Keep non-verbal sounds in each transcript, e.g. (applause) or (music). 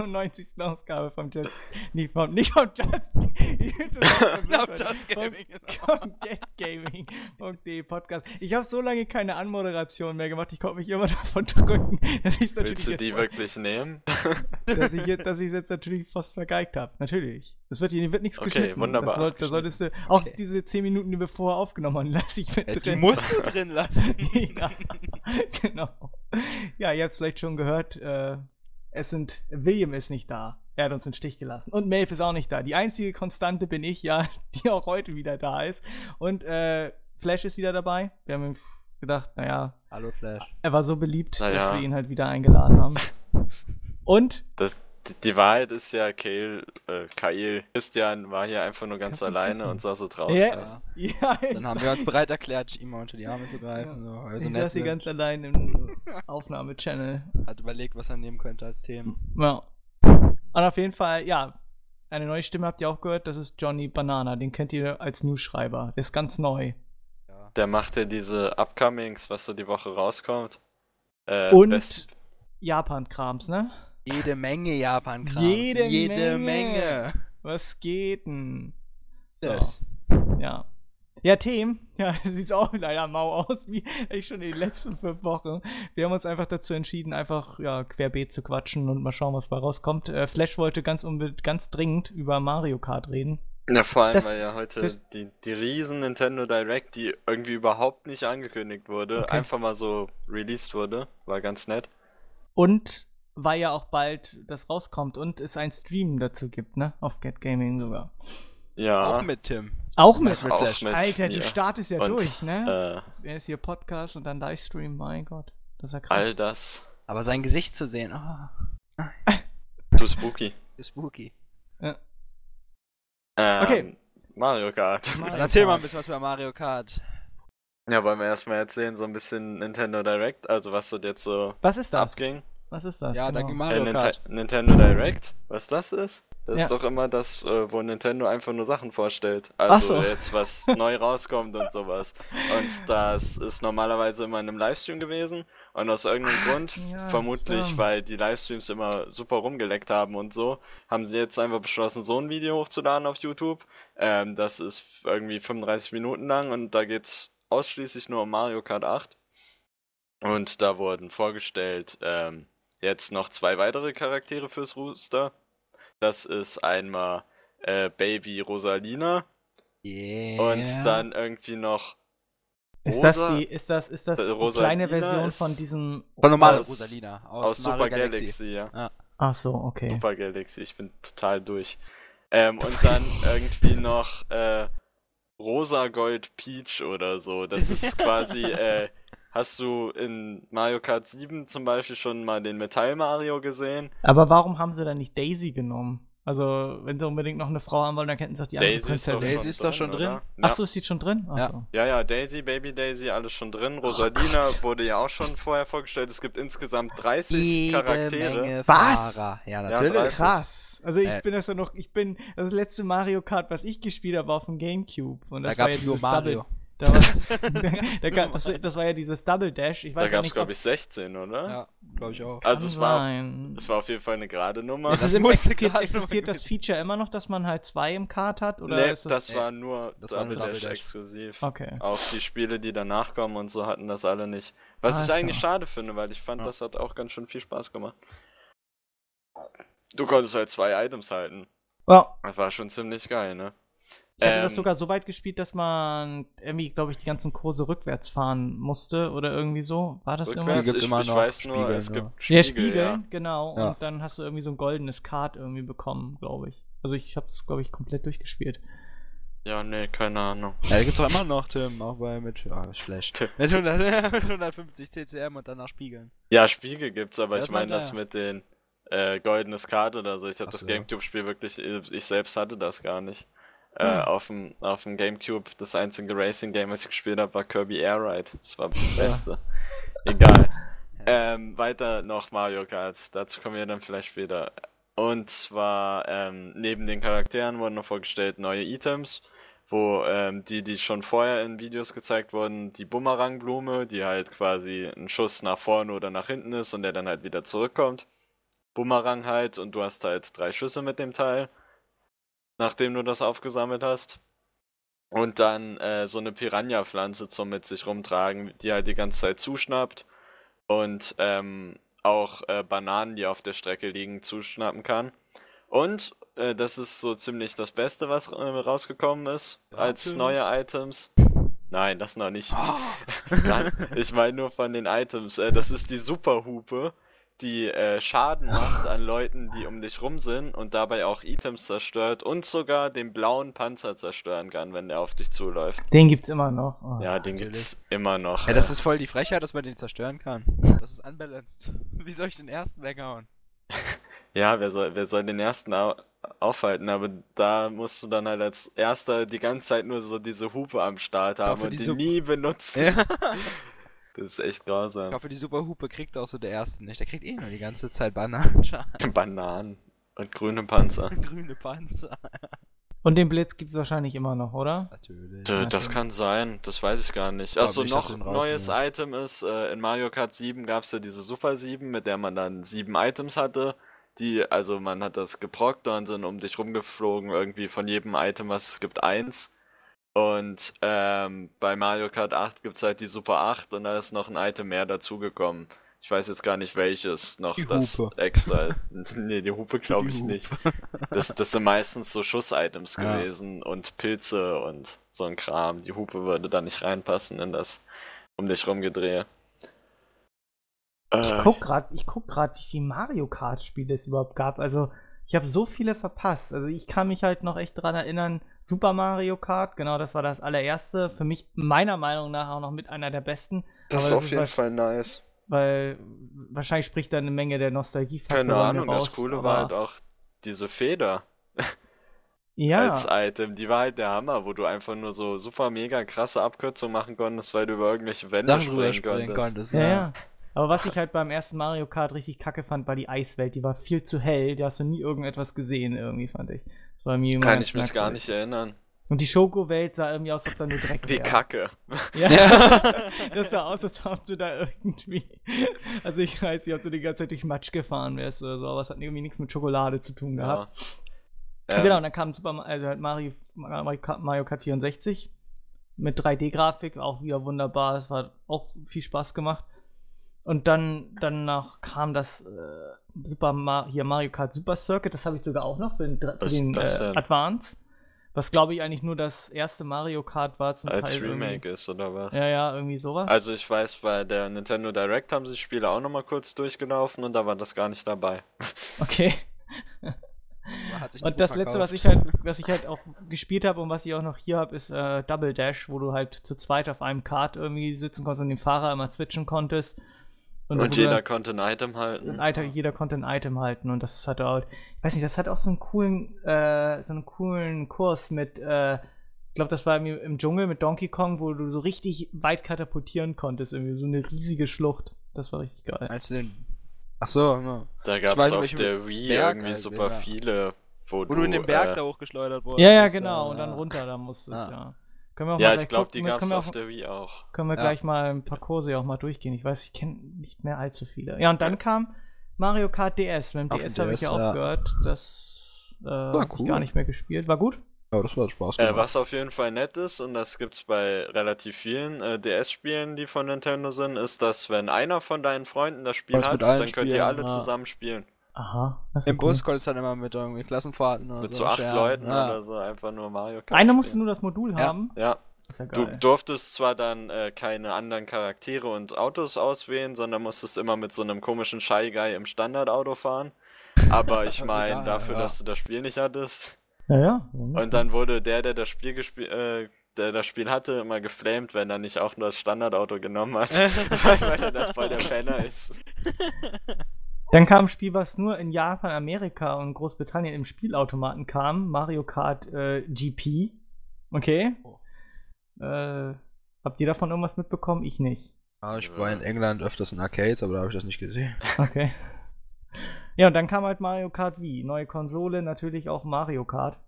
91. Ausgabe vom Just, nicht vom, nicht vom Just, (laughs) vom Just Gaming, genau. vom GetGaming.de Podcast. Ich habe so lange keine Anmoderation mehr gemacht, ich konnte mich immer (laughs) davon drücken, dass ich Willst du die wirklich nehmen? (laughs) dass ich jetzt, dass ich jetzt natürlich fast vergeigt habe. Natürlich. Das wird hier wird nichts okay, geschnitten. wunderbar. Das soll, da solltest du auch okay. diese 10 Minuten, die wir vorher aufgenommen haben, lasse ich mit ja, drin. Die musst du drin lassen. ja, genau. Ja, ihr habt es vielleicht schon gehört, äh, es sind, William ist nicht da. Er hat uns den Stich gelassen. Und Maeve ist auch nicht da. Die einzige Konstante bin ich, ja, (laughs) die auch heute wieder da ist. Und äh, Flash ist wieder dabei. Wir haben gedacht, naja. Hallo Flash. Er war so beliebt, naja. dass wir ihn halt wieder eingeladen haben. (laughs) Und? Das, die Wahrheit ist ja, Kale, äh, Kyle, Christian war hier einfach nur ganz alleine und sah so traurig ja. aus. Ja. (laughs) Dann haben wir uns bereit erklärt, ihm unter die Arme zu greifen. Ja. So, also ich saß hier ganz allein im Aufnahmechannel. Hat überlegt, was er nehmen könnte als Themen. Ja. Und auf jeden Fall, ja, eine neue Stimme habt ihr auch gehört, das ist Johnny Banana. Den kennt ihr als Newsschreiber. Der ist ganz neu. Ja. Der macht ja diese Upcomings, was so die Woche rauskommt. Äh, und Japan-Krams, ne? Jede Menge Japan-Krams. Jede, Jede Menge. Menge. Was geht denn? So. Das. Ja. Ja, Themen. Ja, (laughs) sieht auch leider mau aus, wie ich schon in den letzten fünf Wochen. Wir haben uns einfach dazu entschieden, einfach ja, querbeet zu quatschen und mal schauen, was da rauskommt. Äh, Flash wollte ganz, ganz dringend über Mario Kart reden. Ja, vor allem, das, weil ja heute die, die riesen Nintendo Direct, die irgendwie überhaupt nicht angekündigt wurde, okay. einfach mal so released wurde. War ganz nett. Und weil ja auch bald das rauskommt und es ein Stream dazu gibt, ne? Auf Get Gaming sogar. Ja. Auch mit Tim. Auch mit, mit Auch mit Alter, du startest ja und, durch, ne? Äh, er ist hier Podcast und dann Livestream, mein Gott. Das ist ja krass. All das. Aber sein Gesicht zu sehen, oh. (laughs) Too spooky. Too spooky. Ja. Ähm, okay. Mario Kart. Mario erzähl Kart. mal ein bisschen was über Mario Kart. Ja, wollen wir erstmal erzählen, so ein bisschen Nintendo Direct, also was dort jetzt so was ist das? abging. Was ist das? Ja, genau. da Mario äh, Kart. Nintendo Direct, was das ist? Das ja. ist doch immer das, äh, wo Nintendo einfach nur Sachen vorstellt. Also so. jetzt was (laughs) neu rauskommt und sowas. Und das ist normalerweise immer in einem Livestream gewesen. Und aus irgendeinem Ach, Grund, ja, vermutlich stimmt. weil die Livestreams immer super rumgeleckt haben und so, haben sie jetzt einfach beschlossen, so ein Video hochzuladen auf YouTube. Ähm, das ist irgendwie 35 Minuten lang und da geht's ausschließlich nur um Mario Kart 8. Und da wurden vorgestellt, ähm, jetzt noch zwei weitere Charaktere fürs Rooster. Das ist einmal äh, Baby Rosalina. Yeah. Und dann irgendwie noch. Rosa, ist das die, ist das, ist das die kleine Version von diesem. Von normaler Rosalina. Aus, aus Super Galaxy, Galaxy ja. ja. Ach so, okay. Super Galaxy, ich bin total durch. Ähm, und dann irgendwie noch äh, Rosa Gold Peach oder so. Das (laughs) ist quasi äh, Hast du in Mario Kart 7 zum Beispiel schon mal den Metall Mario gesehen? Aber warum haben sie dann nicht Daisy genommen? Also, wenn sie unbedingt noch eine Frau haben wollen, dann hätten sie doch die Daisy andere Ist Daisy ist doch schon drin. Ja. Achso, ist die schon drin? Ja. ja, ja, Daisy, Baby Daisy, alles schon drin. Rosalina oh wurde ja auch schon vorher vorgestellt. Es gibt insgesamt 30 Jede Charaktere. Menge Was? Ja, natürlich. Ja, Krass. Also ich äh. bin das ja noch, ich bin, das letzte Mario Kart, was ich gespielt habe, war auf dem Gamecube. Und das da war gab's nur Mario. Double, da (laughs) (laughs) da, da, das, das, war ja dieses Double Dash. Ich weiß da gab es, glaube ich, 16, oder? Ja, glaube ich auch. Also es war, auf, es war auf jeden Fall eine gerade Nummer. das das existiert, existiert das Feature immer noch, dass man halt zwei im Kart hat? Oder nee, das, das war nur das Double, war Dash, Dash, exklusiv. Okay. Auch die Spiele, die danach kommen und so, hatten das alle nicht. Was ah, ich eigentlich klar. schade finde, weil ich fand, ja. das hat auch ganz schön viel Spaß gemacht. Du konntest halt zwei Items halten. Ja. Das war schon ziemlich geil, ne? Ich hatte ähm, das sogar so weit gespielt, dass man irgendwie, glaube ich, die ganzen Kurse rückwärts fahren musste oder irgendwie so. War das rückwärts? irgendwas? Ich, immer ich noch weiß nur, Spiegel, es gibt ja. Spiegel. Ja, Spiegel, ja. genau. Ja. Und dann hast du irgendwie so ein goldenes Kart irgendwie bekommen, glaube ich. Also ich habe es, glaube ich, komplett durchgespielt. Ja, nee, keine Ahnung. Ja, da gibt's doch immer noch, Tim, auch bei mit, ah, oh, schlecht. mit, 100, mit 150 CCM und danach Spiegeln. Ja, Spiegel gibt's, aber ja, ich meine das mit den äh, goldenes Kart oder so. Ich habe das Gamecube-Spiel wirklich, ich selbst hatte das gar nicht. Äh, hm. auf, dem, auf dem Gamecube das einzige Racing-Game, was ich gespielt habe, war Kirby Air Ride. Das war das Beste. Egal. Ähm, weiter noch Mario Kart. Dazu kommen wir dann vielleicht später. Und zwar, ähm, neben den Charakteren wurden noch vorgestellt neue Items, wo ähm, die, die schon vorher in Videos gezeigt wurden, die Bumerangblume, die halt quasi ein Schuss nach vorne oder nach hinten ist und der dann halt wieder zurückkommt. Bumerang halt und du hast halt drei Schüsse mit dem Teil, nachdem du das aufgesammelt hast. Und dann äh, so eine Piranha-Pflanze zum mit sich rumtragen, die halt die ganze Zeit zuschnappt und ähm, auch äh, Bananen, die auf der Strecke liegen, zuschnappen kann. Und äh, das ist so ziemlich das Beste, was äh, rausgekommen ist ja, als natürlich. neue Items. Nein, das noch nicht. (laughs) Oh. ich meine nur von den Items. Äh, das ist die Superhupe die äh, Schaden macht an Leuten, die um dich rum sind und dabei auch Items zerstört und sogar den blauen Panzer zerstören kann, wenn der auf dich zuläuft. Den gibt's immer noch. Oh, ja, den natürlich. gibt's immer noch. Ja, das ist voll die Frechheit, dass man den zerstören kann. Das ist unbalanced. (laughs) Wie soll ich den ersten weghauen? (laughs) ja, wer soll, wer soll den ersten au aufhalten? Aber da musst du dann halt als erster die ganze Zeit nur so diese Hupe am Start haben und die, die nie benutzen. Ja. (laughs) Das ist echt grausam. Ich hoffe, die Superhupe kriegt auch so der erste nicht. Der kriegt eh nur die ganze Zeit Bananen. (laughs) Bananen. Und grüne Panzer. (laughs) grüne Panzer. Und den Blitz gibt es wahrscheinlich immer noch, oder? Natürlich. D das kann sein, das weiß ich gar nicht. Achso, noch ein neues Item ist, äh, in Mario Kart 7 gab es ja diese Super 7, mit der man dann sieben Items hatte. Die, also man hat das geprockt und sind um dich rumgeflogen, irgendwie von jedem Item, was es gibt, eins. Und ähm, bei Mario Kart 8 gibt es halt die Super 8 und da ist noch ein Item mehr dazugekommen. Ich weiß jetzt gar nicht welches noch das Hupe. extra ist. (laughs) nee, die Hupe glaube ich nicht. Das, das sind meistens so Schuss-Items (laughs) ja. gewesen und Pilze und so ein Kram. Die Hupe würde da nicht reinpassen in das um dich rumgedrehe. Ich äh, guck gerade, ich guck gerade, wie viele Mario Kart Spiele es überhaupt gab. Also ich habe so viele verpasst. Also ich kann mich halt noch echt daran erinnern, Super Mario Kart, genau, das war das allererste. Für mich meiner Meinung nach auch noch mit einer der besten. Das ist auf jeden Fall nice. Weil wahrscheinlich spricht da eine Menge der Nostalgie Keine Ahnung, raus, das Coole war halt auch diese Feder. (laughs) Ja. Als Item. Die war halt der Hammer, wo du einfach nur so super mega krasse Abkürzungen machen konntest, weil du über irgendwelche Wände springen, springen konntest. konntest ja. ja. ja. Aber was ich halt beim ersten Mario Kart richtig kacke fand, war die Eiswelt. Die war viel zu hell. Da hast du nie irgendetwas gesehen, irgendwie, fand ich. War mir Kann ich mich gar nicht erinnern. Und die Schoko-Welt sah irgendwie aus, als ob da nur Dreck Wie Kacke. (laughs) Ja. (laughs) das sah aus, als ob du da irgendwie. Also ich weiß nicht, ob du die ganze Zeit durch Matsch gefahren wärst oder so, aber es hat irgendwie nichts mit Schokolade zu tun gehabt. Ja. Ähm. Genau, und dann kam Super also halt Mario, Mario Kart 64 mit 3D-Grafik, auch wieder wunderbar. Es hat auch viel Spaß gemacht. Und dann danach kam das äh, Super Mar hier Mario Kart Super Circuit, das habe ich sogar auch noch für den, für den äh, Advance. Was glaube ich eigentlich nur das erste Mario Kart war zum Als Teil Remake irgendwie. ist oder was? Ja, ja, irgendwie sowas. Also ich weiß, bei der Nintendo Direct haben sie Spiele auch nochmal kurz durchgelaufen und da war das gar nicht dabei. (laughs) Okay. Das und das verkauft. letzte, was ich halt, was ich halt auch gespielt habe und was ich auch noch hier habe, ist äh, Double Dash, wo du halt zu zweit auf einem Kart irgendwie sitzen konntest und den Fahrer immer switchen konntest. Und, und jeder konnte ein Item halten. Ein jeder konnte ein Item halten und das hat auch, ich weiß nicht, das hat auch so einen coolen, äh, so einen coolen Kurs mit, äh, ich glaube, das war im, im, Dschungel mit Donkey Kong, wo du so richtig weit katapultieren konntest, irgendwie so eine riesige Schlucht. Das war richtig geil. Als du den Ach so, no. Da gab es auf der Wii Berg, irgendwie halt, super ja. viele, wo, wo du, du in den Berg äh, da hochgeschleudert wurdest. Ja, ja, genau, und dann runter da musstest, ah. ja. Können wir auch ja, ich glaube, die gab es auf der Wii auch. Können wir ja. gleich mal ein paar Kurse auch mal durchgehen. Ich weiß, ich kenne nicht mehr allzu viele. Ja, und dann kam Mario Kart DS. Mit dem DS habe ich ja auch gehört. Das äh, habe ich gar nicht mehr gespielt. War gut? Ja, das war Spaß äh, was auf jeden Fall nett ist, und das gibt es bei relativ vielen äh, DS-Spielen, die von Nintendo sind, ist, dass wenn einer von deinen Freunden das Spiel Was hat, dann könnt spielen, ihr alle ja. zusammen spielen. Aha. Im Bus konntest du dann immer mit irgendwie Klassenfahrten oder Mit so, so acht Scherben. Leuten ja. oder so einfach nur Mario Kart. Einer musste nur das Modul haben. Ja. Ja du durftest zwar dann äh, keine anderen Charaktere und Autos auswählen, sondern musstest immer mit so einem komischen Shy Guy im Standardauto fahren. Aber (laughs) ich meine, dafür, ja. dass du das Spiel nicht hattest. Ja, ja. Und dann wurde der, der das Spiel gespielt, äh, der das Spiel hatte, immer geflamed, wenn er nicht auch nur das Standardauto genommen hat, (laughs) weil er da voll der Penner ist. (laughs) Dann kam ein Spiel, was nur in Japan, Amerika und Großbritannien im Spielautomaten kam, Mario Kart äh, GP. Okay. Oh. Äh, habt ihr davon irgendwas mitbekommen? Ich nicht. Ja, ich war in England öfters in Arcades, aber da habe ich das nicht gesehen. Okay. Ja, und dann kam halt Mario Kart Wii. Neue Konsole, natürlich auch Mario Kart.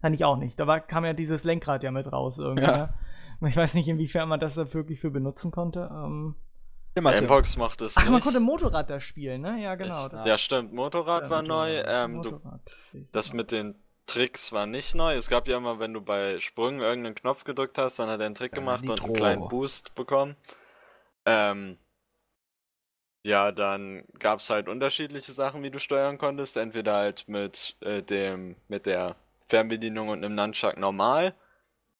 Kann ich auch nicht. Da war, kam ja dieses Lenkrad ja mit raus irgendwie. Ja. Ne? Ich weiß nicht, inwiefern man das da wirklich für benutzen konnte. Ähm, Mbox macht es Ach, nicht. man konnte Motorrad da spielen, ne? Ja, genau. Ich, ja, stimmt. Motorrad ja, war Motorrad, neu. Ähm, Motorrad, du, das mit den Tricks war nicht neu. Es gab ja immer, wenn du bei Sprüngen irgendeinen Knopf gedrückt hast, dann hat er einen Trick gemacht Nitro. und einen kleinen Boost bekommen. Ähm, ja, dann gab es halt unterschiedliche Sachen, wie du steuern konntest. Entweder halt mit äh, dem, mit der Fernbedienung und einem Nunchuck normal.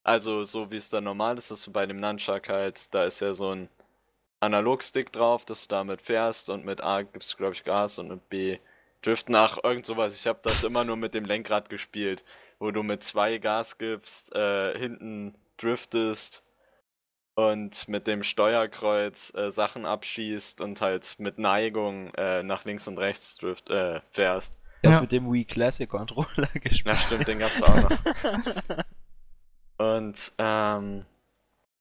Also so wie es dann normal ist, dass du bei dem Nunchuck halt, da ist ja so ein Analogstick drauf, dass du damit fährst und mit A gibst du, glaube ich, Gas und mit B Drift nach irgend sowas. Ich habe das immer nur mit dem Lenkrad gespielt, wo du mit zwei Gas gibst, äh, hinten driftest und mit dem Steuerkreuz äh, Sachen abschießt und halt mit Neigung äh, nach links und rechts drift, äh, fährst. Ich hab's mit dem Wii Classic Controller (laughs) gespielt. Ja, stimmt, den gab's auch noch. (laughs) und ähm,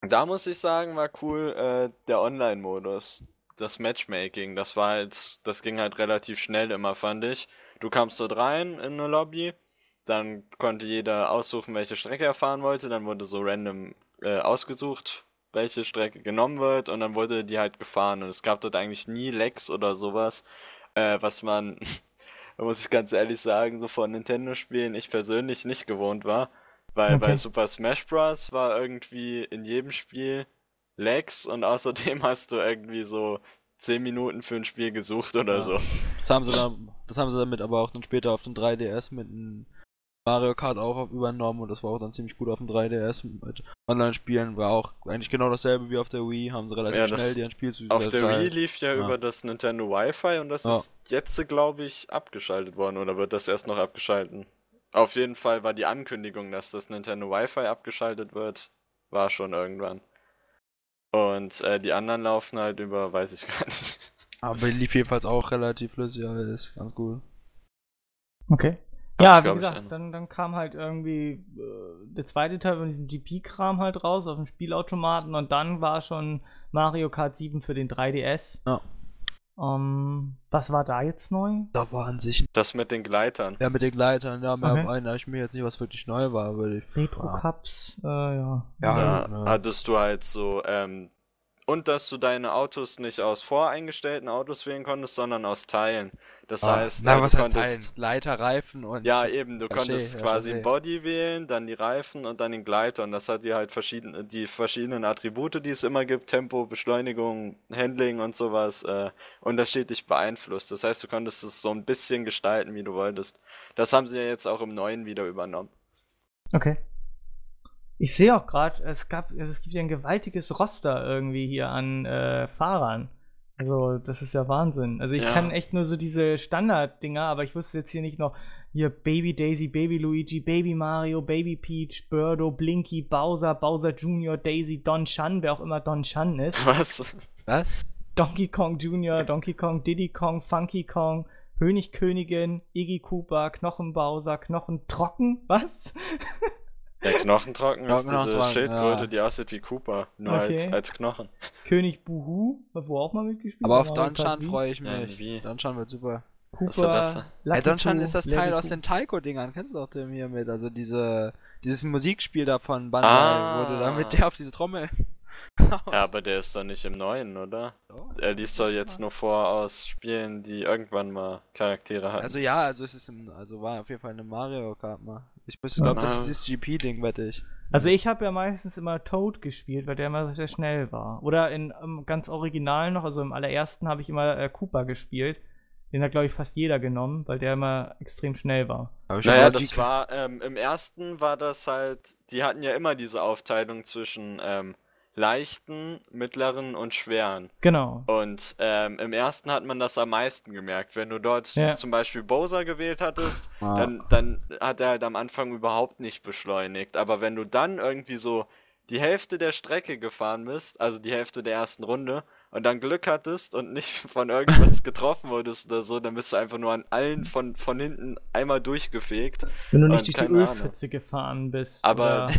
da muss ich sagen, war cool äh, der Online-Modus. Das Matchmaking, das war halt, das ging halt relativ schnell immer, fand ich. Du kamst dort rein in eine Lobby, dann konnte jeder aussuchen, welche Strecke er fahren wollte, dann wurde so random äh, ausgesucht, welche Strecke genommen wird und dann wurde die halt gefahren und es gab dort eigentlich nie Lecks oder sowas, äh, was man, (laughs) muss ich ganz ehrlich sagen, so von Nintendo-Spielen ich persönlich nicht gewohnt war. Weil okay. bei Super Smash Bros. war irgendwie in jedem Spiel Lags und außerdem hast du irgendwie so 10 Minuten für ein Spiel gesucht oder ja. so. Das haben sie dann, das haben sie damit aber auch dann später auf dem 3DS mit einem Mario Kart auch übernommen und das war auch dann ziemlich gut auf dem 3DS mit Online-Spielen. War auch eigentlich genau dasselbe wie auf der Wii, haben sie relativ ja, schnell die ein Spiel zu Auf der Wii lief ja, ja, über das Nintendo Wi-Fi und das ja. ist jetzt, glaube ich, abgeschaltet worden oder wird das erst noch abgeschalten? Auf jeden Fall war die Ankündigung, dass das Nintendo Wi-Fi abgeschaltet wird, war schon irgendwann. Und äh, die anderen laufen halt über, weiß ich (laughs) gar nicht. Aber lief jedenfalls auch relativ flüssig, ja, ist ganz cool. Okay. Ja, wie gesagt, dann, dann kam halt irgendwie äh, der zweite Teil von diesem GP-Kram halt raus auf dem Spielautomaten und dann war schon Mario Kart 7 für den 3DS. Ja. Um, ähm, was war da jetzt neu? Da war an sich. Das mit den Gleitern. Ja, mit den Gleitern, ja, mehr okay. einen, ich mir jetzt nicht, was wirklich neu war, würde ich. Retro Cups, äh, ja. Ja, da hattest du halt so ähm, und dass du deine Autos nicht aus voreingestellten Autos wählen konntest, sondern aus Teilen. Das oh, heißt, na, was heißt Teilen? Leiter, Reifen und. Ja, eben, du konntest ja, quasi ja, Body wählen, dann die Reifen und dann den Gleiter. Und das hat dir halt verschiedene, die verschiedenen Attribute, die es immer gibt, Tempo, Beschleunigung, Handling und sowas, äh, unterschiedlich beeinflusst. Das heißt, du konntest es so ein bisschen gestalten, wie du wolltest. Das haben sie ja jetzt auch im neuen wieder übernommen. Okay. Ich sehe auch gerade, es gab, also es gibt ja ein gewaltiges Roster irgendwie hier an äh, Fahrern. Also, das ist ja Wahnsinn. Also, ich ja. kann echt nur so diese Standard-Dinger, aber ich wusste jetzt hier nicht noch hier Baby Daisy, Baby Luigi, Baby Mario, Baby Peach, Birdo, Blinky, Bowser, Bowser Jr., Daisy, Don Chan, wer auch immer Don Chan ist. Was? Was? Donkey Kong Jr., Donkey Kong, Diddy Kong, Funky Kong, König Königin, Iggy Cooper, Knochen Bowser, Knochen Trocken, was? (laughs) Der Knochentrocken ist diese Schildkröte, ja. die aussieht wie Cooper, nur okay. halt als Knochen. König Buhu, wo auch mal mitgespielt Aber auf Donchan freue ich mich. Ja, Donchan wird super. Cooper, das? Hey, Donchan ist das Teil aus den Taiko-Dingern, kennst du doch den hier mit? Also diese, dieses Musikspiel da von Bandai, ah. wo du da mit der auf diese Trommel (laughs) ja, aber der ist doch nicht im neuen, oder? Oh, er liest doch jetzt nur vor aus Spielen, die irgendwann mal Charaktere hatten. Also ja, also es ist im, also war auf jeden Fall eine Mario Kart mal. Ich glaube, das ist das GP-Ding, wette ich. Also ich habe ja meistens immer Toad gespielt, weil der immer sehr schnell war. Oder in um, ganz original noch, also im allerersten habe ich immer äh, Cooper gespielt. Den hat, glaube ich, fast jeder genommen, weil der immer extrem schnell war. Naja, das war, ähm, im ersten war das halt, die hatten ja immer diese Aufteilung zwischen ähm, leichten, mittleren und schweren. Genau. Und ähm, im ersten hat man das am meisten gemerkt. Wenn du dort ja. zum Beispiel Bowser gewählt hattest, ah. dann, dann hat er halt am Anfang überhaupt nicht beschleunigt. Aber wenn du dann irgendwie so die Hälfte der Strecke gefahren bist, also die Hälfte der ersten Runde, und dann Glück hattest und nicht (laughs) von irgendwas getroffen wurdest oder so, dann bist du einfach nur an allen von, von hinten einmal durchgefegt. Wenn du nicht durch die Ölpfütze gefahren bist. Aber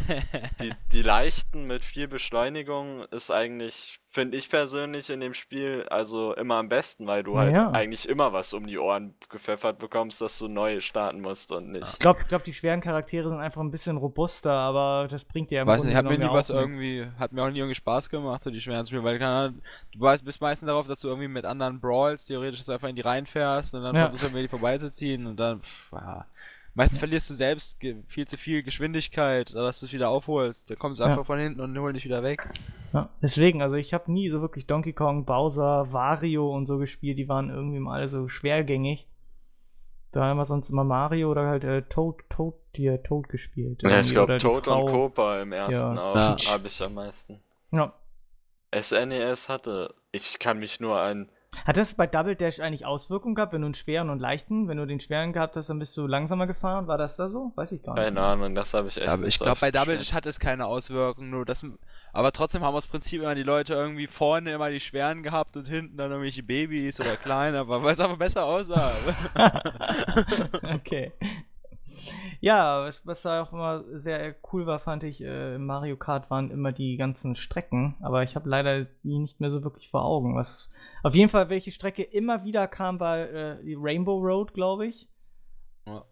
die, die leichten mit viel Beschleunigung ist eigentlich finde ich persönlich in dem Spiel also immer am besten, weil du halt ja. eigentlich immer was um die Ohren gepfeffert bekommst, dass du neu starten musst und nicht. Ich glaube, glaub, die schweren Charaktere sind einfach ein bisschen robuster, aber das bringt dir ja Weiß nicht, hat mir nie was irgendwie, hat mir auch nie irgendwie Spaß gemacht, so die schweren Spiele, weil du weißt, bist meistens darauf, dass du irgendwie mit anderen Brawls theoretisch einfach in die reinfährst und dann ja. versuchst du irgendwie die vorbeizuziehen und dann, pff, ja. Meistens verlierst du selbst viel zu viel Geschwindigkeit, dass du es wieder aufholst. Da kommst du ja. einfach von hinten und holen dich wieder weg. Ja, deswegen, also ich habe nie so wirklich Donkey Kong, Bowser, Wario und so gespielt. Die waren irgendwie mal alle so schwergängig. Da haben wir sonst immer Mario oder halt äh, Toad, Toad, hier, Toad gespielt. Ja, ich glaube Toad und Copa im ersten ja. auch ja. habe ich am meisten. Ja. SNES e hatte, ich kann mich nur an hat das bei Double Dash eigentlich Auswirkungen gehabt, wenn du einen schweren und leichten, wenn du den schweren gehabt hast, dann bist du langsamer gefahren? War das da so? Weiß ich gar nicht. Keine Ahnung, das habe ich echt aber Ich glaube, bei Double Dash hat es keine Auswirkungen, nur das. Aber trotzdem haben aus Prinzip immer die Leute irgendwie vorne immer die schweren gehabt und hinten dann irgendwelche Babys oder kleine, aber weil es einfach besser aussah. (laughs) (laughs) okay. Ja, was, was da auch immer sehr cool war, fand ich, äh, Mario Kart waren immer die ganzen Strecken, aber ich habe leider die nicht mehr so wirklich vor Augen. Was, auf jeden Fall, welche Strecke immer wieder kam, war äh, die Rainbow Road, glaube ich. Ja.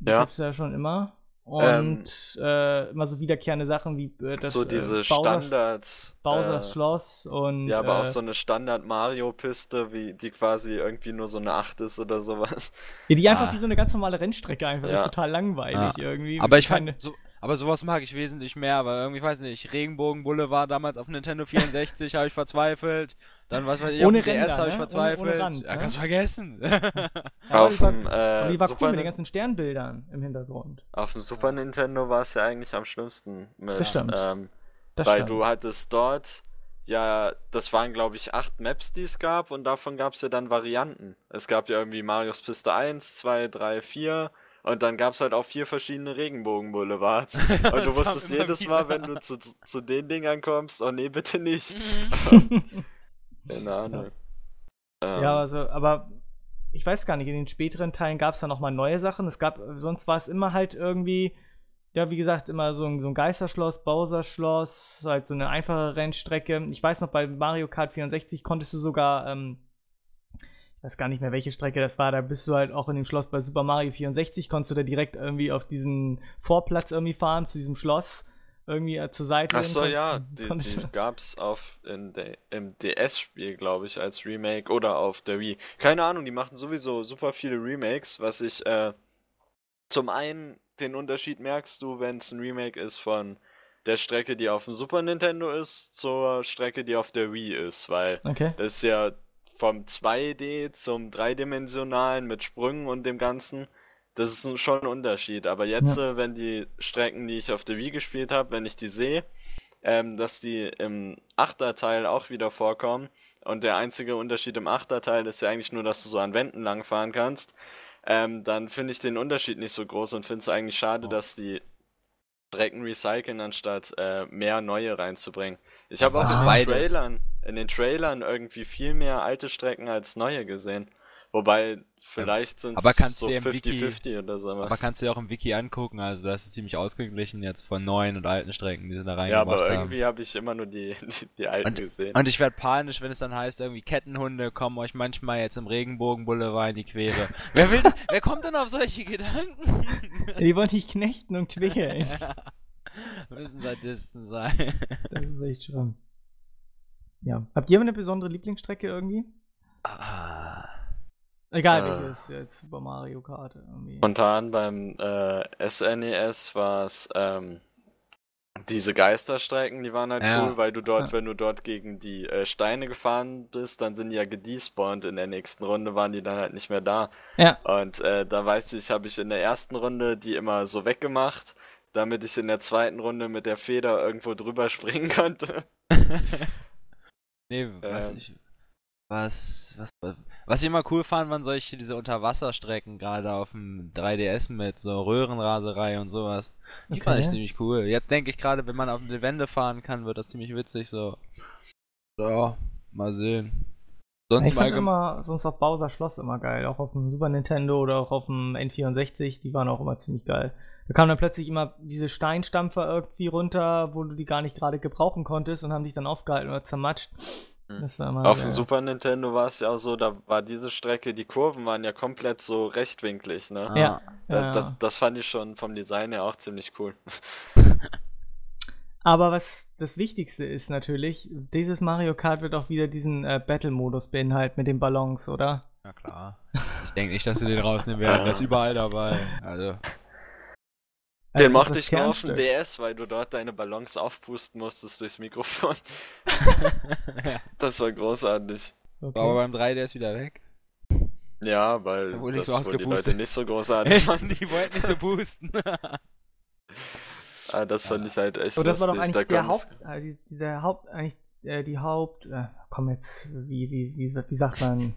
Die ja. gab's ja schon immer. Und ähm, äh, immer so wiederkehrende Sachen wie äh, das so diese äh, Bowser's, Standard Bowser's äh, Schloss und ja, aber auch äh, so eine Standard Mario Piste, wie die quasi irgendwie nur so eine 8 ist oder sowas. Ja, die einfach ah. wie so eine ganz normale Rennstrecke einfach, ja. das ist total langweilig ah. irgendwie. Aber ich fand so aber sowas mag ich wesentlich mehr, weil irgendwie, ich weiß nicht, Regenbogen Boulevard damals auf Nintendo 64 habe ich verzweifelt. Dann, was weiß ich, ohne auf dem DS habe ich verzweifelt. Ohne, ohne Rand, ja, ne? kannst vergessen. (laughs) auf dem, äh, die war Super cool mit den ganzen Sternbildern im Hintergrund. Auf dem Super Nintendo war es ja eigentlich am schlimmsten. Mit, das stimmt. Ähm, das weil stimmt. du hattest dort ja, das waren glaube ich acht Maps, die es gab und davon gab es ja dann Varianten. Es gab ja irgendwie Marios Piste 1, 2, 3, 4 und dann gab es halt auch vier verschiedene Regenbogen-Boulevards. (laughs) Und du wusstest jedes Mal, wenn du zu, zu den Dingern kommst, oh nee, bitte nicht. Mhm. (laughs) Keine Ahnung. Ja. Ähm. ja, also, aber ich weiß gar nicht, in den späteren Teilen gab es da nochmal neue Sachen. Es gab, sonst war es immer halt irgendwie, ja, wie gesagt, immer so ein, so ein Geisterschloss, Bowser-Schloss, halt so eine einfache Rennstrecke. Ich weiß noch, bei Mario Kart 64 konntest du sogar ähm, weiß gar nicht mehr, welche Strecke das war, da bist du halt auch in dem Schloss bei Super Mario 64, konntest du da direkt irgendwie auf diesen Vorplatz irgendwie fahren, zu diesem Schloss irgendwie äh, zur Seite. Achso, ja, die, die gab's auf in de, im DS-Spiel, glaube ich, als Remake oder auf der Wii. Keine Ahnung, die machen sowieso super viele Remakes, was ich äh, zum einen den Unterschied merkst du, wenn es ein Remake ist von der Strecke, die auf dem Super Nintendo ist, zur Strecke, die auf der Wii ist, weil okay. das ist ja vom 2D zum dreidimensionalen mit Sprüngen und dem Ganzen, das ist schon ein Unterschied. Aber jetzt, ja. Äh, wenn die Strecken, die ich auf der Wii gespielt habe, wenn ich die sehe, ähm, dass die im Achterteil auch wieder vorkommen. Und der einzige Unterschied im Achterteil ist ja eigentlich nur, dass du so an Wänden langfahren kannst. Ähm, dann finde ich den Unterschied nicht so groß und finde es eigentlich schade, dass die Strecken recyceln, anstatt äh, mehr neue reinzubringen. Ich habe auch so in den Trailern, in den Trailern irgendwie viel mehr alte Strecken als neue gesehen. Wobei, vielleicht sind es so 50-50 oder sowas. Aber kannst du dir auch im Wiki angucken, also das ist ziemlich ausgeglichen jetzt von neuen und alten Strecken, die sie da reingebracht haben. Ja, aber irgendwie habe ich immer nur die, (laughs) die, die alten und, gesehen. Und ich werde panisch, wenn es dann heißt, irgendwie Kettenhunde kommen euch manchmal jetzt im Regenbogenboulevard in die Quere. (laughs) wer, will, wer kommt denn auf solche Gedanken? die wollen dich knechten und quälen. (laughs) Müssen Sadisten sein. das ist echt schlimm. Ja. Habt ihr eine besondere Lieblingsstrecke irgendwie? Ah. Egal, äh, welches jetzt Super Mario Kart irgendwie. Spontan beim äh, SNES war es ähm, diese Geisterstrecken, die waren halt ja. cool, weil du dort, ja. wenn du dort gegen die äh, Steine gefahren bist, dann sind die ja gedespawnt in der nächsten Runde, waren die dann halt nicht mehr da. Ja. Und äh, da weiß ich, habe ich in der ersten Runde die immer so weggemacht, damit ich in der zweiten Runde mit der Feder irgendwo drüber (laughs) springen konnte. (laughs) Nee, was ähm. ich. Was, was, was ich immer cool fand, waren solche, diese Unterwasserstrecken, gerade auf dem 3DS mit so Röhrenraserei und sowas. Die okay. fand ich ziemlich cool. Jetzt denke ich gerade, wenn man auf die Wände fahren kann, wird das ziemlich witzig, so. Ja, mal sehen. Sonst ich fand immer, sonst auf Bowser Schloss immer geil. Auch auf dem Super Nintendo oder auch auf dem N64, die waren auch immer ziemlich geil. Da kamen dann plötzlich immer diese Steinstampfer irgendwie runter, wo du die gar nicht gerade gebrauchen konntest und haben dich dann aufgehalten oder zermatscht. Hm. Auf dem Super Nintendo war es ja auch so, da war diese Strecke, die Kurven waren ja komplett so rechtwinklig, ne? Ja. Da, ja. Das, das fand ich schon vom Design her auch ziemlich cool. (laughs) Aber was das Wichtigste ist natürlich, dieses Mario Kart wird auch wieder diesen äh, Battle-Modus beinhalten mit den Ballons, oder? Ja klar. Ich denke nicht, dass sie den rausnehmen werden. Der ist überall dabei. Also. Den also mochte ich nur auf dem DS, weil du dort deine Ballons aufpusten musstest durchs Mikrofon. (laughs) das war großartig. Okay. War aber beim 3DS wieder weg. Ja, weil Obwohl das wohl die Leute nicht so großartig (laughs) fanden. die wollten nicht so boosten. ah, das fand ich halt echt oh, das lustig. war doch eigentlich der Haupt, äh, der Haupt, eigentlich äh, die Haupt, äh, komm jetzt, wie, wie, wie, wie sagt man?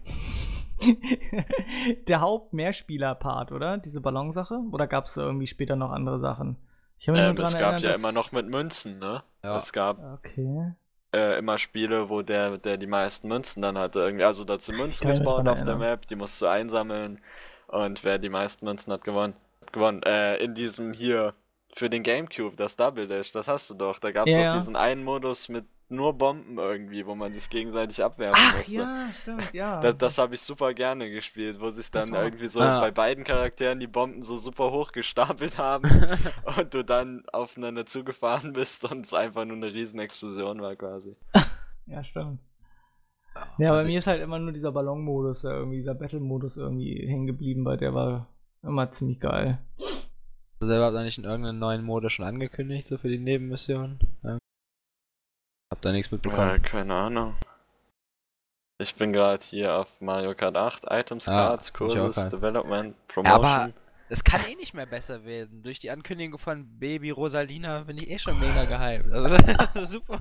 (laughs) der Haupt-Mehrspieler-Part, oder? Diese Ballonsache? Oder gab es irgendwie später noch andere Sachen? Ich ähm, es gab erinnern, ja immer noch mit Münzen, ne? Ja. Es gab okay. äh, immer Spiele, wo der, der die meisten Münzen dann hatte. Irgendwie, also dazu Münzen gespawnt auf der Map, die musst du einsammeln und wer die meisten Münzen hat gewonnen. gewonnen. Äh, in diesem hier für den Gamecube, das Double Dash, das hast du doch. Da gab es ja, doch ja. diesen einen Modus mit nur Bomben irgendwie, wo man sich gegenseitig abwerfen Ach, musste. Ja, stimmt, ja. Das, das habe ich super gerne gespielt, wo sich dann irgendwie so ah. bei beiden Charakteren die Bomben so super hoch gestapelt (laughs) haben und du dann aufeinander zugefahren bist und es einfach nur eine riesen Explosion war quasi. (laughs) ja, stimmt. Ja, also bei mir ist halt immer nur dieser Ballon-Modus, irgendwie dieser Battle-Modus irgendwie hängen geblieben, weil der war immer ziemlich geil. Also der war eigentlich in irgendeinen neuen Modus schon angekündigt, so für die Nebenmission? Hab da nichts mitbekommen. Ja, keine Ahnung. Ich bin gerade hier auf Mario Kart 8, Items, Cards, ja, Kurses, Development, Promotion. Ja, aber es kann eh nicht mehr besser werden. Durch die Ankündigung von Baby Rosalina bin ich eh schon mega gehypt. Also, (laughs) super.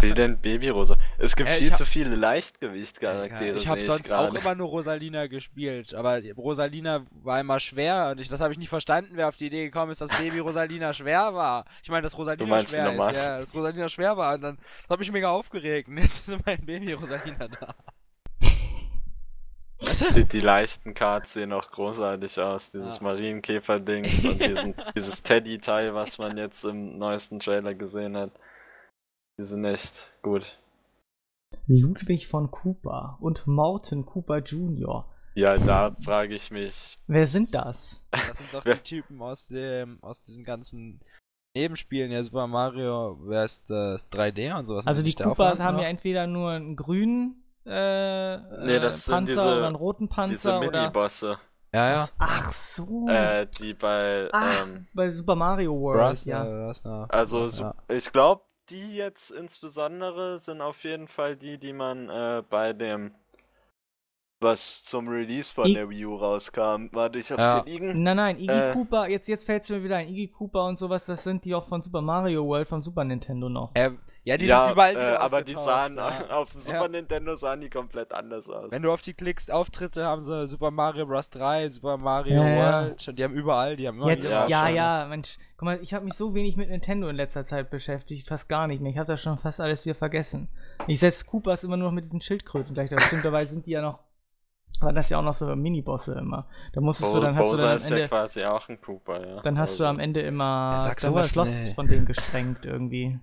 Wie denn Baby Rosa? Es gibt äh, viel hab, zu viele Leichtgewicht-Charaktere. Ich habe sonst ich auch immer nur Rosalina gespielt. Aber Rosalina war immer schwer und ich, das habe ich nicht verstanden, wer auf die Idee gekommen ist, dass Baby (laughs) Rosalina schwer war. Ich meine, dass Rosalina schwer ist. Ja, dass Rosalina schwer war und dann habe ich mich mega aufgeregt. Und (laughs) jetzt ist mein Baby Rosalina da. Die, die, leichten Cards sehen auch großartig aus. Dieses ja. Marienkäfer-Dings und (laughs) diesen, dieses Teddy-Teil, was man jetzt im neuesten Trailer gesehen hat. Die sind echt gut. Ludwig von Cooper und Morton Cooper Jr. Ja, da frage ich mich. Wer sind das? Das sind doch (laughs) die Typen aus dem, aus diesen ganzen Nebenspielen, ja Super Mario, wer ist das 3D und sowas. Also die Coopers haben ja entweder nur einen grünen äh, nee, das äh, Panzer sind diese, oder einen roten Panzer. Diese Minibosse. Ja, ja. Ach so. Äh, die bei, Ach, ähm, bei Super Mario World, Brass, ja. ja. Also, ja. ich glaube, die jetzt insbesondere sind auf jeden Fall die, die man äh, bei dem was zum Release von I der Wii U rauskam. Warte, ich hab's ja. hier liegen. Nein, nein, Iggy äh, Cooper, jetzt, jetzt fällt's mir wieder ein. Iggy Cooper und sowas, das sind die auch von Super Mario World, von Super Nintendo noch. Äh, ja, die ja, sind überall. Äh, aber die sahen ja. (laughs) auf dem Super ja. Nintendo sahen die komplett anders aus. Wenn du auf die klickst, Auftritte haben sie Super Mario Bros. 3, Super Mario World, die haben überall, die haben immer Jetzt, Ja, ja, ja, Mensch, guck mal, ich habe mich so wenig mit Nintendo in letzter Zeit beschäftigt, fast gar nicht mehr. Ich habe da schon fast alles wieder vergessen. Ich setze Koopas immer nur noch mit diesen Schildkröten gleich. Stimmt, dabei (laughs) sind die ja noch waren das ja auch noch so Minibosse immer. Da musstest Bo du dann hast Bowser du dann ist Ende, ja quasi auch ein Cooper, ja. Dann hast also. du am Ende immer ja, das Schloss von dem gesprengt irgendwie.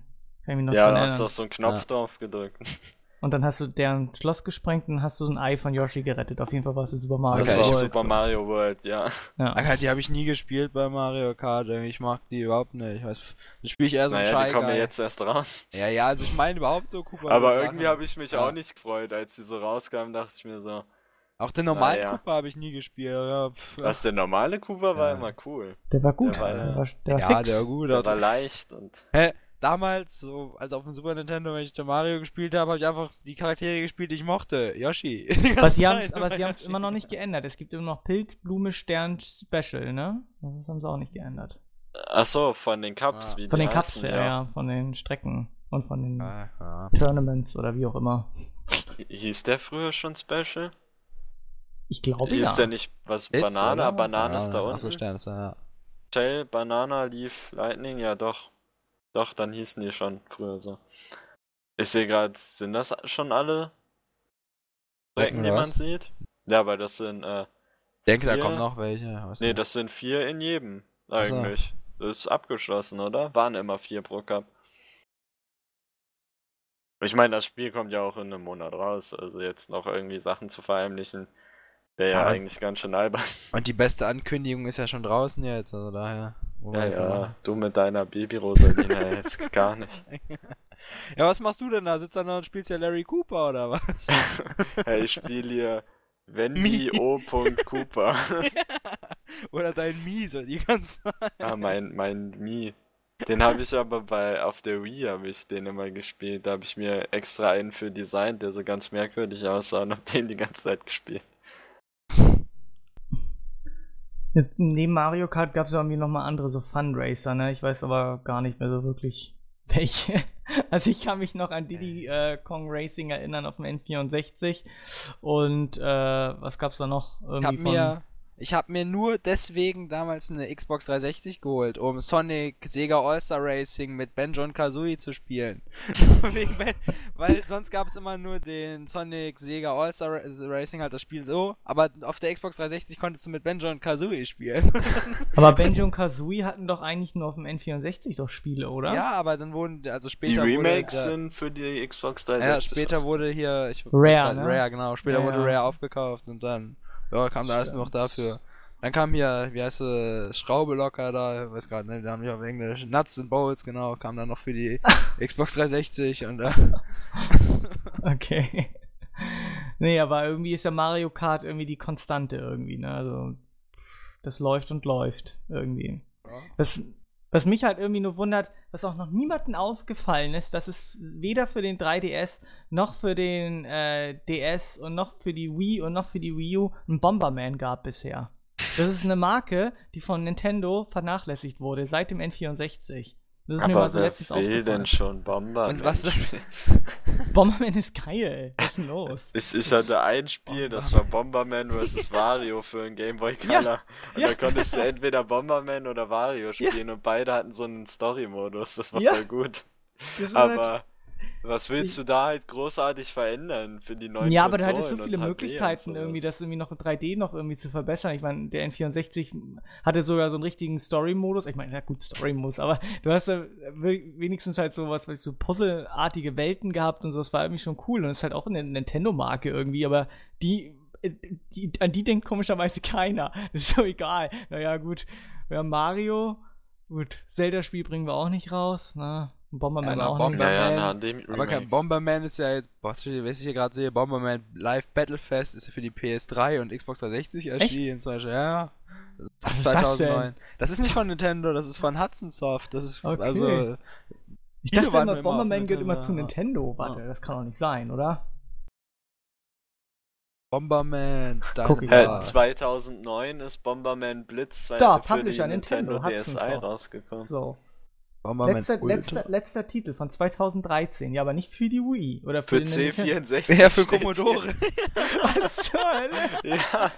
Kann ich mich noch ja, da hast du auch so einen Knopf ja. drauf gedrückt. (laughs) Und dann hast du deren Schloss gesprengt und hast du so ein Ei von Yoshi gerettet. Auf jeden Fall war es Super Mario das World. Das war Super Mario World, ja. ja. Die habe ich nie gespielt bei Mario Kart. Ich mag die überhaupt nicht. Ich weiß, das spiele ich eher so naja, Shy die kommen ja jetzt erst raus. Ja, ja, also ich meine überhaupt so Cooper. Aber irgendwie habe ich mich ja. auch nicht gefreut, als die so rauskamen, dachte ich mir so. Auch den normalen naja. Cooper habe ich nie gespielt. Ja, Was, der normale Cooper war immer cool. Der war gut. Der war, der war, der war ja, der war gut. Der war leicht und. Hä? Damals, so als auf dem Super Nintendo, wenn ich der Mario gespielt habe, habe ich einfach die Charaktere gespielt, die ich mochte. Yoshi. (laughs) aber sie haben es immer noch nicht geändert. Es gibt immer noch Pilz, Blume, Stern, Special, ne? Das haben sie auch nicht geändert. Achso, von den Cups, ah. wie Von die den heißen, Cups, ja, ja, von den Strecken und von den ah, ah. Tournaments oder wie auch immer. Hieß der früher schon Special? Ich glaube ja. Ist der nicht was It's, Banana? Oder? Banana ist da unten. Achso, Stern ist da, ja. Tail, Banana, Leaf, Lightning, ja doch. Doch, dann hießen die schon früher so. Ich sehe gerade, sind das schon alle Strecken, die man sieht? Ja, weil das sind, äh. Ich denke, vier... da kommen noch welche. Was nee, das sind vier in jedem, eigentlich. So. Das ist abgeschlossen, oder? Waren immer vier pro Cup. Ich meine, das Spiel kommt ja auch in einem Monat raus, also jetzt noch irgendwie Sachen zu verheimlichen, wäre ja, ja eigentlich ganz schön albern. (laughs) Und die beste Ankündigung ist ja schon draußen jetzt, also daher. Ja, ja, du mit deiner Baby-Rosalina (laughs) jetzt gar nicht. (laughs) Ja, was machst du denn da? Sitzt da noch und spielst ja Larry Cooper oder was? hey, ich spiele hier Wendy O. Cooper. oder dein Mi soll die ganz sein. Ah, mein, mein Mi. Den habe ich aber bei auf der Wii habe ich den immer gespielt. Da habe ich mir extra einen für designt, der so ganz merkwürdig aussah und habe den die ganze Zeit gespielt. Neben Mario Kart gab es irgendwie nochmal andere so Fundraiser, ne? Ich weiß aber gar nicht mehr so wirklich (laughs) welche. Also ich kann mich noch an Diddy äh, Kong Racing erinnern auf dem N64 und äh, was gab's da noch? Irgendwie hab mir ich habe mir nur deswegen damals eine Xbox 360 geholt, um Sonic Sega All-Star Racing mit Benjo und Kazooie zu spielen. (laughs) weil sonst gab es immer nur den Sonic Sega All-Star Racing, halt das Spiel so, aber auf der Xbox 360 konntest du mit Benjo und Kazooie spielen. (laughs) aber Benjo und Kazooie hatten doch eigentlich nur auf dem N64 doch Spiele, oder? Ja, aber dann wurden, also später. Die Remakes wurde, sind für die Xbox 360. Ja, später wurde hier. Ich, Rare, ne? Rare, genau. Später ja, wurde Rare aufgekauft und dann. Ja, kam da alles noch dafür. Dann kam hier, wie heißt es, Schraube locker da, weiß gerade, ne, da haben wir auf Englisch, Nuts and Bolts, genau, kam dann noch für die (laughs) Xbox 360 und äh, (laughs) Okay. Nee, aber irgendwie ist ja Mario Kart irgendwie die Konstante irgendwie, ne, also das läuft und läuft irgendwie. Ja. Das, was mich halt irgendwie nur wundert, was auch noch niemandem aufgefallen ist, dass es weder für den 3DS noch für den äh, DS und noch für die Wii und noch für die Wii U einen Bomberman gab bisher. Das ist eine Marke, die von Nintendo vernachlässigt wurde seit dem N64. Das ist Aber mir mal so letztens will denn schon Bomberman? Und was (laughs) Bomberman ist geil. Was ist denn los? Ich, ich hatte ein Spiel, das war Bomberman vs. Wario für ein Game Boy Color. Ja, und ja. da konntest du entweder Bomberman oder Wario spielen ja. und beide hatten so einen Story-Modus. Das war voll gut. Aber was willst du da halt großartig verändern für die neuen Ja, aber du hattest so viele Möglichkeiten, irgendwie das irgendwie noch in 3D noch irgendwie zu verbessern. Ich meine, der N64 hatte sogar so einen richtigen Story-Modus. Ich meine, ja gut, Story-Modus, aber du hast da wenigstens halt so was, so Puzzle-artige Welten gehabt und so. Das war irgendwie schon cool. Und es ist halt auch eine Nintendo-Marke irgendwie, aber die, die, an die denkt komischerweise keiner. Das (laughs) ist so egal. Naja, gut. Wir haben Mario. Gut, Zelda-Spiel bringen wir auch nicht raus, ne? Bomberman aber auch Bomberman, ja, ja, dem aber kein Bomberman ist ja jetzt, was ich hier gerade sehe, Bomberman Live Battlefest ist für die PS3 und Xbox 360 erschienen. Zum Beispiel, ja. Was ist 2009. das denn? Das ist nicht von Nintendo, das ist von Hudson Soft. Das ist okay. also. Ich dachte immer, Bomberman gehört immer zu Nintendo. Warte, das kann doch nicht sein, oder? Bomberman, äh, 2009 ist Bomberman Blitz 2 da, für die Nintendo, Nintendo DSi rausgekommen. So. Letzter, letzter, letzter, Titel von 2013, ja, aber nicht für die Wii oder für, für C64. Ja, für Commodore. Was zur Hölle? Ja.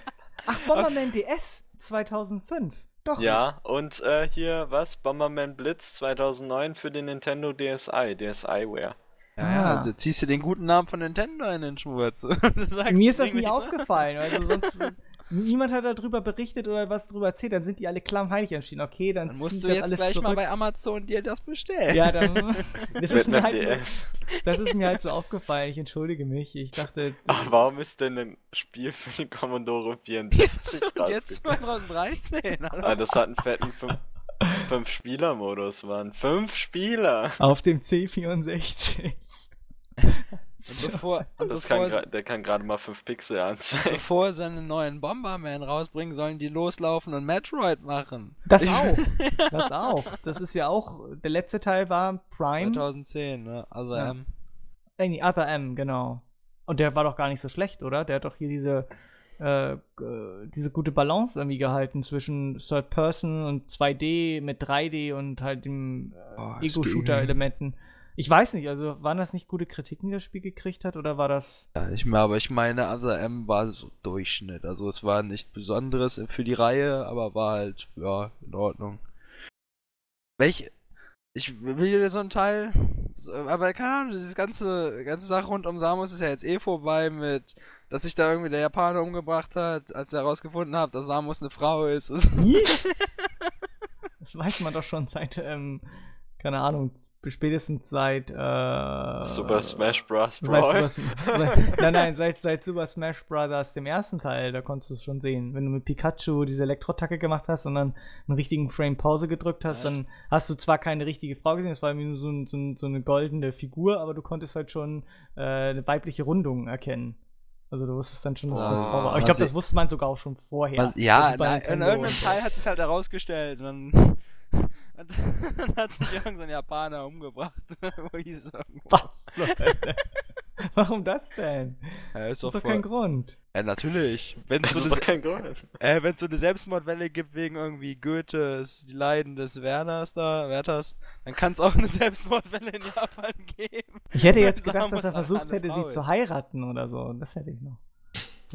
Ach, Bomberman okay. DS 2005. Doch. Ja, und äh, hier, was? Bomberman Blitz 2009 für den Nintendo DSi, DSiWare. Ja, ja, ah. also ziehst du den guten Namen von Nintendo in den Schmutz. (laughs) Mir ist das nie aufgefallen, also sonst (laughs) niemand hat darüber berichtet oder was darüber erzählt, dann sind die alle klammheilig erschienen. Okay, dann, dann musst du jetzt gleich zurück. mal bei Amazon dir das bestellen. Ja, dann. Das ist, mir halt, das ist mir halt so aufgefallen. Ich entschuldige mich. Ich dachte. Ach, warum ist denn ein Spiel für den Commodore 64 (laughs) Jetzt 2013. Ah, das hat einen fetten 5-Spieler-Modus, Mann. Fünf Spieler! Auf dem C64. (laughs) Und bevor, (laughs) und das bevor kann der kann gerade mal 5 Pixel anzeigen. Bevor sie einen neuen Bomberman rausbringen, sollen die loslaufen und Metroid machen. Das auch. (laughs) das auch. Das ist ja auch. Der letzte Teil war Prime. 2010, ne? Also ja. M. Äh, nee, Other M, genau. Und der war doch gar nicht so schlecht, oder? Der hat doch hier diese. Äh, diese gute Balance irgendwie gehalten zwischen Third Person und 2D mit 3D und halt dem äh, Ego-Shooter-Elementen. Ich weiß nicht, also waren das nicht gute Kritiken, die das Spiel gekriegt hat, oder war das. Ja, ich meine, aber ich meine, Other M war so Durchschnitt. Also es war nichts Besonderes für die Reihe, aber war halt, ja, in Ordnung. Welch. Ich will dir so ein Teil. Aber keine Ahnung, diese ganze, ganze Sache rund um Samus ist ja jetzt eh vorbei mit, dass sich da irgendwie der Japaner umgebracht hat, als er herausgefunden hat, dass Samus eine Frau ist. (laughs) das weiß man doch schon seit ähm, keine Ahnung, spätestens seit äh, Super Smash Bros. Brawl. Seit, (laughs) nein, nein, seit, seit Super Smash Bros. dem ersten Teil, da konntest du es schon sehen. Wenn du mit Pikachu diese Elektrotacke gemacht hast und dann einen richtigen Frame Pause gedrückt hast, Echt? dann hast du zwar keine richtige Frau gesehen, es war nur so, so, so, eine goldene Figur, aber du konntest halt schon äh, eine weibliche Rundung erkennen. Also du wusstest dann schon, dass oh, das Frau war. Ich glaube, das wusste man sogar auch schon vorher. Was, ja, na, in irgendeinem Teil hat es halt herausgestellt. Und dann (laughs) und dann (laughs) hat sich irgendein so Japaner umgebracht. (laughs) Was? Warum das denn? Ja, ist, das ist doch kein Grund. Ja, natürlich. Wenn's das so ist doch kein Grund. Äh, Wenn es so eine Selbstmordwelle gibt wegen irgendwie Goethes, die Leiden des Werners da, Werthers, dann kann es auch eine Selbstmordwelle in Japan geben. Ich hätte jetzt gedacht, dass er versucht hätte, sie zu heiraten oder so. Das hätte ich noch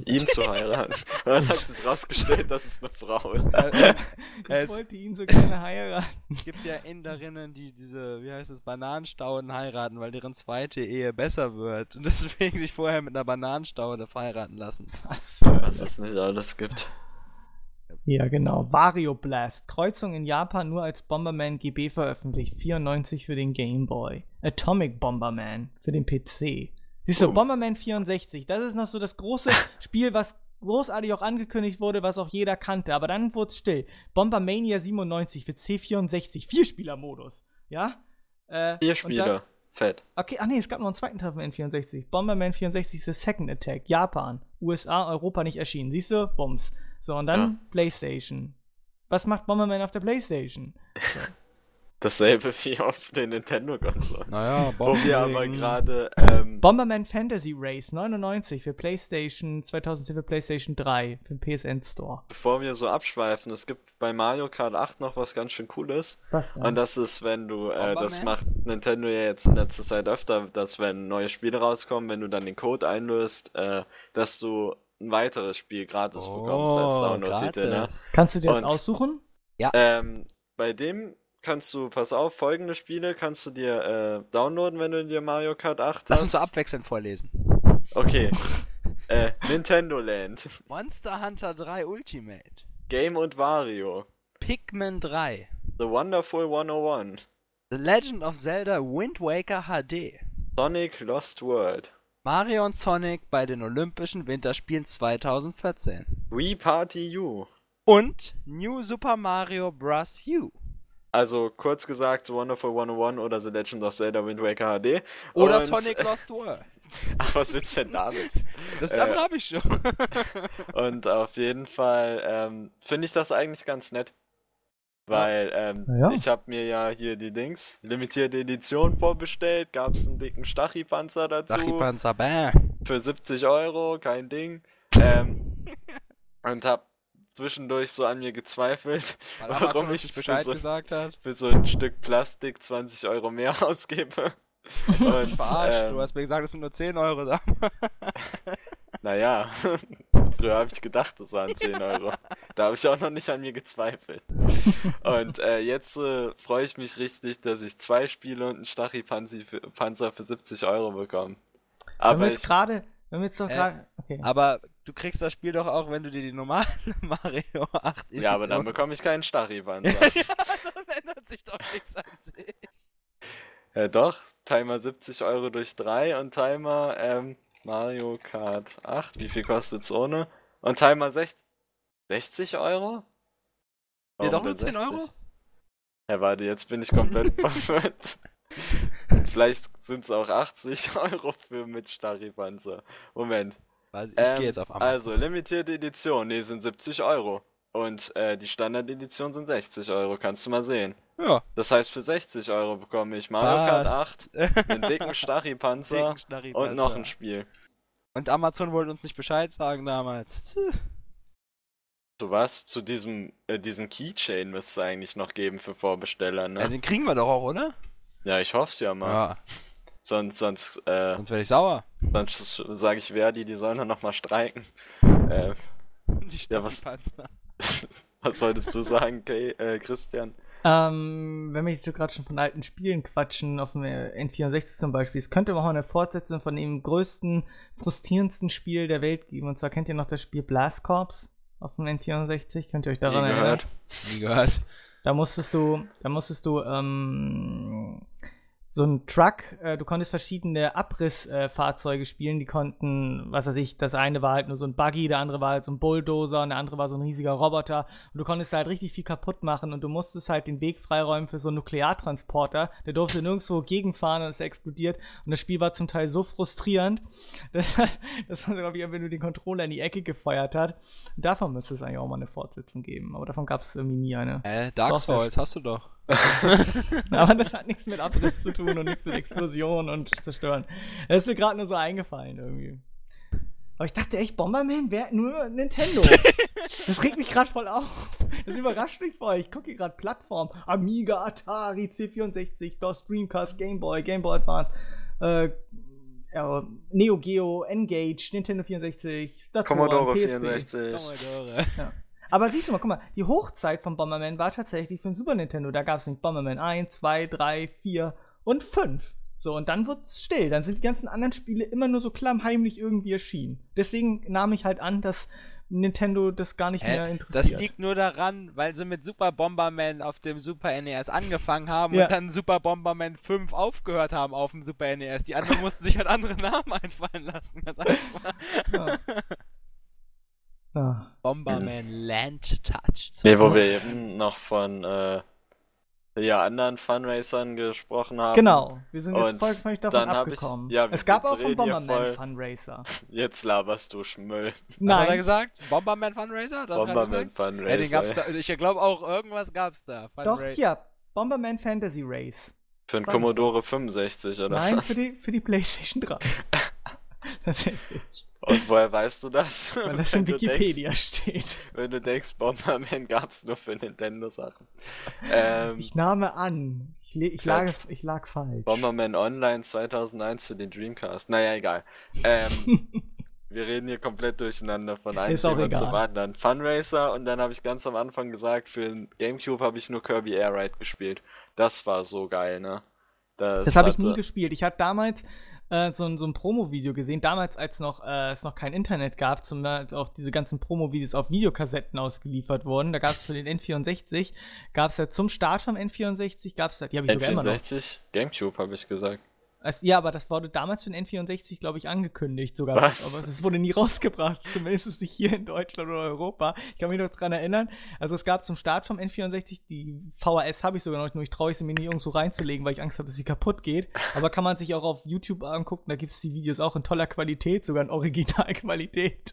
ihn zu heiraten. (laughs) Und dann hat es rausgestellt, dass es eine Frau ist. (laughs) ich wollte ihn so gerne heiraten. Es gibt ja Inderinnen, die diese, wie heißt es, Bananenstauden heiraten, weil deren zweite Ehe besser wird. Und deswegen sich vorher mit einer Bananenstaude verheiraten lassen. Was, (laughs) Was es nicht alles gibt. Ja, genau. Wario Blast. Kreuzung in Japan nur als Bomberman GB veröffentlicht. 94 für den Game Boy. Atomic Bomberman für den PC. Siehst du, Bomberman 64, das ist noch so das große (laughs) Spiel, was großartig auch angekündigt wurde, was auch jeder kannte. Aber dann wurde es still. Bombermania 97 für C64, Vierspieler-Modus. Ja? Äh, Vier Spieler. Fett. Okay, ach nee, es gab noch einen zweiten Teil von N64. Bomberman 64 The Second Attack. Japan. USA, Europa nicht erschienen. Siehst du? Bums. So, und dann ja. PlayStation. Was macht Bomberman auf der PlayStation? So. (laughs) Dasselbe (laughs) wie auf den Nintendo-Konsolen. Naja, Wo wir aber gerade. Ähm, Bomberman Fantasy Race 99 für PlayStation 2007 für PlayStation 3 für den PSN Store. Bevor wir so abschweifen, es gibt bei Mario Kart 8 noch was ganz schön Cooles. Was denn? Und das ist, wenn du. Äh, das macht Nintendo ja jetzt in letzter Zeit öfter, dass wenn neue Spiele rauskommen, wenn du dann den Code einlöst, äh, dass du ein weiteres Spiel gratis oh, bekommst als Download-Titel. Ne? Kannst du dir das aussuchen? Ja. Ähm, bei dem kannst du, pass auf, folgende Spiele kannst du dir äh, downloaden, wenn du dir Mario Kart 8 hast. Lass uns abwechselnd vorlesen. Okay. (laughs) äh, Nintendo Land. Monster Hunter 3 Ultimate. Game und Wario. Pikmin 3. The Wonderful 101. The Legend of Zelda Wind Waker HD. Sonic Lost World. Mario und Sonic bei den Olympischen Winterspielen 2014. Wii Party U. Und New Super Mario Bros. U. Also kurz gesagt, Wonderful 101 oder The Legend of Zelda Wind Waker HD. Oder und, Sonic (laughs) Lost World. Ach, was willst du denn damit? (laughs) Das äh, habe ich schon. (laughs) und auf jeden Fall ähm, finde ich das eigentlich ganz nett. Weil ähm, ja. ich habe mir ja hier die Dings, limitierte Edition vorbestellt, gab es einen dicken Stachypanzer dazu. Stachypanzer, bäh. Für 70 Euro, kein Ding. Ähm, und hab zwischendurch so an mir gezweifelt, (laughs) warum ich für so, für so, ein Stück Plastik 20 Euro mehr (laughs) ausgebe. Und, verarscht, ähm, du hast mir gesagt, es sind nur 10 Euro da. (laughs) naja, früher habe ich gedacht, das waren 10 Euro. Da habe ich auch noch nicht an mir gezweifelt. Und äh, jetzt äh, freue ich mich richtig, dass ich zwei Spiele und einen Stachy-Panzer für 70 Euro bekomme. Aber ich gerade wenn wir jetzt doch äh, okay. Aber du kriegst das Spiel doch auch, wenn du dir die normale (laughs) Mario 8 Edition Ja, aber dann bekomme ich keinen Stachelpanzer. (laughs) ja, dann ändert sich doch nichts an sich. Ja, doch. Timer 70 Euro durch 3 und Timer ähm, Mario Kart 8. Wie viel kostet's ohne? Und Timer 60, 60 Euro? Warum ja, doch nur 10 Euro? Ja, warte, jetzt bin ich komplett (laughs) verwirrt. Vielleicht sind es auch 80 Euro für mit Staripanzer. Moment. Ich ähm, gehe jetzt auf Amazon. Also, limitierte Edition, nee, sind 70 Euro. Und äh, die Standard-Edition sind 60 Euro, kannst du mal sehen. Ja. Das heißt, für 60 Euro bekomme ich Mario Kart 8, (laughs) einen dicken Stachypanzer und noch ein Spiel. Und Amazon wollte uns nicht Bescheid sagen damals. Zu was? Zu diesem, äh, diesen Keychain müsste es eigentlich noch geben für Vorbesteller, ne? Ja, den kriegen wir doch auch, oder? Ja, ich hoffe es ja mal. Ja. Sonst, sonst, äh, sonst werde ich sauer. Sonst sage ich Verdi, die sollen dann nochmal streiken. Äh, die ja, was, (laughs) was wolltest du sagen, Kay, äh, Christian? Ähm, wenn wir jetzt so gerade schon von alten Spielen quatschen, auf dem N64 zum Beispiel, es könnte auch eine Fortsetzung von dem größten, frustrierendsten Spiel der Welt geben. Und zwar kennt ihr noch das Spiel Blast Corps auf dem N64? Könnt ihr euch daran Nie erinnern? Gehört. Nie gehört. Da musstest du, da musstest du, ähm, so ein Truck, äh, du konntest verschiedene Abrissfahrzeuge äh, spielen, die konnten, was weiß ich, das eine war halt nur so ein Buggy, der andere war halt so ein Bulldozer und der andere war so ein riesiger Roboter und du konntest halt richtig viel kaputt machen und du musstest halt den Weg freiräumen für so einen Nukleartransporter, der durfte nirgendwo gegenfahren und ist explodiert und das Spiel war zum Teil so frustrierend, (laughs) dass, dass man, glaube ich, wenn du den Controller in die Ecke gefeuert hat. Und davon müsste es eigentlich auch mal eine Fortsetzung geben, aber davon gab es irgendwie nie eine. Äh, Dark Souls hast du doch. (laughs) Aber das hat nichts mit Abriss zu tun und nichts mit Explosion und Zerstören. Das ist mir gerade nur so eingefallen irgendwie. Aber ich dachte echt, Bomberman wäre nur Nintendo. das regt mich gerade voll auf. Das überrascht mich voll. Ich gucke hier gerade Plattform. Amiga, Atari, C64, DOS, Dreamcast, Game Boy, Game Boy Advance, äh, ja, Neo Geo, Engage, Nintendo 64, Star Commodore 64. Commodore. Ja. Aber siehst du mal, guck mal, die Hochzeit von Bomberman war tatsächlich für den Super Nintendo. Da gab es nicht Bomberman 1, 2, 3, 4 und 5. So, und dann wird es still. Dann sind die ganzen anderen Spiele immer nur so klammheimlich irgendwie erschienen. Deswegen nahm ich halt an, dass Nintendo das gar nicht äh, mehr interessiert. Das liegt nur daran, weil sie mit Super Bomberman auf dem Super NES angefangen haben ja. und dann Super Bomberman 5 aufgehört haben auf dem Super NES. Die anderen mussten sich halt andere Namen einfallen lassen. Ganz einfach. Ja. (laughs) Ah. Bomberman. Land Touch. Nee, wo wir eben noch von äh, ja, anderen Funracern gesprochen haben. Genau, wir sind jetzt vollständig davon abgekommen. Ich, ja, es gab auch einen Bomberman Funracer. Jetzt laberst du Schmüll. Nein. Hat er gesagt? Bomberman Funracer? Das Bomberman Funracer. Ja, den gab's da, ich glaube auch, irgendwas gab's da. Fun Doch, ja, Bomberman Fantasy Race. Für einen Commodore 65 oder Nein, was? Für die, für die PlayStation 3. (laughs) Tatsächlich. Und woher weißt du das? Weil das in Wikipedia denkst, steht. Wenn du denkst, Bomberman gab es nur für Nintendo-Sachen. Ähm, ich nahme an. Ich, ich, lag, ich lag falsch. Bomberman Online 2001 für den Dreamcast. Naja, egal. Ähm, (laughs) wir reden hier komplett durcheinander von einem Ist Thema zum anderen. Funracer und dann habe ich ganz am Anfang gesagt, für den Gamecube habe ich nur Kirby Air Ride gespielt. Das war so geil, ne? Das, das habe ich nie gespielt. Ich hatte damals äh, so, so ein Promo-Video gesehen, damals, als noch, äh, es noch kein Internet gab, zum auch diese ganzen Promo-Videos auf Videokassetten ausgeliefert wurden. Da gab es für den N64, gab es ja zum Start vom N64, gab es, die habe ich N64? sogar immer noch. Gamecube, habe ich gesagt. Also, ja, aber das wurde damals für den N64, glaube ich, angekündigt sogar. Was? Aber es wurde nie rausgebracht, (laughs) zumindest nicht hier in Deutschland oder Europa. Ich kann mich noch dran erinnern. Also es gab zum Start vom N64, die VHS habe ich sogar noch, nur ich traue sie mir nie irgendwo reinzulegen, weil ich Angst habe, dass sie kaputt geht. Aber kann man sich auch auf YouTube angucken, da gibt es die Videos auch in toller Qualität, sogar in Originalqualität.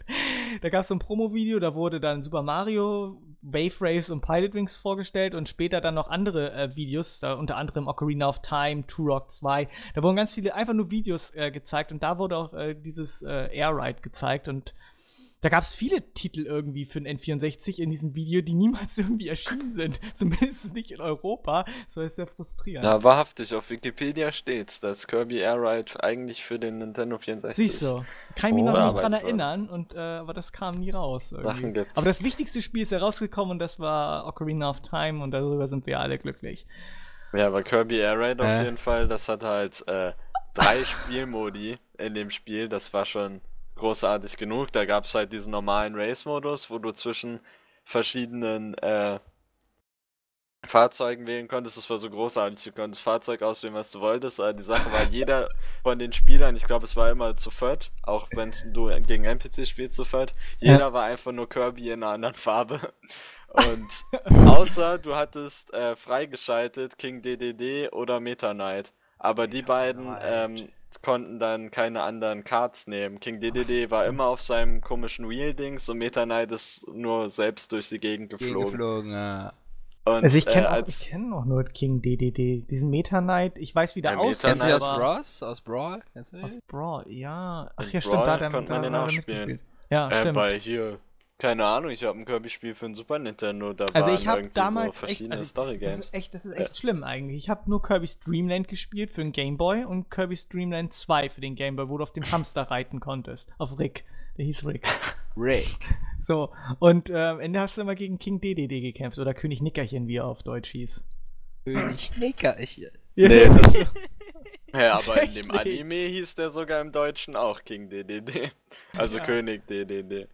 Da gab es so ein Promo-Video, da wurde dann Super Mario, Wave Race und Pilot Wings vorgestellt und später dann noch andere äh, Videos, da unter anderem Ocarina of Time, Turok 2. Da wurden ganz viele einfach nur Videos äh, gezeigt und da wurde auch äh, dieses äh, Air Ride gezeigt und da gab es viele Titel irgendwie für den N64 in diesem Video, die niemals (laughs) irgendwie erschienen sind. Zumindest nicht in Europa. So ist sehr frustrierend. Ja, wahrhaftig, auf Wikipedia steht's, dass Kirby Air Ride eigentlich für den Nintendo 64 Siehst du, kann ich mich oh, noch nicht dran erinnern, und, äh, aber das kam nie raus. Irgendwie. Sachen gibt's. Aber das wichtigste Spiel ist herausgekommen und das war Ocarina of Time und darüber sind wir alle glücklich. Ja, aber Kirby Air Ride äh. auf jeden Fall, das hat halt äh, drei Spielmodi in dem Spiel, das war schon großartig genug. Da gab es halt diesen normalen Race-Modus, wo du zwischen verschiedenen äh, Fahrzeugen wählen konntest. Das war so großartig. Du konntest Fahrzeug auswählen, was du wolltest. Aber die Sache war, jeder von den Spielern, ich glaube, es war immer zu viert, auch wenn du gegen NPC spielst zu viert, jeder war einfach nur Kirby in einer anderen Farbe. Und außer du hattest äh, freigeschaltet King DDD oder Meta Knight. Aber die beiden ähm, konnten dann keine anderen Cards nehmen. King DDD war immer auf seinem komischen Wheel-Dings und Meta Knight ist nur selbst durch die Gegend geflogen. geflogen ja. Und, also ich kenne äh, auch, kenn auch nur King DDD. Diesen Meta Knight, ich weiß, wie der ja, aussieht. Kennst du aus Bros? Aus Brawl? Aus Brawl, ja. Ach ja, stimmt, Brawl da, konnte man den auch spielen. Ja, äh, stimmt. Bei hier keine Ahnung, ich habe ein Kirby-Spiel für ein Super Nintendo, da also waren ich habe damals so verschiedene echt, also Story-Games. Das ist echt, das ist echt ja. schlimm eigentlich. Ich habe nur Kirby's Dream Land gespielt für den Game Boy und Kirby's Dream Land 2 für den Game Boy, wo du auf dem Hamster (laughs) reiten konntest. Auf Rick. Der hieß Rick. (laughs) Rick. So, und äh, am Ende hast du immer gegen King DDD gekämpft oder König Nickerchen, wie er auf Deutsch hieß. König Nickerchen. Ja. Nee, das. (laughs) ja, aber in dem Anime hieß der sogar im Deutschen auch King DDD. Also ja. König DDD.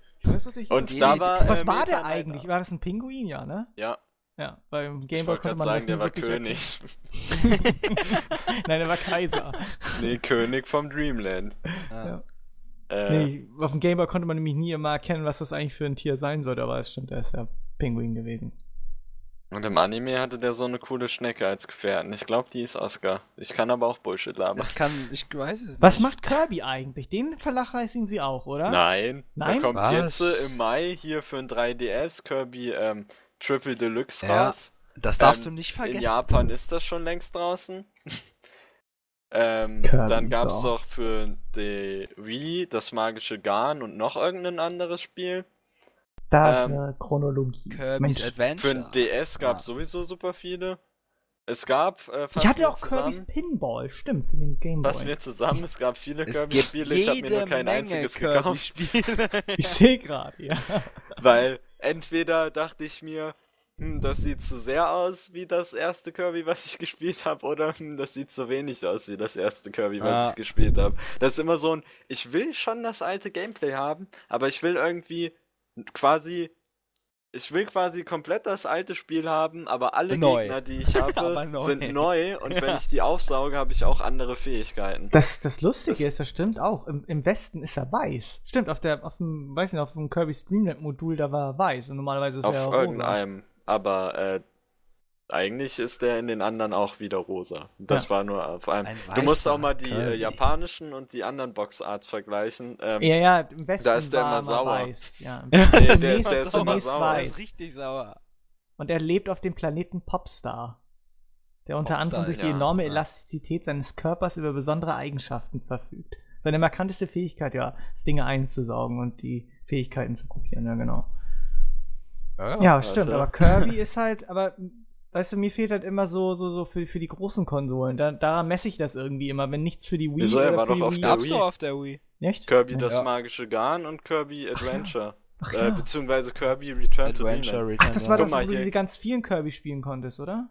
Und da war. Was äh, war der eigentlich? War das ein Pinguin, ja, ne? Ja. Ja, beim Game Boy konnte man sagen, der war König. (laughs) Nein, der war Kaiser. Nee, König vom Dreamland. Ja. ja. Äh, nee, auf dem Game Boy konnte man nämlich nie immer erkennen, was das eigentlich für ein Tier sein sollte, aber es stimmt, er ist ja Pinguin gewesen. Und im Anime hatte der so eine coole Schnecke als Gefährten. Ich glaube, die ist Oscar. Ich kann aber auch Bullshit labern. Das kann, ich weiß es nicht. Was macht Kirby eigentlich? Den verlachreißen sie auch, oder? Nein. Nein? Da kommt Was? jetzt im Mai hier für ein 3DS Kirby ähm, Triple Deluxe ja, raus. Das darfst ähm, du nicht vergessen. In Japan ist das schon längst draußen. (laughs) ähm, dann gab es doch für die Wii das magische Garn und noch irgendein anderes Spiel. Da ähm, ist eine Chronologie. Kirby's Mensch. Adventure. Für den DS gab es ja. sowieso super viele. Es gab äh, fast Ich hatte auch zusammen, Kirby's Pinball, stimmt, für den Game Boy. Was wir zusammen, es gab viele Kirby-Spiele, ich habe mir nur kein Menge einziges gekauft. (laughs) (laughs) ich sehe gerade, ja. Weil entweder dachte ich mir, hm, das sieht zu sehr aus wie das erste Kirby, was ich gespielt habe, oder hm, das sieht zu wenig aus wie das erste Kirby, was ah. ich gespielt habe. Das ist immer so ein, ich will schon das alte Gameplay haben, aber ich will irgendwie quasi ich will quasi komplett das alte Spiel haben, aber alle neu. Gegner, die ich (laughs) habe, neu. sind neu und ja. wenn ich die aufsauge, habe ich auch andere Fähigkeiten. Das, das Lustige das ist, das stimmt auch. Im, Im, Westen ist er weiß. Stimmt, auf der, auf dem, weiß nicht, auf dem Kirby Streamnet Modul, da war er weiß und normalerweise ist auf er Auf irgendeinem, aber äh, eigentlich ist der in den anderen auch wieder rosa. Das ja. war nur vor allem. Du musst auch mal die äh, japanischen und die anderen Boxarts vergleichen. Ähm, ja, ja, im Westen da ist der immer sauer. Weiß. Ja, nee, (laughs) der, der, ist, der ist immer sauer. Weiß. Der ist richtig sauer. Und er lebt auf dem Planeten Popstar, der unter Popstar, anderem durch ja. die enorme Elastizität seines Körpers über besondere Eigenschaften verfügt. Seine markanteste Fähigkeit, ja, ist Dinge einzusaugen und die Fähigkeiten zu kopieren, ja, genau. Ja, ja stimmt, aber Kirby ist halt, aber weißt du, mir fehlt halt immer so, so, so für, für die großen Konsolen. Da, daran messe ich das irgendwie immer, wenn nichts für die Wii Wieso, er war doch auf der Wii. auf der Wii. Echt? Kirby das ja. magische Garn und Kirby Adventure. Ach, ja. äh, beziehungsweise Kirby Return Adventure, to Dreamland. Ach, das war doch, mal, wo du diese ganz vielen Kirby spielen konntest, oder?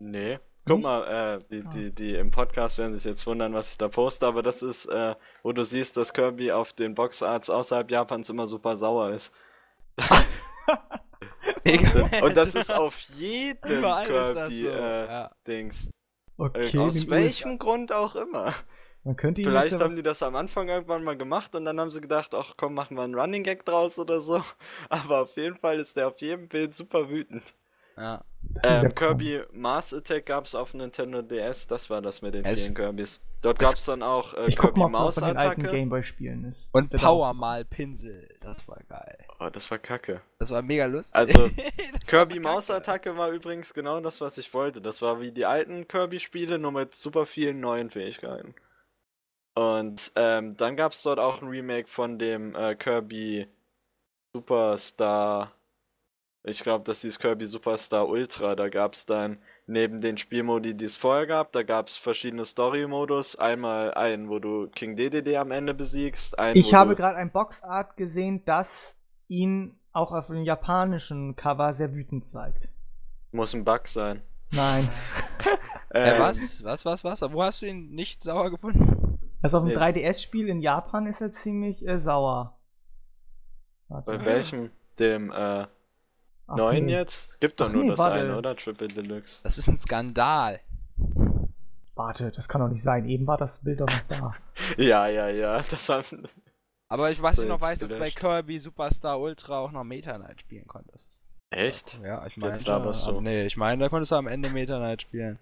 Nee. Guck mal, äh, die, ah. die, die im Podcast werden sich jetzt wundern, was ich da poste, aber das ist, äh, wo du siehst, dass Kirby auf den Boxarts außerhalb Japans immer super sauer ist. (laughs) (laughs) (laughs) Und das ist (laughs) auf jedem Kirby so. äh, ja. Dings. Okay, äh, aus welchem USA. Grund auch immer. Man könnte Vielleicht haben die das am Anfang irgendwann mal gemacht und dann haben sie gedacht, ach komm, machen wir einen Running Gag draus oder so. (laughs) Aber auf jeden Fall ist der auf jedem Bild super wütend. Ja. Ähm, Kirby Mars Attack gab es auf Nintendo DS, das war das mit den es, vielen Kirbys. Dort gab es dann auch äh, Kirby mal, Maus Attacke. Und Power mal Pinsel, das war geil. Oh, das war kacke. Das war mega lustig. Also, (laughs) (laughs) Kirby Maus Attacke war übrigens genau das, was ich wollte. Das war wie die alten Kirby-Spiele, nur mit super vielen neuen Fähigkeiten. Und ähm, dann gab es dort auch ein Remake von dem äh, Kirby Superstar ich glaube, das hieß Kirby Superstar Ultra. Da gab es dann neben den Spielmodi, die es vorher gab, da gab es verschiedene Story-Modus. Einmal einen, wo du King DDD am Ende besiegst. Einen, ich habe gerade ein Boxart gesehen, das ihn auch auf dem japanischen Cover sehr wütend zeigt. Muss ein Bug sein. Nein. (laughs) äh, was? Was, was, was? Wo hast du ihn nicht sauer gefunden? Also auf dem 3DS-Spiel in Japan ist er ziemlich äh, sauer. Warte. Bei welchem? Dem, äh, Ach, Neun nee. jetzt? Gibt doch Ach, nur nee, das warte. eine, oder? Triple Deluxe. Das ist ein Skandal. Warte, das kann doch nicht sein. Eben war das Bild doch noch da. (laughs) ja, ja, ja. Das haben. Aber ich weiß so, nicht noch, weiß, dass du bei Kirby Superstar Ultra auch noch Meta Knight spielen konntest. Echt? Ja, ich meine. Jetzt laberst du. Nee, ich meine, da konntest du am Ende Meta Knight spielen.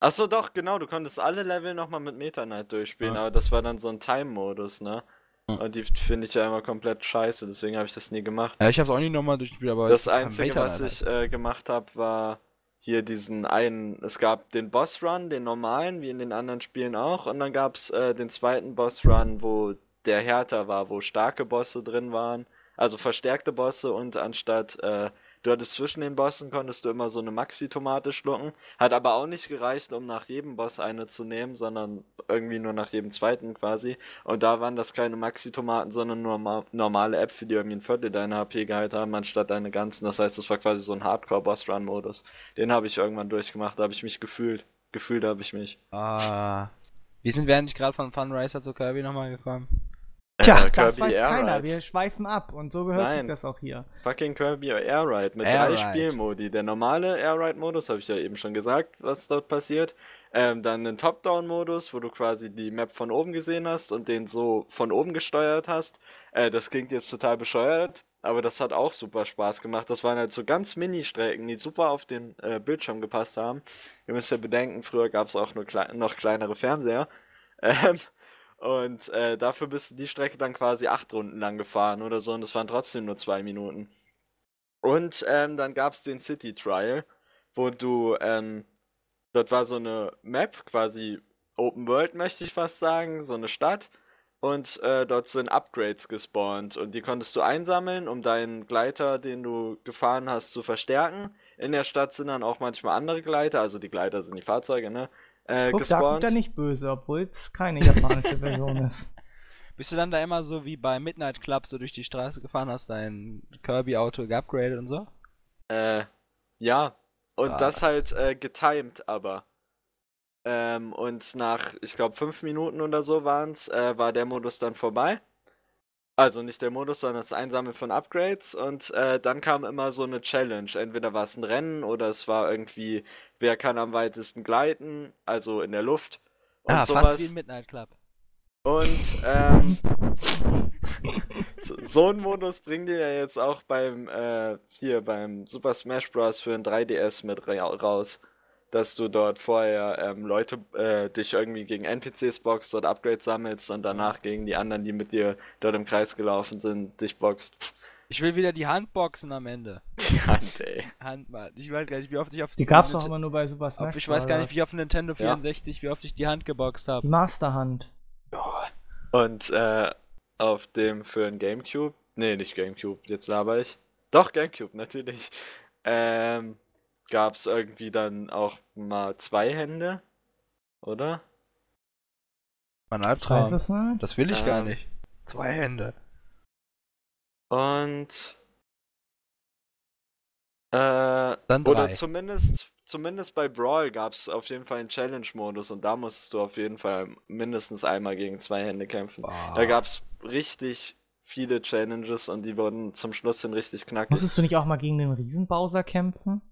Achso, doch, genau. Du konntest alle Level nochmal mit Meta Knight durchspielen, ja. aber das war dann so ein Time-Modus, ne? Und die finde ich ja immer komplett scheiße, deswegen habe ich das nie gemacht. Ja, ich habe es auch nie nochmal durchgespielt, aber. Das Einzige, was ich äh, gemacht habe, war hier diesen einen. Es gab den Boss Run, den normalen, wie in den anderen Spielen auch. Und dann gab es äh, den zweiten Boss Run, wo der härter war, wo starke Bosse drin waren. Also verstärkte Bosse und anstatt. Äh, Du hattest zwischen den Bossen, konntest du immer so eine Maxi-Tomate schlucken. Hat aber auch nicht gereicht, um nach jedem Boss eine zu nehmen, sondern irgendwie nur nach jedem zweiten quasi. Und da waren das keine Maxi-Tomaten, sondern nur normale Äpfel, die irgendwie ein Viertel deiner HP gehalten haben, anstatt deine ganzen. Das heißt, das war quasi so ein Hardcore-Boss-Run-Modus. Den habe ich irgendwann durchgemacht, da habe ich mich gefühlt. Gefühlt habe ich mich. Ah. Wie sind wir eigentlich gerade von Funriser zu Kirby nochmal gekommen? Tja, äh, das weiß Air keiner. Ride. Wir schweifen ab und so gehört Nein. sich das auch hier. Fucking Kirby Air Ride mit Air drei Ride. Spielmodi. Der normale Air Ride Modus, habe ich ja eben schon gesagt, was dort passiert. Ähm, dann einen Top-Down-Modus, wo du quasi die Map von oben gesehen hast und den so von oben gesteuert hast. Äh, das klingt jetzt total bescheuert, aber das hat auch super Spaß gemacht. Das waren halt so ganz Mini-Strecken, die super auf den äh, Bildschirm gepasst haben. Ihr müsst ja bedenken, früher gab es auch nur klei noch kleinere Fernseher. Ähm, und äh, dafür bist du die Strecke dann quasi acht Runden lang gefahren oder so und es waren trotzdem nur zwei Minuten. Und ähm, dann gab es den City Trial, wo du, ähm, dort war so eine Map, quasi Open World möchte ich fast sagen, so eine Stadt. Und äh, dort sind Upgrades gespawnt und die konntest du einsammeln, um deinen Gleiter, den du gefahren hast, zu verstärken. In der Stadt sind dann auch manchmal andere Gleiter, also die Gleiter sind die Fahrzeuge, ne? Äh, Guck, gespawnt. Da er nicht böse, obwohl es keine japanische (laughs) Version ist. Bist du dann da immer so wie bei Midnight Club so durch die Straße gefahren, hast dein Kirby-Auto geupgradet und so? Äh, ja. Und Was? das halt äh, getimed aber. Ähm, und nach, ich glaube, fünf Minuten oder so waren's, äh, war der Modus dann vorbei. Also nicht der Modus, sondern das Einsammeln von Upgrades. Und äh, dann kam immer so eine Challenge. Entweder war es ein Rennen oder es war irgendwie, wer kann am weitesten gleiten, also in der Luft. Und ah, sowas. fast wie ein Midnight Club. Und ähm, so, so ein Modus bringt ihr ja jetzt auch beim äh, hier beim Super Smash Bros. für ein 3DS mit raus dass du dort vorher ähm, Leute äh, dich irgendwie gegen NPCs boxt, dort Upgrades sammelst und danach gegen die anderen, die mit dir dort im Kreis gelaufen sind, dich boxt. Ich will wieder die Hand boxen am Ende. Die Hand, ey. Hand, Mann. Ich weiß gar nicht, wie oft ich auf die. Die gab's doch immer nur bei Super Smash. Ich weiß gar nicht, wie ich auf Nintendo 64, ja. wie oft ich die Hand geboxt habe. Masterhand. Oh. Und äh, auf dem für ein Gamecube. Nee, nicht Gamecube, jetzt laber ich. Doch, Gamecube, natürlich. Ähm, gab es irgendwie dann auch mal zwei Hände, oder? Mein Albtraum. Das, das will ich ähm, gar nicht. Zwei Hände. Und äh, oder zumindest zumindest bei Brawl gab es auf jeden Fall einen Challenge-Modus und da musstest du auf jeden Fall mindestens einmal gegen zwei Hände kämpfen. Wow. Da gab es richtig viele Challenges und die wurden zum Schluss hin richtig knackig. Musstest du nicht auch mal gegen den Riesenbowser kämpfen?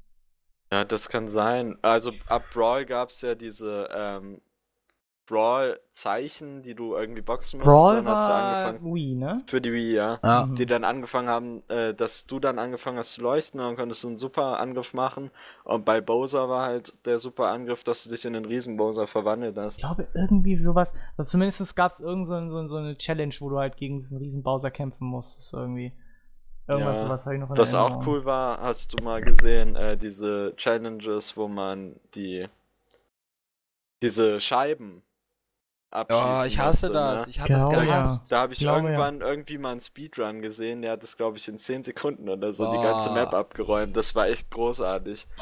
Ja, das kann sein. Also ab Brawl gab es ja diese ähm, Brawl-Zeichen, die du irgendwie boxen musst. Brawl dann hast du angefangen. Wii, ne? Für die Wii, ja. ja. Die dann angefangen haben, äh, dass du dann angefangen hast zu leuchten, dann konntest du einen super Angriff machen. Und bei Bowser war halt der super Angriff, dass du dich in den Riesen-Bowser verwandelt hast. Ich glaube, irgendwie sowas. Also zumindest gab es irgend so, so, so, eine Challenge, wo du halt gegen diesen Riesen-Bowser kämpfen musstest, irgendwie. Irgendwas, ja, was habe ich noch in Was auch cool war, hast du mal gesehen, äh, diese Challenges, wo man die diese Scheiben abschießen Oh, ich hasse musste, das. Ne? Ich hatte genau, das gehasst. Ja. Da habe ich, glaube, irgendwann ja. irgendwie mal einen Speedrun gesehen, der hat das, glaube ich, in 10 Sekunden oder so oh. die ganze Map abgeräumt. Das war echt großartig. (laughs)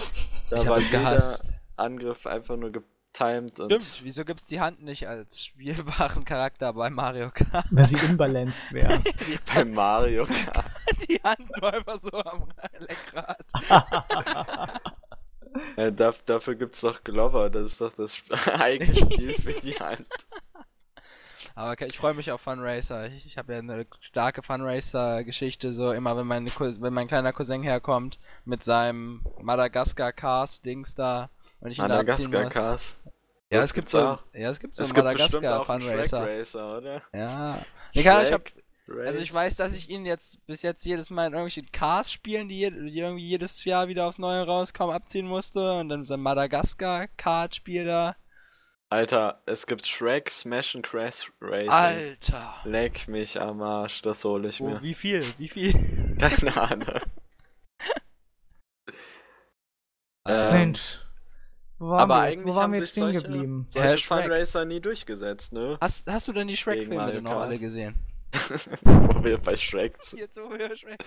Da ich war jeder gehasst. Angriff einfach nur getimed. Und Stimmt, wieso gibt es die Hand nicht als spielbaren Charakter bei Mario Kart? Weil sie unbalanced wäre. (laughs) (laughs) bei Mario Kart. die Hand war einfach so am Lenkrad. Ja, darf, dafür gibt's doch Glover, das ist doch das (laughs) eigene Spiel für die (laughs) Hand. Aber ich freue mich auf Funracer. Ich, ich habe ja eine starke Funracer-Geschichte, so immer wenn mein, wenn mein kleiner Cousin herkommt mit seinem Madagaskar-Cast-Dings da und ich ihn Madagaskar-Cast. Ja, es gibt so, auch. ja, es gibt so es Madagaskar Fun Racer. Racer, oder? Ja. Nee, ich hab, also ich weiß, dass ich ihn jetzt bis jetzt jedes Mal in irgendwelchen Cars spielen, die, die, irgendwie jedes Jahr wieder aufs Neue rauskommen, abziehen musste und dann so ein Madagaskar-Kart-Spiel da. Alter, es gibt Shrek Smash and Crash Racing. Alter. Leck mich am Arsch, das hole ich oh, mir. Wie viel? Wie viel? (laughs) Keine Ahnung. (laughs) ähm, Mensch. Wo waren aber wir eigentlich Wo waren wir jetzt stehen solche, geblieben? Solche Funracer nie durchgesetzt, ne? Hast, hast du denn die Shrek-Filme noch alle gesehen? (laughs) wo wir bei Shrek sind. Jetzt, wo wir Shrek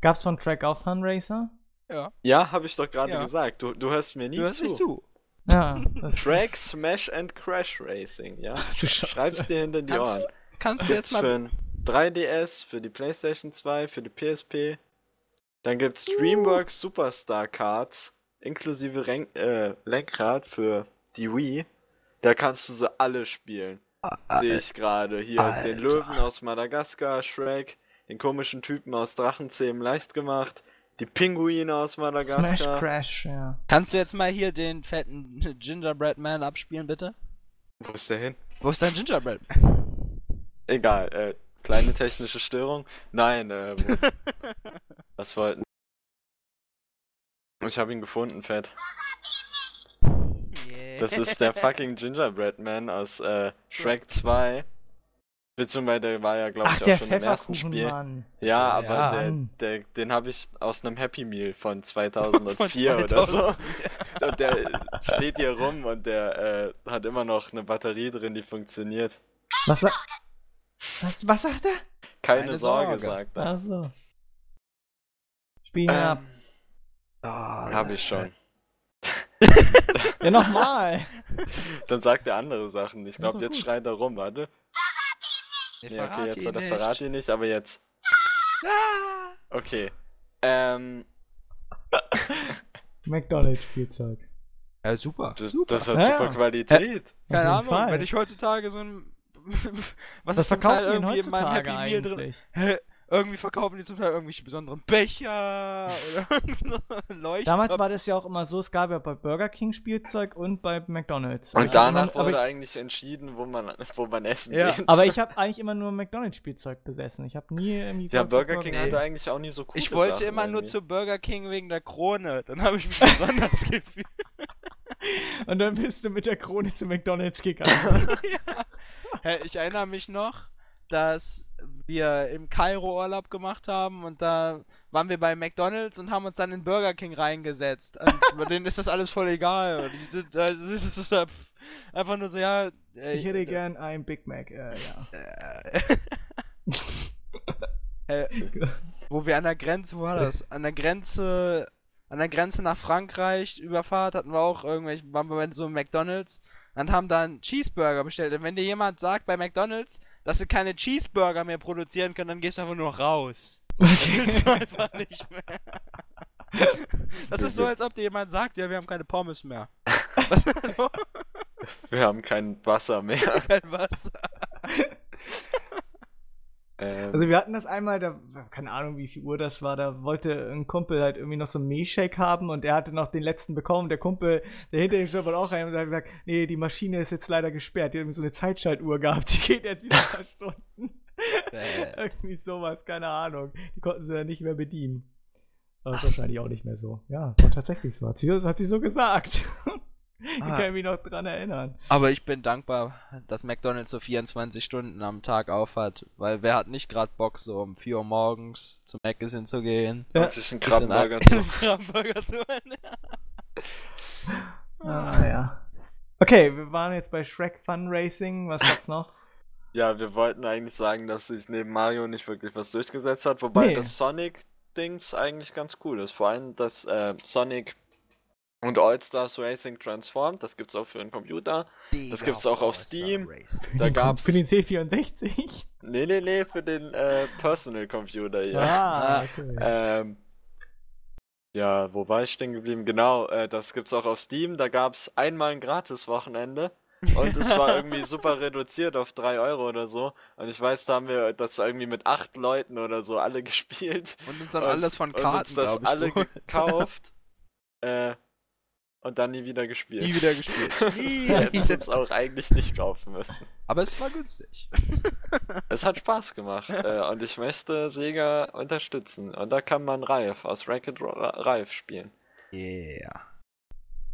Gab's von Track auch Funracer? Ja. Ja, hab ich doch gerade ja. gesagt. Du, du hörst mir nie du hörst zu. Nicht zu. Ja. (laughs) Track, Smash and Crash Racing, ja? Schreib's dir hinter die Ohren. Kannst du jetzt mal... Für ein 3DS, für die PlayStation 2, für die PSP. Dann gibt's DreamWorks uh. Superstar Cards inklusive Ren äh, Lenkrad für die Wii. Da kannst du sie alle spielen. Sehe ich gerade. Hier Alter. den Löwen aus Madagaskar, Shrek, den komischen Typen aus Drachenzähmen leicht gemacht, die Pinguine aus Madagaskar. Smash Crash, ja. Kannst du jetzt mal hier den fetten Gingerbread Man abspielen, bitte? Wo ist der hin? Wo ist dein Gingerbread Man? Egal, äh, kleine technische Störung. Nein, äh, (laughs) was wollten. Ich habe ihn gefunden, Fett. Yeah. Das ist der fucking Gingerbread Man aus äh, Shrek 2. Beziehungsweise der war ja, glaube ich, auch schon im ersten Spiel. Mann. Ja, aber ja. Der, der, den habe ich aus einem Happy Meal von (laughs) 2004 von 2000. oder so. und der (laughs) steht hier rum und der äh, hat immer noch eine Batterie drin, die funktioniert. Was, was, was sagt er? Keine, Keine Sorge, Sorge, sagt er. Ach so. Spiel ähm, ab. Oh, hab ich schon. (laughs) ja, nochmal. (laughs) Dann sagt er andere Sachen. Ich glaube, jetzt gut. schreit er rum, warte. Ja, okay, jetzt hat er verrat ihn nicht, aber jetzt. Okay. Ähm. (laughs) McDonalds-Spielzeug. Ja, super. Das, super. das hat ja, super Qualität. Keine Ahnung, Fall. wenn ich heutzutage so ein. (laughs) Was das ist verkaufen Teil irgendwie in meinem Happy Meal drin? Irgendwie verkaufen die zum Teil irgendwelche besonderen Becher oder (laughs) Leuchten. Damals war das ja auch immer so, es gab ja bei Burger King Spielzeug und bei McDonalds. Und danach immer, wurde ich, eigentlich entschieden, wo man, wo man essen ja. geht. Aber ich (laughs) habe eigentlich immer nur McDonalds Spielzeug besessen. Ich habe nie irgendwie. Ja, Burger King nee. hatte eigentlich auch nie so cool. Ich wollte Sachen immer irgendwie. nur zu Burger King wegen der Krone. Dann habe ich mich (laughs) besonders gefühlt. Und dann bist du mit der Krone zu McDonalds gegangen. ja. Ich erinnere mich noch, dass wir im Kairo Urlaub gemacht haben und da waren wir bei McDonalds und haben uns dann in Burger King reingesetzt. Und (laughs) denen ist das alles voll egal. Und die sind, das ist einfach nur so, ja. Äh, ich hätte äh, gern ein Big Mac, äh, ja. (laughs) äh, wo wir an der Grenze, wo war das? An der Grenze, an der Grenze nach Frankreich Überfahrt hatten wir auch irgendwelche, waren wir bei so einem McDonalds und haben da einen Cheeseburger bestellt. Und wenn dir jemand sagt bei McDonalds, dass sie keine Cheeseburger mehr produzieren können, dann gehst du einfach nur raus. Das willst du einfach nicht mehr. (laughs) Das ist so, als ob dir jemand sagt, ja, wir haben keine Pommes mehr. (laughs) wir haben kein Wasser mehr. Kein Wasser. (laughs) Ähm. Also wir hatten das einmal, da, keine Ahnung, wie viel Uhr das war, da wollte ein Kumpel halt irgendwie noch so einen Milchshake haben und er hatte noch den letzten bekommen. Der Kumpel, der hinter ihm stand, wollte auch rein und hat gesagt, nee, die Maschine ist jetzt leider gesperrt. Die hat irgendwie so eine Zeitschaltuhr gehabt, die geht erst wieder ein paar Stunden. (laughs) irgendwie sowas, keine Ahnung. Die konnten sie dann nicht mehr bedienen. Aber das ist wahrscheinlich auch nicht mehr so. Ja, war tatsächlich so. Hat sie, hat sie so gesagt. (laughs) (laughs) Ich ah. kann mich noch dran erinnern. Aber ich bin dankbar, dass McDonalds so 24 Stunden am Tag auf hat, weil wer hat nicht gerade Bock, so um 4 Uhr morgens zum Mc's hinzugehen? Ja. Und sich einen (laughs) Krabbenburger zu holen. ah, ja. Okay, wir waren jetzt bei Shrek Fun Racing. Was gab's noch? Ja, wir wollten eigentlich sagen, dass sich neben Mario nicht wirklich was durchgesetzt hat, wobei nee. das Sonic-Dings eigentlich ganz cool ist. Vor allem, dass äh, Sonic und All-Stars Racing Transformed, das gibt's auch für den Computer. Die das gibt's auch auf Steam. Da gab's. Für den C64? Nee, nee, nee, für den äh, Personal Computer hier. Ah, (laughs) okay. ähm, ja, wo war ich stehen geblieben? Genau, äh, das gibt's auch auf Steam. Da gab's einmal ein Gratis-Wochenende. Und es war irgendwie (laughs) super reduziert auf 3 Euro oder so. Und ich weiß, da haben wir das irgendwie mit acht Leuten oder so alle (laughs) gespielt. Und uns dann und, alles von Karten, und uns das alle gekauft. äh, und dann nie wieder gespielt. Nie wieder gespielt. (laughs) Hätten es jetzt auch eigentlich nicht kaufen müssen. Aber es war günstig. (laughs) es hat Spaß gemacht äh, und ich möchte Sega unterstützen. Und da kann man Reif aus Racket Reif spielen. Yeah.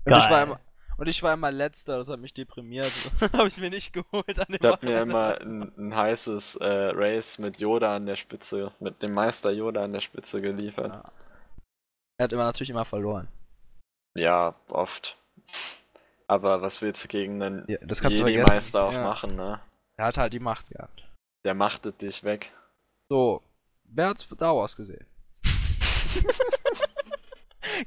Und ich, war immer, und ich war immer letzter, das hat mich deprimiert. (laughs) habe ich mir nicht geholt an dem Da hat mir immer ein, ein heißes äh, Race mit Yoda an der Spitze, mit dem Meister Yoda an der Spitze geliefert. Ja. Er hat immer natürlich immer verloren. Ja, oft. Aber was willst du gegen einen ja, Jedi-Meister auch ja. machen, ne? Er hat halt die Macht gehabt. Der machtet dich weg. So, wer hat Star Wars gesehen? (laughs)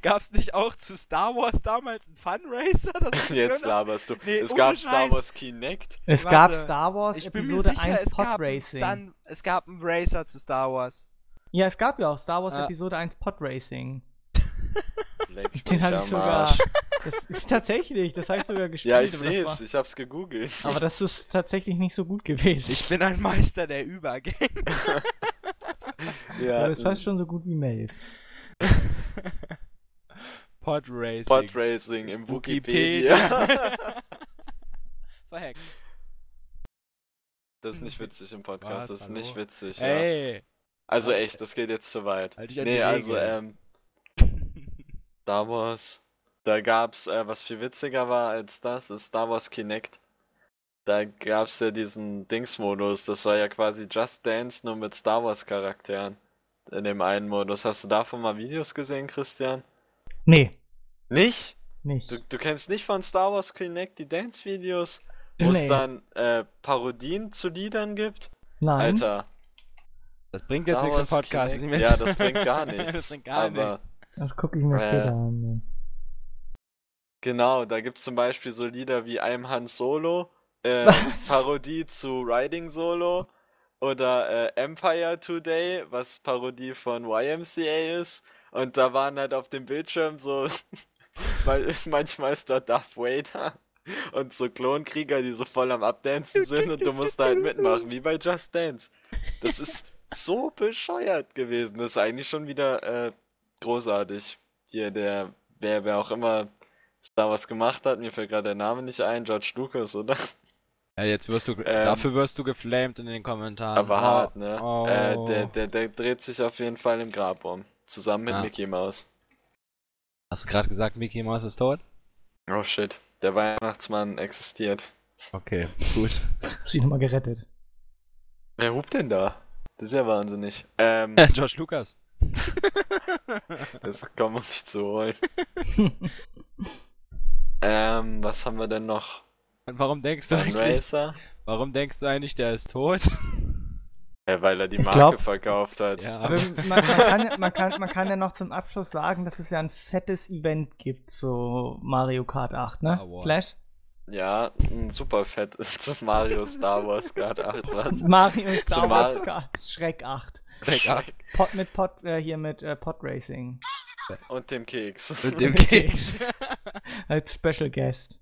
Gab's nicht auch zu Star Wars damals einen Funracer? Jetzt laberst du. Nee, es gab Scheiß. Star Wars Kinect. Es Warte, gab Star Wars ich Episode sicher, 1 Pod Racing. Dann, es gab einen Racer zu Star Wars. Ja, es gab ja auch Star Wars ja. Episode 1 Pod Racing. Leck Den hatte ich sogar. Das ist tatsächlich, das heißt sogar gespielt. Ja, ich sehe es, ich hab's gegoogelt. Aber das ist tatsächlich nicht so gut gewesen. Ich bin ein Meister der Übergänge. (laughs) ja, das ist fast schon so gut wie Mail. (laughs) Podracing. Podracing im Wikipedia. (laughs) Verhackt. Das ist nicht witzig im Podcast, Was, das ist hallo? nicht witzig. Ey. Ja. Also halt echt, das geht jetzt zu weit. Halt nee, also ähm, Star Wars. Da gab's, äh, was viel witziger war als das, ist Star Wars Kinect. Da gab's ja diesen Dings-Modus, das war ja quasi Just Dance nur mit Star Wars Charakteren. In dem einen Modus. Hast du davon mal Videos gesehen, Christian? Nee. Nicht? Nicht. Du, du kennst nicht von Star Wars Kinect die Dance-Videos, wo es dann äh, Parodien zu Liedern gibt? Nein. Alter. Das bringt jetzt nichts im Podcast. Kinect, ja, das bringt gar (laughs) nichts. das bringt gar aber, nichts. Das gucke ich mir äh, später an. Genau, da gibt es zum Beispiel so Lieder wie I'm Han Solo, äh, Parodie zu Riding Solo oder äh, Empire Today, was Parodie von YMCA ist. Und da waren halt auf dem Bildschirm so, (laughs) manchmal ist da Darth Vader und so Klonkrieger, die so voll am Abdancen sind und du musst da halt mitmachen, wie bei Just Dance. Das ist so bescheuert gewesen. Das ist eigentlich schon wieder äh, großartig. Hier der, wer, wer auch immer Star Wars gemacht hat, mir fällt gerade der Name nicht ein, George Lucas, oder? Ja, jetzt wirst du, ähm, dafür wirst du geflamed in den Kommentaren. Aber oh, hart, ne? Oh. Äh, der, der, der dreht sich auf jeden Fall im Grab um. Zusammen mit ja. Mickey Mouse. Hast du gerade gesagt, Mickey Mouse ist tot? Oh shit, der Weihnachtsmann existiert. Okay, gut. Hast ihn nochmal gerettet. Wer hupt denn da? Das ist ja wahnsinnig. Ähm, (laughs) George Lucas. (laughs) das kommt um mich zu holen. ähm, was haben wir denn noch? Und warum denkst du eigentlich? Racer? Warum denkst du eigentlich, der ist tot? Ja, weil er die Marke glaub, verkauft hat. Ja. Man, man, kann, man, kann, man kann ja noch zum Abschluss sagen, dass es ja ein fettes Event gibt zu Mario Kart 8, ne? Flash? Ja, ein super fett ist (laughs) zu Mario Star Wars Kart 8, was? Mario Star Wars Kart Schreck 8. 8. Pot mit Pot, äh, hier mit äh, Pot Racing. Und dem Keks. (laughs) Und (laughs) dem Keks. (laughs) Als Special Guest.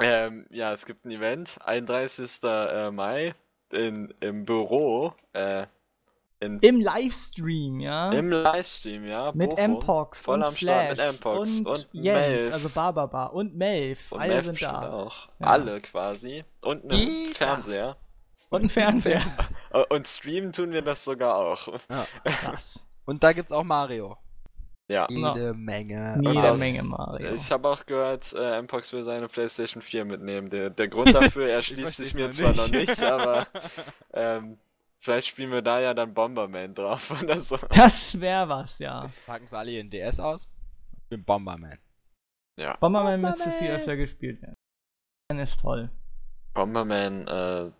Ähm, ja, es gibt ein Event, 31. Äh, Mai in, im Büro. Äh, in, Im Livestream, ja. Im Livestream, ja. Mit Mpox voll und am Flash Start mit Mpox und, und Jens, Melf. also Barbaba und Melf. Und Alle Melf sind da. Auch. Ja. Alle quasi. Und einen. Fernseher. Und einen Fernseher. (laughs) und streamen tun wir das sogar auch. Ja. Krass. (laughs) Und da gibt's auch Mario. Ja. Jede. Menge. Jede das, Menge Mario. Ich habe auch gehört, äh, Mpox will seine PlayStation 4 mitnehmen. Der, der Grund (laughs) dafür erschließt sich mir zwar noch nicht, aber ähm, Vielleicht spielen wir da ja dann Bomberman drauf oder so. Das wäre was, ja. Packen sie alle ihren DS aus. Ich bin Bomberman. Ja. Bomberman, Bomberman. müsste viel öfter gespielt werden. Bomberman ist toll. Bomberman äh,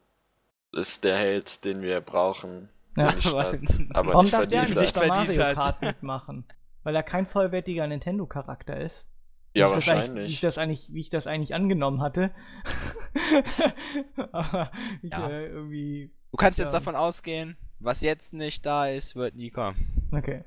ist der Held, den wir brauchen. Ja, den ich (laughs) aber Warum nicht darf der nicht bei Mario Kart mitmachen? Weil er kein vollwertiger Nintendo-Charakter ist. Ja, wie wahrscheinlich. Wie ich, das eigentlich, wie ich das eigentlich angenommen hatte. (laughs) aber ich ja. äh, irgendwie Du kannst jetzt davon ausgehen, was jetzt nicht da ist, wird nie kommen. Okay.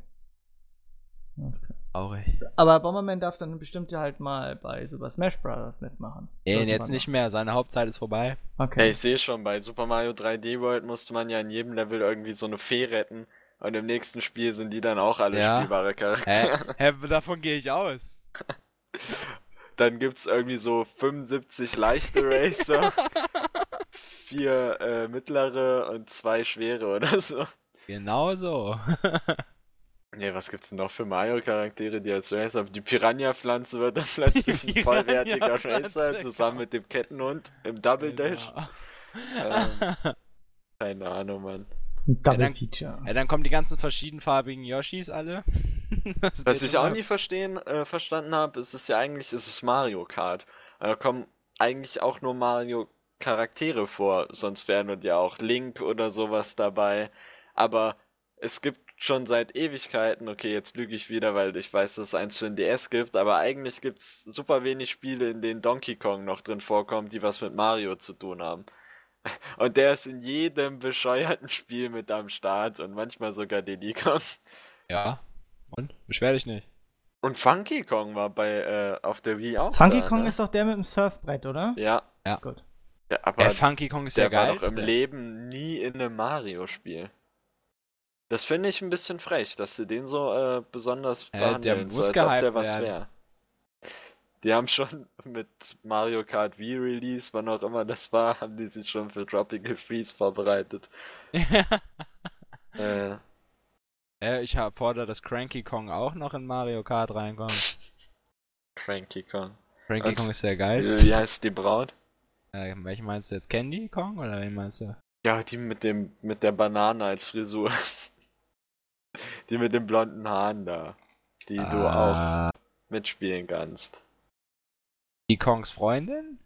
Traurig. Aber Bomberman darf dann bestimmt halt mal bei Super Smash Bros. mitmachen. Nee, jetzt nicht mehr. Seine Hauptzeit ist vorbei. Okay. Hey, ich sehe schon, bei Super Mario 3D World musste man ja in jedem Level irgendwie so eine Fee retten. Und im nächsten Spiel sind die dann auch alle ja. spielbare Charaktere. Hä? (laughs) Hä? Davon gehe ich aus. (laughs) dann gibt's irgendwie so 75 leichte Racer. (laughs) vier äh, mittlere und zwei schwere oder so. Genau so. Nee, was gibt's denn noch für Mario-Charaktere, die als Racer Die Piranha-Pflanze wird dann (laughs) plötzlich ein vollwertiger Racer zusammen mit dem Kettenhund im Double Dash. (laughs) ähm, keine Ahnung, Mann. Double ja, dann, Feature. Ja, dann kommen die ganzen verschiedenfarbigen Yoshis alle. (laughs) was ich auch nie verstehen, äh, verstanden habe, ist es ja eigentlich, ist es Mario Kart. Da kommen eigentlich auch nur Mario Charaktere vor, sonst wären ja auch Link oder sowas dabei. Aber es gibt schon seit Ewigkeiten, okay, jetzt lüge ich wieder, weil ich weiß, dass es eins für den DS gibt, aber eigentlich gibt es super wenig Spiele, in denen Donkey Kong noch drin vorkommt, die was mit Mario zu tun haben. (laughs) Und der ist in jedem bescheuerten Spiel mit am Start und manchmal sogar Diddy Kong. Ja, und? Beschwer dich nicht. Und Funky Kong war bei äh, auf der Wii auch. Funky da, Kong ne? ist doch der mit dem Surfbrett, oder? Ja. Ja. Gut. ja aber Ja, Funky Kong ist der ja war geil. doch im Leben nie in einem Mario-Spiel. Das finde ich ein bisschen frech, dass sie den so äh, besonders Ja, der behandeln, so als ob der was wäre. Die haben schon (laughs) mit Mario Kart Wii Release, wann auch immer das war, haben die sich schon für Tropical Freeze vorbereitet. (laughs) Äh, ja, ich fordere, dass Cranky Kong auch noch in Mario Kart reinkommt. Cranky Kong. Cranky Und- Kong ist der geilste. wie heißt die Braut? Äh, welchen meinst du jetzt? Candy Kong oder wen meinst du? Ja, die mit dem mit der Banane als Frisur. (laughs) (laughs) Die mit den blonden Haaren da. Die du auch Ah, mitspielen kannst. Die Kongs Freundin?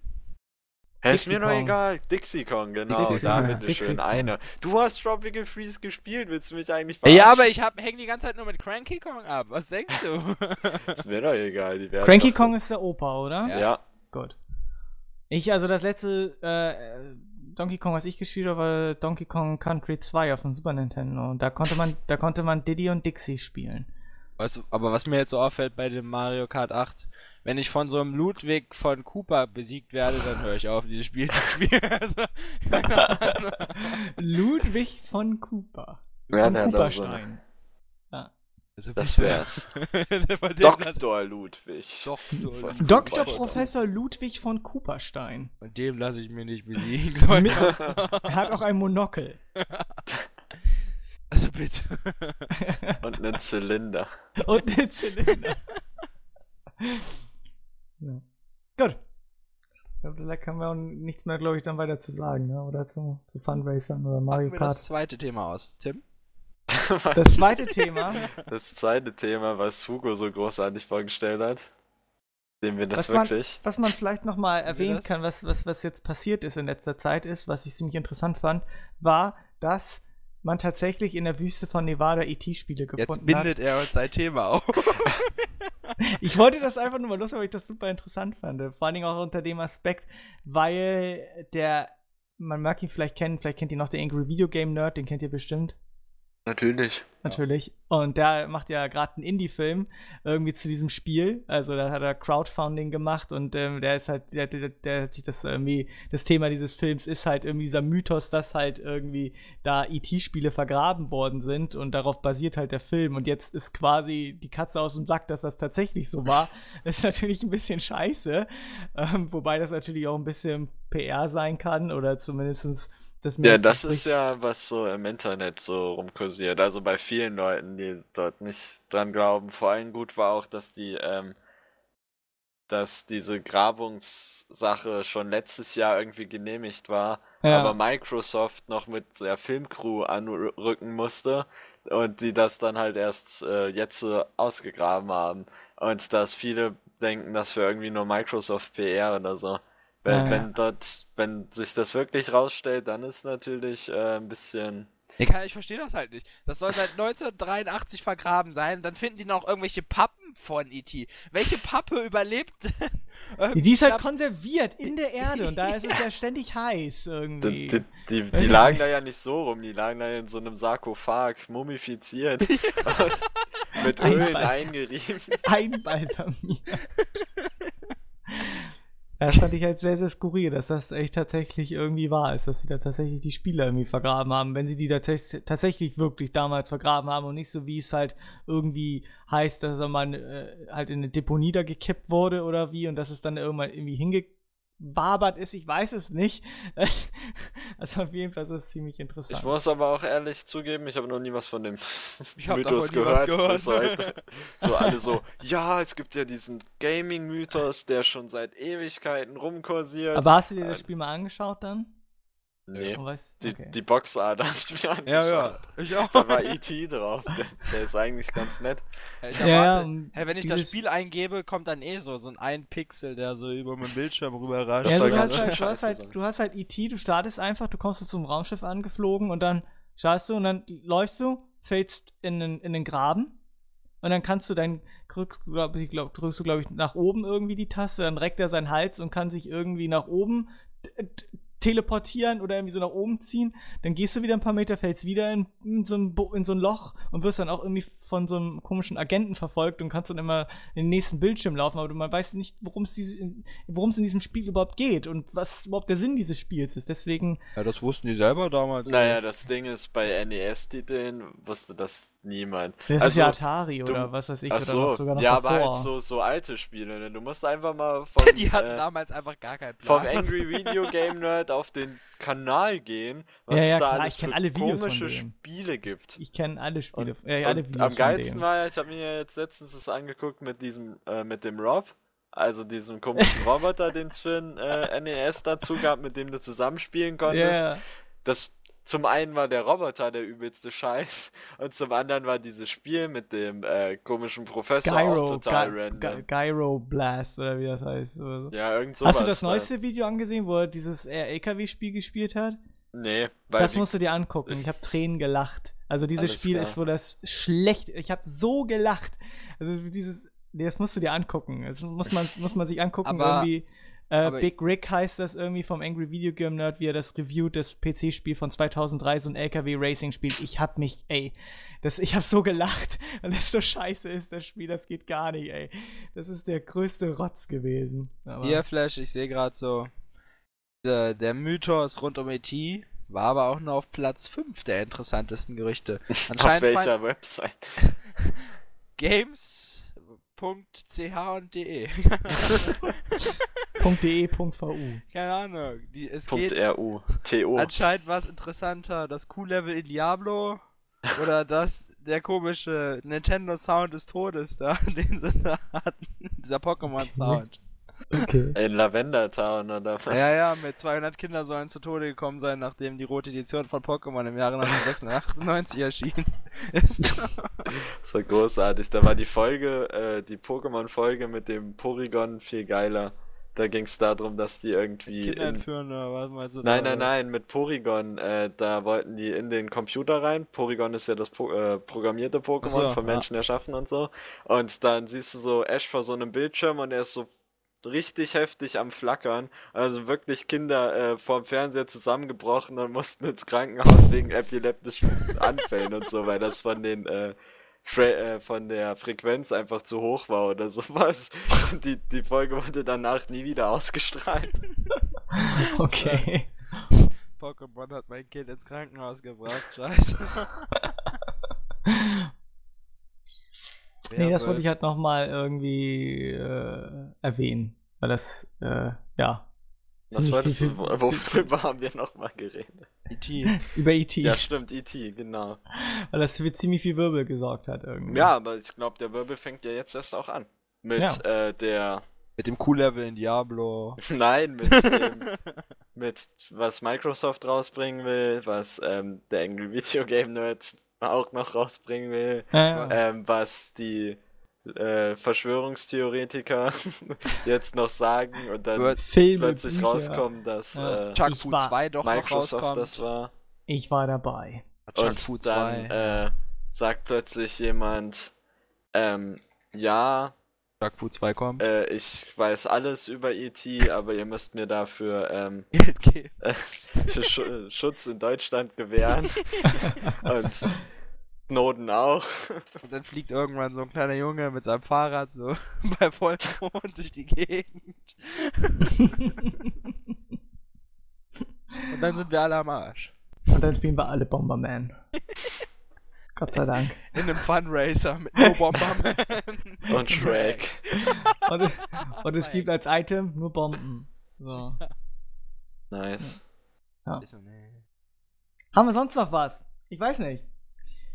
Hä, ist mir doch egal. Dixie Kong, genau. Dixie da bitteschön, Kong. eine. Du hast Tropical Freeze gespielt, willst du mich eigentlich verarschen? Ja, aber ich hab, häng die ganze Zeit nur mit Cranky Kong ab. Was denkst du? (laughs) Ist mir doch egal. Die werden Cranky Kong ist der Opa, oder? Ja. Ja. Gut. Ich, also das letzte äh, Donkey Kong, was ich gespielt habe, war Donkey Kong Country 2 auf dem Super Nintendo. Und da konnte man, da konnte man Diddy und Dixie spielen. Weißt aber was mir jetzt so auffällt bei dem Mario Kart 8, wenn ich von so einem Ludwig von Cooper besiegt werde, dann höre ich auf, dieses Spiel zu spielen. (laughs) Also, keine Ahnung. Ludwig von Cooper. Ja, von der Cooperstein. Also Das wär's. (laughs) Dr. Ludwig. Dr. Professor Ludwig von Cooperstein. Von dem lasse ich mir nicht besiegen. So. Er hat auch ein Monokel. (laughs) Also bitte. (laughs) Und einen Zylinder. Und einen Zylinder. ja. Gut. Ich glaube, da kann man auch nichts mehr, glaube ich, dann weiter zu sagen, ne? oder zu, zu Funracern oder Mario Packen wir das Kart. zweite Thema aus, Tim. (laughs) Was Das zweite Thema, Das zweite Thema, was Hugo so großartig vorgestellt hat. Sehen wir das Was man- wirklich? was man vielleicht nochmal erwähnen kann, was, was, was jetzt passiert ist in letzter Zeit ist, was ich ziemlich interessant fand, war, dass man tatsächlich in der Wüste von Nevada ET-Spiele gefunden Jetzt bindet hat. er uns sein Thema auf. (laughs) Ich wollte das einfach nur mal los, weil ich das super interessant fand. Vor allen Dingen auch unter dem Aspekt, weil der, man mag ihn vielleicht kennen, vielleicht kennt ihr noch den Angry Video Game Nerd, den kennt ihr bestimmt. Natürlich. Natürlich. Und der macht ja gerade einen Indie-Film irgendwie zu diesem Spiel. Also da hat er Crowdfunding gemacht und ähm, der ist halt, der, der, der hat sich das irgendwie, das Thema dieses Films ist halt irgendwie dieser Mythos, dass halt irgendwie da IT-Spiele vergraben worden sind und darauf basiert halt der Film. Und jetzt ist quasi die Katze aus dem Sack, dass das tatsächlich so war. (laughs) ist natürlich ein bisschen scheiße. Ähm, wobei das natürlich auch ein bisschen PR sein kann oder zumindestens das Ja, das ist ja, was so im Internet so rumkursiert. Also bei vielen Leuten, die dort nicht dran glauben. Vor allem gut war auch, dass die, ähm, dass diese Grabungssache schon letztes Jahr irgendwie genehmigt war, Ja. aber Microsoft noch mit der Filmcrew anrücken musste und die das dann halt erst äh, jetzt so ausgegraben haben. Und dass viele denken, das wäre irgendwie nur Microsoft PR oder so. Wenn, Ja, ja. wenn dort, wenn sich das wirklich rausstellt, dann ist natürlich äh, ein bisschen. Ich, ich verstehe das halt nicht. Das soll seit 1983 vergraben sein. Dann finden die noch irgendwelche Pappen von E.T. Welche Pappe überlebt Die ist halt konserviert in der Erde und da ist es (laughs) ja ständig heiß Die, irgendwie. die, die, die (laughs) lagen da ja nicht so rum, die lagen da in so einem Sarkophag, mumifiziert, (laughs) mit Ölen eingerieben. Einbalsamiert. Das fand ich halt sehr, sehr skurril, dass das echt tatsächlich irgendwie wahr ist, dass sie da tatsächlich die Spieler irgendwie vergraben haben, wenn sie die tats tatsächlich wirklich damals vergraben haben und nicht so, wie es halt irgendwie heißt, dass mal äh, halt in eine Deponie da gekippt wurde oder wie und dass es dann irgendwann irgendwie hingewabert ist, ich weiß es nicht. (laughs) also auf jeden Fall ist das ziemlich interessant. Ich muss aber auch ehrlich zugeben, ich habe noch nie was von dem (laughs) Mythos gehört. gehört. Heute. (laughs) So alle so, ja, es gibt ja diesen Gaming-Mythos, der schon seit Ewigkeiten rumkursiert. Aber hast du dir das. Spiel mal angeschaut dann? Nee, Und weißt- die, okay. die Boxart (laughs) habe ich mir angeschaut. Ja, ja. Ich auch. Da war E.T. drauf. Der, der ist eigentlich ganz nett. Ich Ja, erwarte, hey, wenn ich das Spiel eingebe, kommt dann eh so, so ein ein Pixel, der so über meinen Bildschirm rüber rascht. Ja, soll du, ganz hast halt, du, scheiße hast halt, du hast halt E.T., du startest einfach, du kommst so zum Raumschiff angeflogen und dann startest du und dann läufst du, fällst in den, in den Graben und dann kannst du dein, drückst, glaub, ich, glaub, drückst du, glaube ich, nach oben irgendwie die Taste, dann reckt er seinen Hals und kann sich irgendwie nach oben teleportieren oder irgendwie so nach oben ziehen, dann gehst du wieder ein paar Meter, fällst wieder in, in, so, ein, Bo- in so ein Loch und wirst dann auch irgendwie von so einem komischen Agenten verfolgt und kannst dann immer in den nächsten Bildschirm laufen, aber man weiß nicht, worum es in, in diesem Spiel überhaupt geht und was überhaupt der Sinn dieses Spiels ist. Deswegen. Ja, das wussten die selber damals. Naja, das Ding ist, bei NES-Titeln wusste das niemand. Das also, ist ja Atari du, oder was weiß ich. Ach so, oder sogar noch ja, davor. aber halt so, so alte Spiele. Ne? Du musst einfach mal (laughs) vom, Die hatten äh, damals einfach gar keinen Plan. Vom Angry Video Game Nerd auf den Kanal gehen, was ja, ja, es da klar, alles für alle komische Spiele gibt. Ich kenne alle Spiele. Und, äh, alle Videos am geilsten war ja, ich habe mir jetzt letztens das angeguckt mit diesem, äh, mit dem Rob. Also diesem komischen (laughs) Roboter, den es für ein äh, NES dazu gab, mit dem du zusammenspielen konntest. Yeah. Das zum einen war der Roboter der übelste Scheiß und zum anderen war dieses Spiel mit dem äh, komischen Professor Gyro, auch total Gy random. Gyro Blast oder wie das heißt. So. Ja, irgend sowas. Hast du das neueste Video angesehen, wo er dieses LKW-Spiel gespielt hat? Nee, weil Das musst du dir angucken. Ich habe Tränen gelacht. Also dieses Spiel klar. ist wo das schlecht. Ich habe so gelacht. Also dieses, das musst du dir angucken. Das muss man, muss man sich angucken. Aber irgendwie äh, Big Rick heißt das irgendwie vom Angry Video Game Nerd, wie er das reviewt, das PC-Spiel von 2003, so ein LKW-Racing-Spiel. Ich hab mich, ey, das, ich hab so gelacht, (laughs) weil das so scheiße ist, das Spiel, das geht gar nicht, ey. Das ist der größte Rotz gewesen. Hier, Flash, ich sehe gerade so, der, der Mythos rund um E.T. war aber auch nur auf Platz 5 der interessantesten Gerüchte. (laughs) auf welcher Website? (laughs) Games .ch und .de. (laughs) .de.vu. Keine Ahnung. Die, es geht .ru. TO. Anscheinend war es interessanter, das Q-Level in Diablo (laughs) oder das, der komische Nintendo Sound des Todes da, (laughs) den sie da hatten. Dieser Pokémon Sound. Okay. (laughs) In Lavender Town oder was? Ja, ja, mit 200 Kinder sollen zu Tode gekommen sein, nachdem die rote Edition von Pokémon im Jahre 1996 erschienen (laughs) ist. das war großartig. Da war die Folge, äh, die Pokémon-Folge mit dem Porygon viel geiler. Da ging es darum, dass die irgendwie. Kinder entführen oder was meinst du? Nein, da, nein, nein, mit Porygon. Äh, da wollten die in den Computer rein. Porygon ist ja das po äh, programmierte Pokémon so, von Menschen ja. erschaffen und so. Und dann siehst du so Ash vor so einem Bildschirm und er ist so richtig heftig am Flackern. Also wirklich Kinder äh, vorm Fernseher zusammengebrochen und mussten ins Krankenhaus wegen epileptischen Anfällen und so, weil das von den äh, äh, von der Frequenz einfach zu hoch war oder sowas. Und die, die Folge wurde danach nie wieder ausgestrahlt. (laughs) Okay. Pokémon hat mein Kind ins Krankenhaus gebracht, scheiße. (laughs) nee, das wollte ich halt nochmal irgendwie äh, erwähnen. Weil das, äh, ja. Was wolltest du, worüber haben wir nochmal geredet? E.T. (laughs) Über E.T. Ja, stimmt, E.T., genau. Weil das für ziemlich viel Wirbel gesorgt hat irgendwie. Ja, aber ich glaube, der Wirbel fängt ja jetzt erst auch an. Mit ja. äh, der. Mit dem Q-Level in Diablo. (laughs) Nein, mit dem. (laughs) mit was Microsoft rausbringen will, was ähm, der Angry Video Game Nerd auch noch rausbringen will, ja, ja. Ähm, was die äh, Verschwörungstheoretiker (laughs) jetzt noch sagen und dann Filme, plötzlich Bücher. rauskommen, dass ja. äh, Chuck Fu 2 doch Microsoft noch das war. Ich war dabei. und dann äh, sagt plötzlich jemand, ähm, ja, Chuck Fu 2 kommt. Äh, ich weiß alles über E.T., aber ihr müsst mir dafür ähm, (laughs) Geld geben. (laughs) Schutz in Deutschland gewähren. (laughs) und Snowden auch. Und dann fliegt irgendwann so ein kleiner Junge mit seinem Fahrrad so bei Vollmond durch die Gegend. Und dann sind wir alle am Arsch. Und dann spielen wir alle Bomberman. Gott sei Dank. (laughs) In einem Funracer mit nur Bomberman. (laughs) Und Shrek. (laughs) und, und, es gibt als Item nur Bomben. So. Nice. Ja. Haben wir sonst noch was? Ich weiß nicht.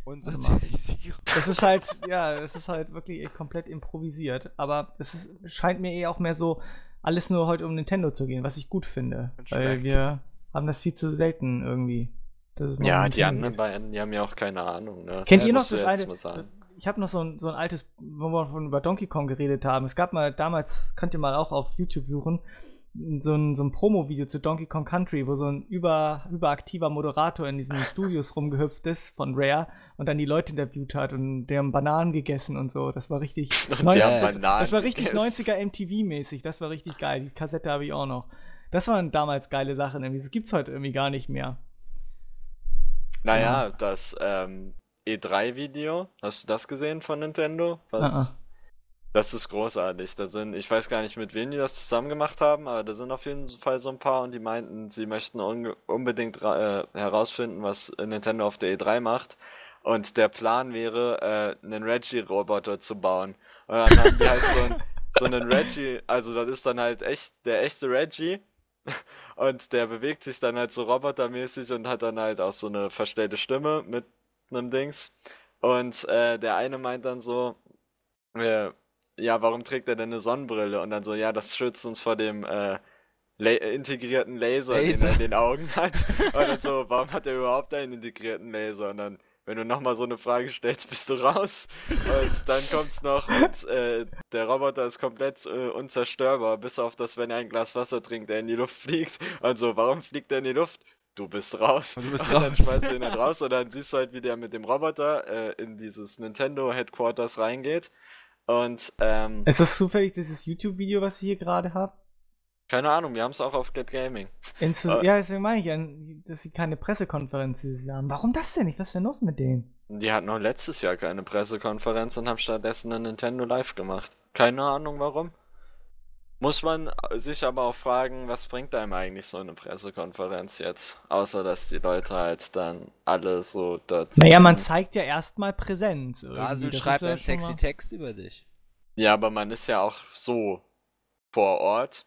Und Sozialisierung. Das ist halt, ja, es ist halt wirklich komplett improvisiert. Aber es ist, scheint mir eh auch mehr so alles nur heute um Nintendo zu gehen, was ich gut finde. Weil wir haben das viel zu selten irgendwie. Ja, die anderen beiden, die haben ja auch keine Ahnung. Ne? Kennt das ihr noch das eine? Ich habe noch so ein, so ein altes, wo wir von über Donkey Kong geredet haben. Es gab mal damals, könnt ihr mal auch auf YouTube suchen, so ein, so ein Promo-Video zu Donkey Kong Country, wo so ein über, überaktiver Moderator in diesen (laughs) Studios rumgehüpft ist von Rare und dann die Leute interviewt hat und die haben Bananen gegessen und so. Das war richtig. (laughs) Und das, das, war richtig 90er MTV-mäßig. Das war richtig geil. Die Kassette habe ich auch noch. Das waren damals geile Sachen. Irgendwie. Das gibt's heute irgendwie gar nicht mehr. Naja, ja. das, ähm, E3-Video. Hast du das gesehen von Nintendo? Was. Das ist großartig. Da sind, ich weiß gar nicht, mit wem die das zusammen gemacht haben, aber da sind auf jeden Fall so ein paar und die meinten, sie möchten un unbedingt äh, herausfinden, was Nintendo auf der E3 macht. Und der Plan wäre, äh, einen Reggie-Roboter zu bauen. Und dann haben die halt so, ein, so einen (laughs) Reggie, also das ist dann halt echt der echte Reggie. Und der bewegt sich dann halt so robotermäßig und hat dann halt auch so eine verstellte Stimme mit einem Dings. Und äh, der eine meint dann so, äh, ja, warum trägt er denn eine Sonnenbrille? Und dann so, ja, das schützt uns vor dem äh, La integrierten Laser, Laser, den er in den Augen hat. Und dann so, warum hat er überhaupt einen integrierten Laser? Und dann, wenn du nochmal so eine Frage stellst, bist du raus. Und dann kommt's noch und äh, der Roboter ist komplett äh, unzerstörbar, bis auf das, wenn er ein Glas Wasser trinkt, der in die Luft fliegt. Und so, warum fliegt er in die Luft? Du bist raus. Und du bist (laughs) und raus. dann schmeißt du ihn halt raus und dann siehst du halt, wie der mit dem Roboter äh, in dieses Nintendo Headquarters reingeht. Und, ähm. Ist das zufällig dieses YouTube-Video, was ihr hier gerade habt? Keine Ahnung, wir haben es auch auf Get Gaming. Ja, deswegen meine ich ja, dass sie keine Pressekonferenz dieses Jahr haben. Warum das denn nicht? Was ist denn los mit denen? Die hatten noch letztes Jahr keine Pressekonferenz und haben stattdessen eine Nintendo Live gemacht. Keine Ahnung warum. Muss man sich aber auch fragen, was bringt einem eigentlich so eine Pressekonferenz jetzt? Außer, dass die Leute halt dann alle so dort Naja, man zeigt ja erstmal Präsenz. Also schreibt einen sexy mal... Text über dich. Ja, aber man ist ja auch so vor Ort.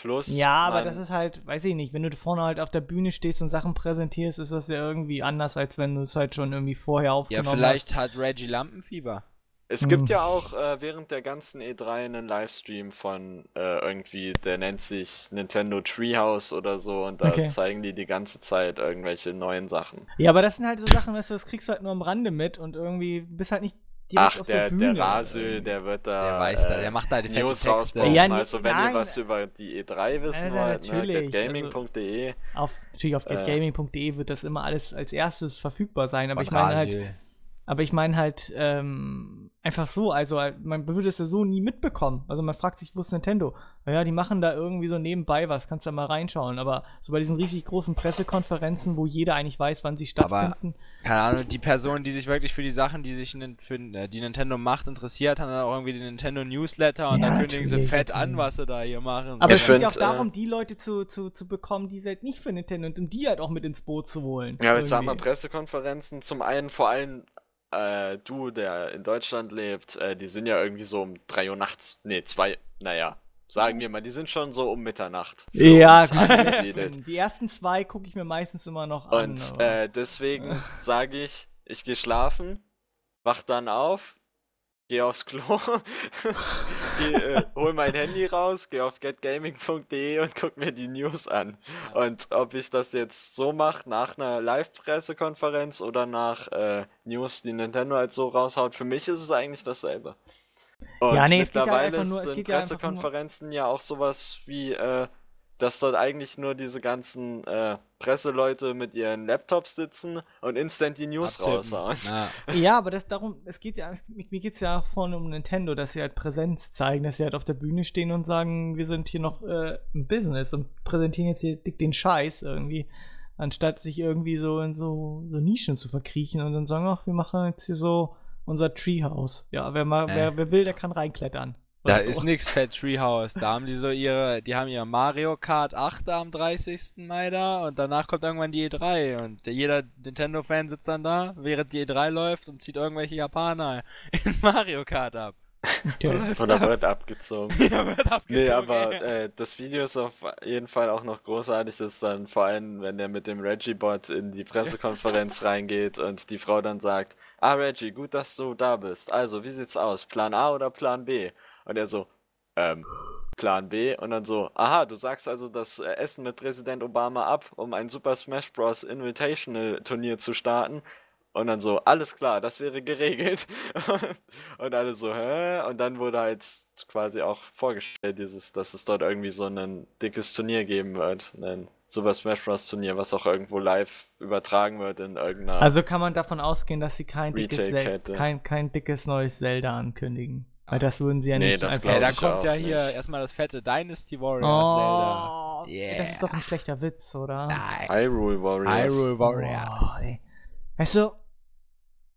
Plus. Ja, aber das ist halt, weiß ich nicht, wenn du vorne halt auf der Bühne stehst und Sachen präsentierst, ist das ja irgendwie anders, als wenn du es halt schon irgendwie vorher aufgenommen hast. Ja, vielleicht hast. hat Reggie Lampenfieber. Es gibt hm. ja auch äh, während der ganzen E3 einen Livestream von äh, irgendwie, der nennt sich Nintendo Treehouse oder so und da okay. zeigen die die ganze Zeit irgendwelche neuen Sachen. Ja, aber das sind halt so Sachen, weißt du, das kriegst du halt nur am Rande mit und irgendwie bist halt nicht Ach, der, der, der Rasel, der wird da. Der weiß da, der macht da die News rausbauen. Ja, also, wenn nein. ihr was über die E3 wissen ja, wollt, ne, getgaming.de. Also, auf, natürlich auf getgaming.de wird das immer alles als erstes verfügbar sein, aber ich meine halt. Aber ich meine halt, ähm, einfach so, also man würde es ja so nie mitbekommen. Also man fragt sich, wo ist Nintendo? Naja, die machen da irgendwie so nebenbei was, kannst du da mal reinschauen. Aber so bei diesen riesig großen Pressekonferenzen, wo jeder eigentlich weiß, wann sie stattfinden. Aber, keine Ahnung, die Person, die sich wirklich für die Sachen, die sich für äh, die Nintendo macht, interessiert, haben dann auch irgendwie den Nintendo Newsletter und ja, dann kündigen sie fett an, was sie da hier machen. Aber es geht ja auch darum, äh, die Leute zu, zu, zu bekommen, die halt nicht für Nintendo und um die halt auch mit ins Boot zu holen. Ja, aber jetzt sagen wir Pressekonferenzen zum einen vor allem äh, du, der in Deutschland lebt, äh, die sind ja irgendwie so um 3 Uhr nachts. Nee, 2, naja, sagen wir mal, die sind schon so um Mitternacht. Ja, (laughs) die ersten zwei gucke ich mir meistens immer noch an. Und äh, deswegen (laughs) sage ich, ich gehe schlafen, wach dann auf, geh aufs Klo, (laughs) geh, äh, hol mein Handy raus, geh auf getgaming.de und guck mir die News an. Und ob ich das jetzt so mache, nach einer Live-Pressekonferenz oder nach äh, News, die Nintendo halt so raushaut, für mich ist es eigentlich dasselbe. Und ja, nee, mittlerweile ja nur, sind Pressekonferenzen ja, ja auch sowas wie äh, dass dort eigentlich nur diese ganzen äh, Presseleute mit ihren Laptops sitzen und instant die News Abtippen. raushauen. Ja. (laughs) ja, aber das darum, es geht ja, es, mir geht es ja vorne um Nintendo, dass sie halt Präsenz zeigen, dass sie halt auf der Bühne stehen und sagen, wir sind hier noch äh, im Business und präsentieren jetzt hier dick den Scheiß irgendwie, anstatt sich irgendwie so in so, so Nischen zu verkriechen und dann sagen, ach, wir machen jetzt hier so unser Treehouse. Ja, wer, mal, äh. wer, wer will, der kann reinklettern. Da so. ist nix Fat Treehouse. Da haben die so ihre, die haben ihr Mario Kart 8 am 30. Mai da und danach kommt irgendwann die E3 und jeder Nintendo-Fan sitzt dann da, während die E3 läuft und zieht irgendwelche Japaner (laughs) in Mario Kart ab. (laughs) Okay. Oder wird abgezogen. (laughs) ja, wird abgezogen. Nee, aber äh, das Video ist auf jeden Fall auch noch großartig. Das ist dann vor allem, wenn er mit dem Reggie-Bot in die Pressekonferenz reingeht und die Frau dann sagt, ah Reggie, gut, dass du da bist. Also, wie sieht's aus? Plan A oder Plan B? Und er so, ähm, Plan B. Und dann so, aha, du sagst also das äh, Essen mit Präsident Obama ab, um ein Super Smash Bros. Invitational Turnier zu starten. Und dann so, alles klar, das wäre geregelt. (laughs) und alle so, hä? Und dann wurde halt quasi auch vorgestellt, dieses, dass es dort irgendwie so ein dickes Turnier geben wird. Ein Super Smash Bros. Turnier, was auch irgendwo live übertragen wird in irgendeiner. Also kann man davon ausgehen, dass sie kein dickes, kein, kein dickes neues Zelda ankündigen. Weil das würden sie ja nee, nicht. Das okay, da kommt ja hier nicht. erstmal das fette Dynasty Warriors oh, Zelda. Yeah. Das ist doch ein schlechter Witz, oder? Nein. Hyrule Warriors. Hyrule Warriors. Oh, weißt du,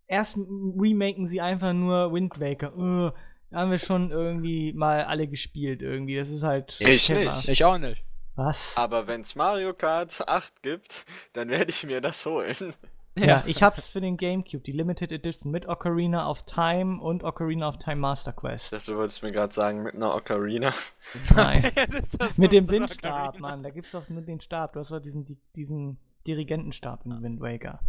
erst remaken sie einfach nur Wind Waker. Uh, haben wir schon irgendwie mal alle gespielt irgendwie. Das ist halt. Ich nicht. Ich auch nicht. Was? Aber wenn's Mario Kart 8 gibt, dann werde ich mir das holen. Ja, ja, ich (laughs) hab's für den Gamecube, die Limited Edition mit Ocarina of Time und Ocarina of Time Master Quest. Das du wolltest mir gerade sagen, mit einer Ocarina. (laughs) Nein. (laughs) mit dem Windstab, Mann. Da gibt's doch nur den Stab. Du hast doch diesen, diesen Dirigentenstab in Wind Waker.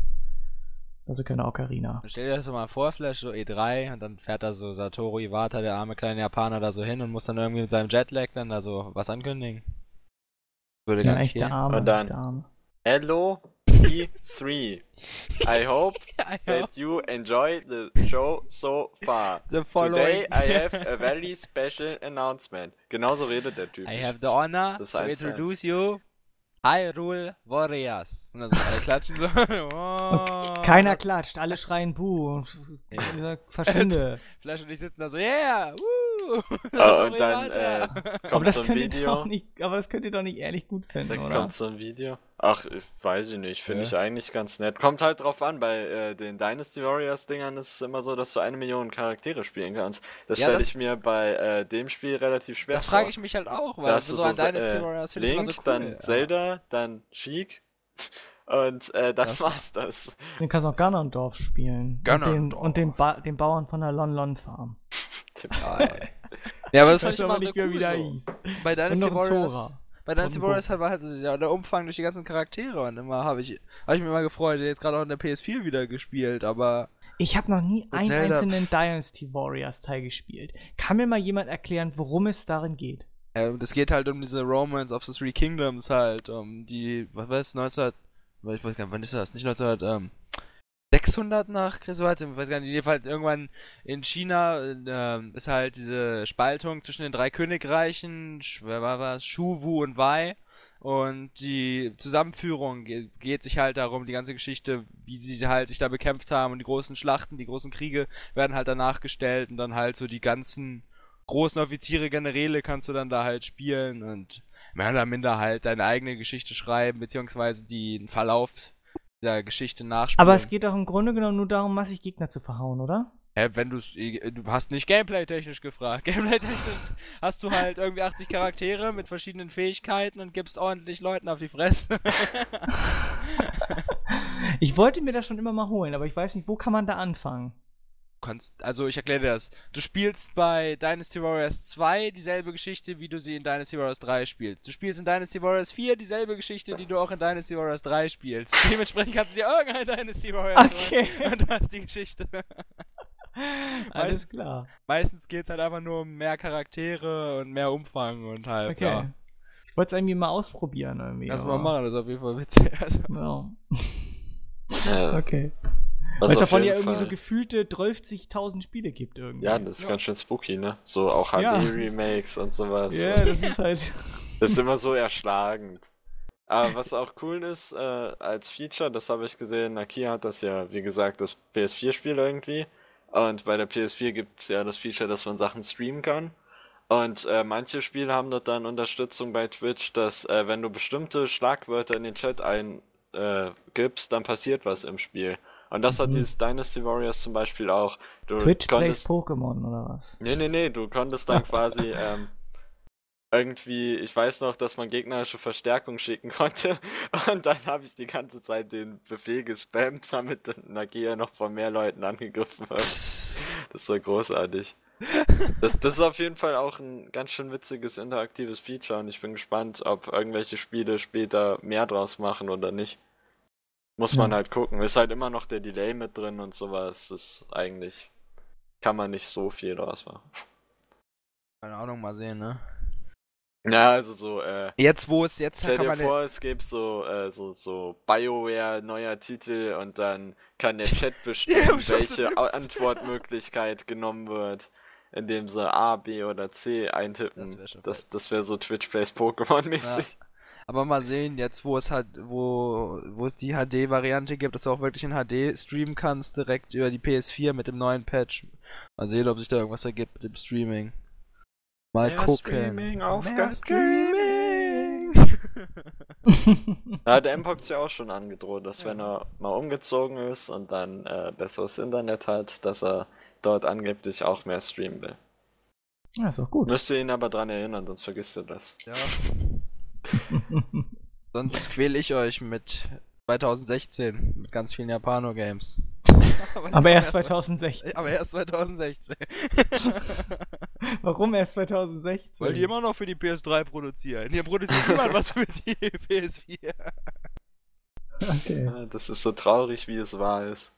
Also keine Ocarina. Stell dir das doch mal vor, Flash, so E3, und dann fährt da so Satoru Iwata, der arme kleine Japaner, da so hin und muss dann irgendwie mit seinem Jetlag dann da so was ankündigen. Würde ja, gar nicht echt gehen. Arme, und dann, Hello, E3. I hope (laughs) I that you enjoyed the show so far. Today I (laughs) have a very special announcement. Genauso redet der Typ. I have the honor to introduce you Hyrule Warriors. Und dann so alle klatschen so. (laughs) oh. Keiner klatscht, alle schreien Buh. Verschwinde. Flash und ich sitzen da so, yeah, woo. Oh, (laughs) und dann äh, kommt so ein Video. Nicht, aber das könnt ihr doch nicht ehrlich gut finden, Dann oder? kommt so ein Video. Ach, weiß ich nicht. Finde ja. ich eigentlich ganz nett. Kommt halt drauf an. Bei äh, den Dynasty Warriors Dingern ist es immer so, dass du eine Million Charaktere spielen kannst. Das ja, stelle ich mir bei äh, dem Spiel relativ schwer das vor. Das frage ich mich halt auch, weil das so, so an Dynasty äh, Warriors ich immer so cool. dann Zelda, dann Sheik. (laughs) Und äh, dann ja. war's das. Den kannst du auch Ganondorf spielen. Ganondorf. Und den, und den, ba den Bauern von der Lon Lon Farm. (laughs) ja, aber das fand ich immer nicht cool wieder so. Bei Dynasty Warriors. Bei Dynasty Warriors war halt ja, der Umfang durch die ganzen Charaktere und immer habe ich, hab ich mich immer gefreut. Jetzt gerade auch in der PS4 wieder gespielt, aber. Ich habe noch nie einen Zelda. einzelnen Dynasty Warriors Teil gespielt. Kann mir mal jemand erklären, worum es darin geht? Es geht halt um diese Romance of the Three Kingdoms halt, um die, was weiß 1900, ich weiß gar nicht, wann ist das? Nicht 1900, ähm, 600 nach Christus, ich weiß gar nicht, jedenfalls irgendwann in China äh, ist halt diese Spaltung zwischen den drei Königreichen, wer war was, Shu, Wu und Wei. Und die Zusammenführung geht, geht, sich halt darum, die ganze Geschichte, wie sie halt sich da bekämpft haben und die großen Schlachten, die großen Kriege werden halt danach gestellt und dann halt so die ganzen großen Offiziere, Generäle kannst du dann da halt spielen und mehr oder minder halt deine eigene Geschichte schreiben, beziehungsweise den Verlauf dieser Geschichte nachspielen. Aber es geht doch im Grunde genommen nur darum, massig Gegner zu verhauen, oder? Hä, wenn du's, du hast nicht Gameplay-technisch gefragt. (laughs) Gameplay-technisch hast du halt irgendwie 80 Charaktere mit verschiedenen Fähigkeiten und gibst ordentlich Leuten auf die Fresse. (laughs) ich wollte mir das schon immer mal holen, aber ich weiß nicht, wo kann man da anfangen? Kannst, also ich erkläre dir das. Du spielst bei Dynasty Warriors 2 dieselbe Geschichte, wie du sie in Dynasty Warriors 3 spielst. Du spielst in Dynasty Warriors 4 dieselbe Geschichte, die du auch in Dynasty Warriors 3 spielst. (laughs) Dementsprechend kannst du dir irgendein Dynasty Warriors okay. holen (laughs) und du hast die Geschichte. (laughs) Alles meistens, klar. Meistens geht es halt einfach nur um mehr Charaktere und mehr Umfang und halt. Okay. Ja. Ich wollte es irgendwie mal ausprobieren irgendwie. Lass mal machen, das ist auf jeden Fall witzig. Also. Ja. okay. Weil es davon ja irgendwie Fall. so gefühlte 30.000 Spiele gibt irgendwie. Ja, das ist ja. ganz schön spooky, ne? So auch HD-Remakes ja. und sowas. Ja, das ist halt. (laughs) das ist immer so erschlagend. Aber was auch cool ist, äh, als Feature, das habe ich gesehen, Nakia hat das ja, wie gesagt, das PS4-Spiel irgendwie. Und bei der PS4 gibt es ja das Feature, dass man Sachen streamen kann. Und äh, manche Spiele haben dort dann Unterstützung bei Twitch, dass äh, wenn du bestimmte Schlagwörter in den Chat eingibst, dann passiert was im Spiel. Und das mhm. hat dieses Dynasty Warriors zum Beispiel auch. Du Twitch konntest, Pokémon oder was? Nee, nee, nee, du konntest dann quasi (laughs) ähm, irgendwie, ich weiß noch, dass man gegnerische Verstärkung schicken konnte. (laughs) Und dann habe ich die ganze Zeit den Befehl gespammt, damit Nagia noch von mehr Leuten angegriffen wird. (laughs) Das war großartig. Das, das ist auf jeden Fall auch ein ganz schön witziges interaktives Feature und ich bin gespannt, ob irgendwelche Spiele später mehr draus machen oder nicht. Muss man halt gucken. Ist halt immer noch der Delay mit drin und sowas. Ist eigentlich. Kann man nicht so viel draus machen. Keine Ahnung, mal sehen, ne? Ja, also so, äh. Jetzt, wo es jetzt Stell dir vor, es gäbe so, äh, so, so BioWare neuer Titel und dann kann der (laughs) Chat bestimmen, welche Antwortmöglichkeit genommen wird, indem sie A, B oder C eintippen. Das, wäre so Twitch Plays Pokémon mäßig. Ja. Aber mal sehen, jetzt wo es hat, wo, wo es die HD-Variante gibt, dass du auch wirklich in HD streamen kannst, direkt über die PS4 mit dem neuen Patch. Mal sehen, ob sich da irgendwas ergibt mit dem Streaming. Mal Mehr gucken. Streaming auf Mehr Streaming. da hat Mpox ja auch schon angedroht, dass ja. wenn er mal umgezogen ist und dann äh, besseres Internet hat, dass er dort angeblich auch mehr streamen will. Ja, ist auch gut. Müsst ihr ihn aber dran erinnern, sonst vergisst ihr das. Ja. (laughs) sonst quäle ich euch mit 2016 mit ganz vielen Japano-Games. aber, (laughs) aber erst 2016. Aber erst 2016. (laughs) Warum erst 2016? Weil die immer noch für die PS3 produzieren. Hier produziert niemand was für die PS4. Okay. Das ist so traurig, wie es wahr ist.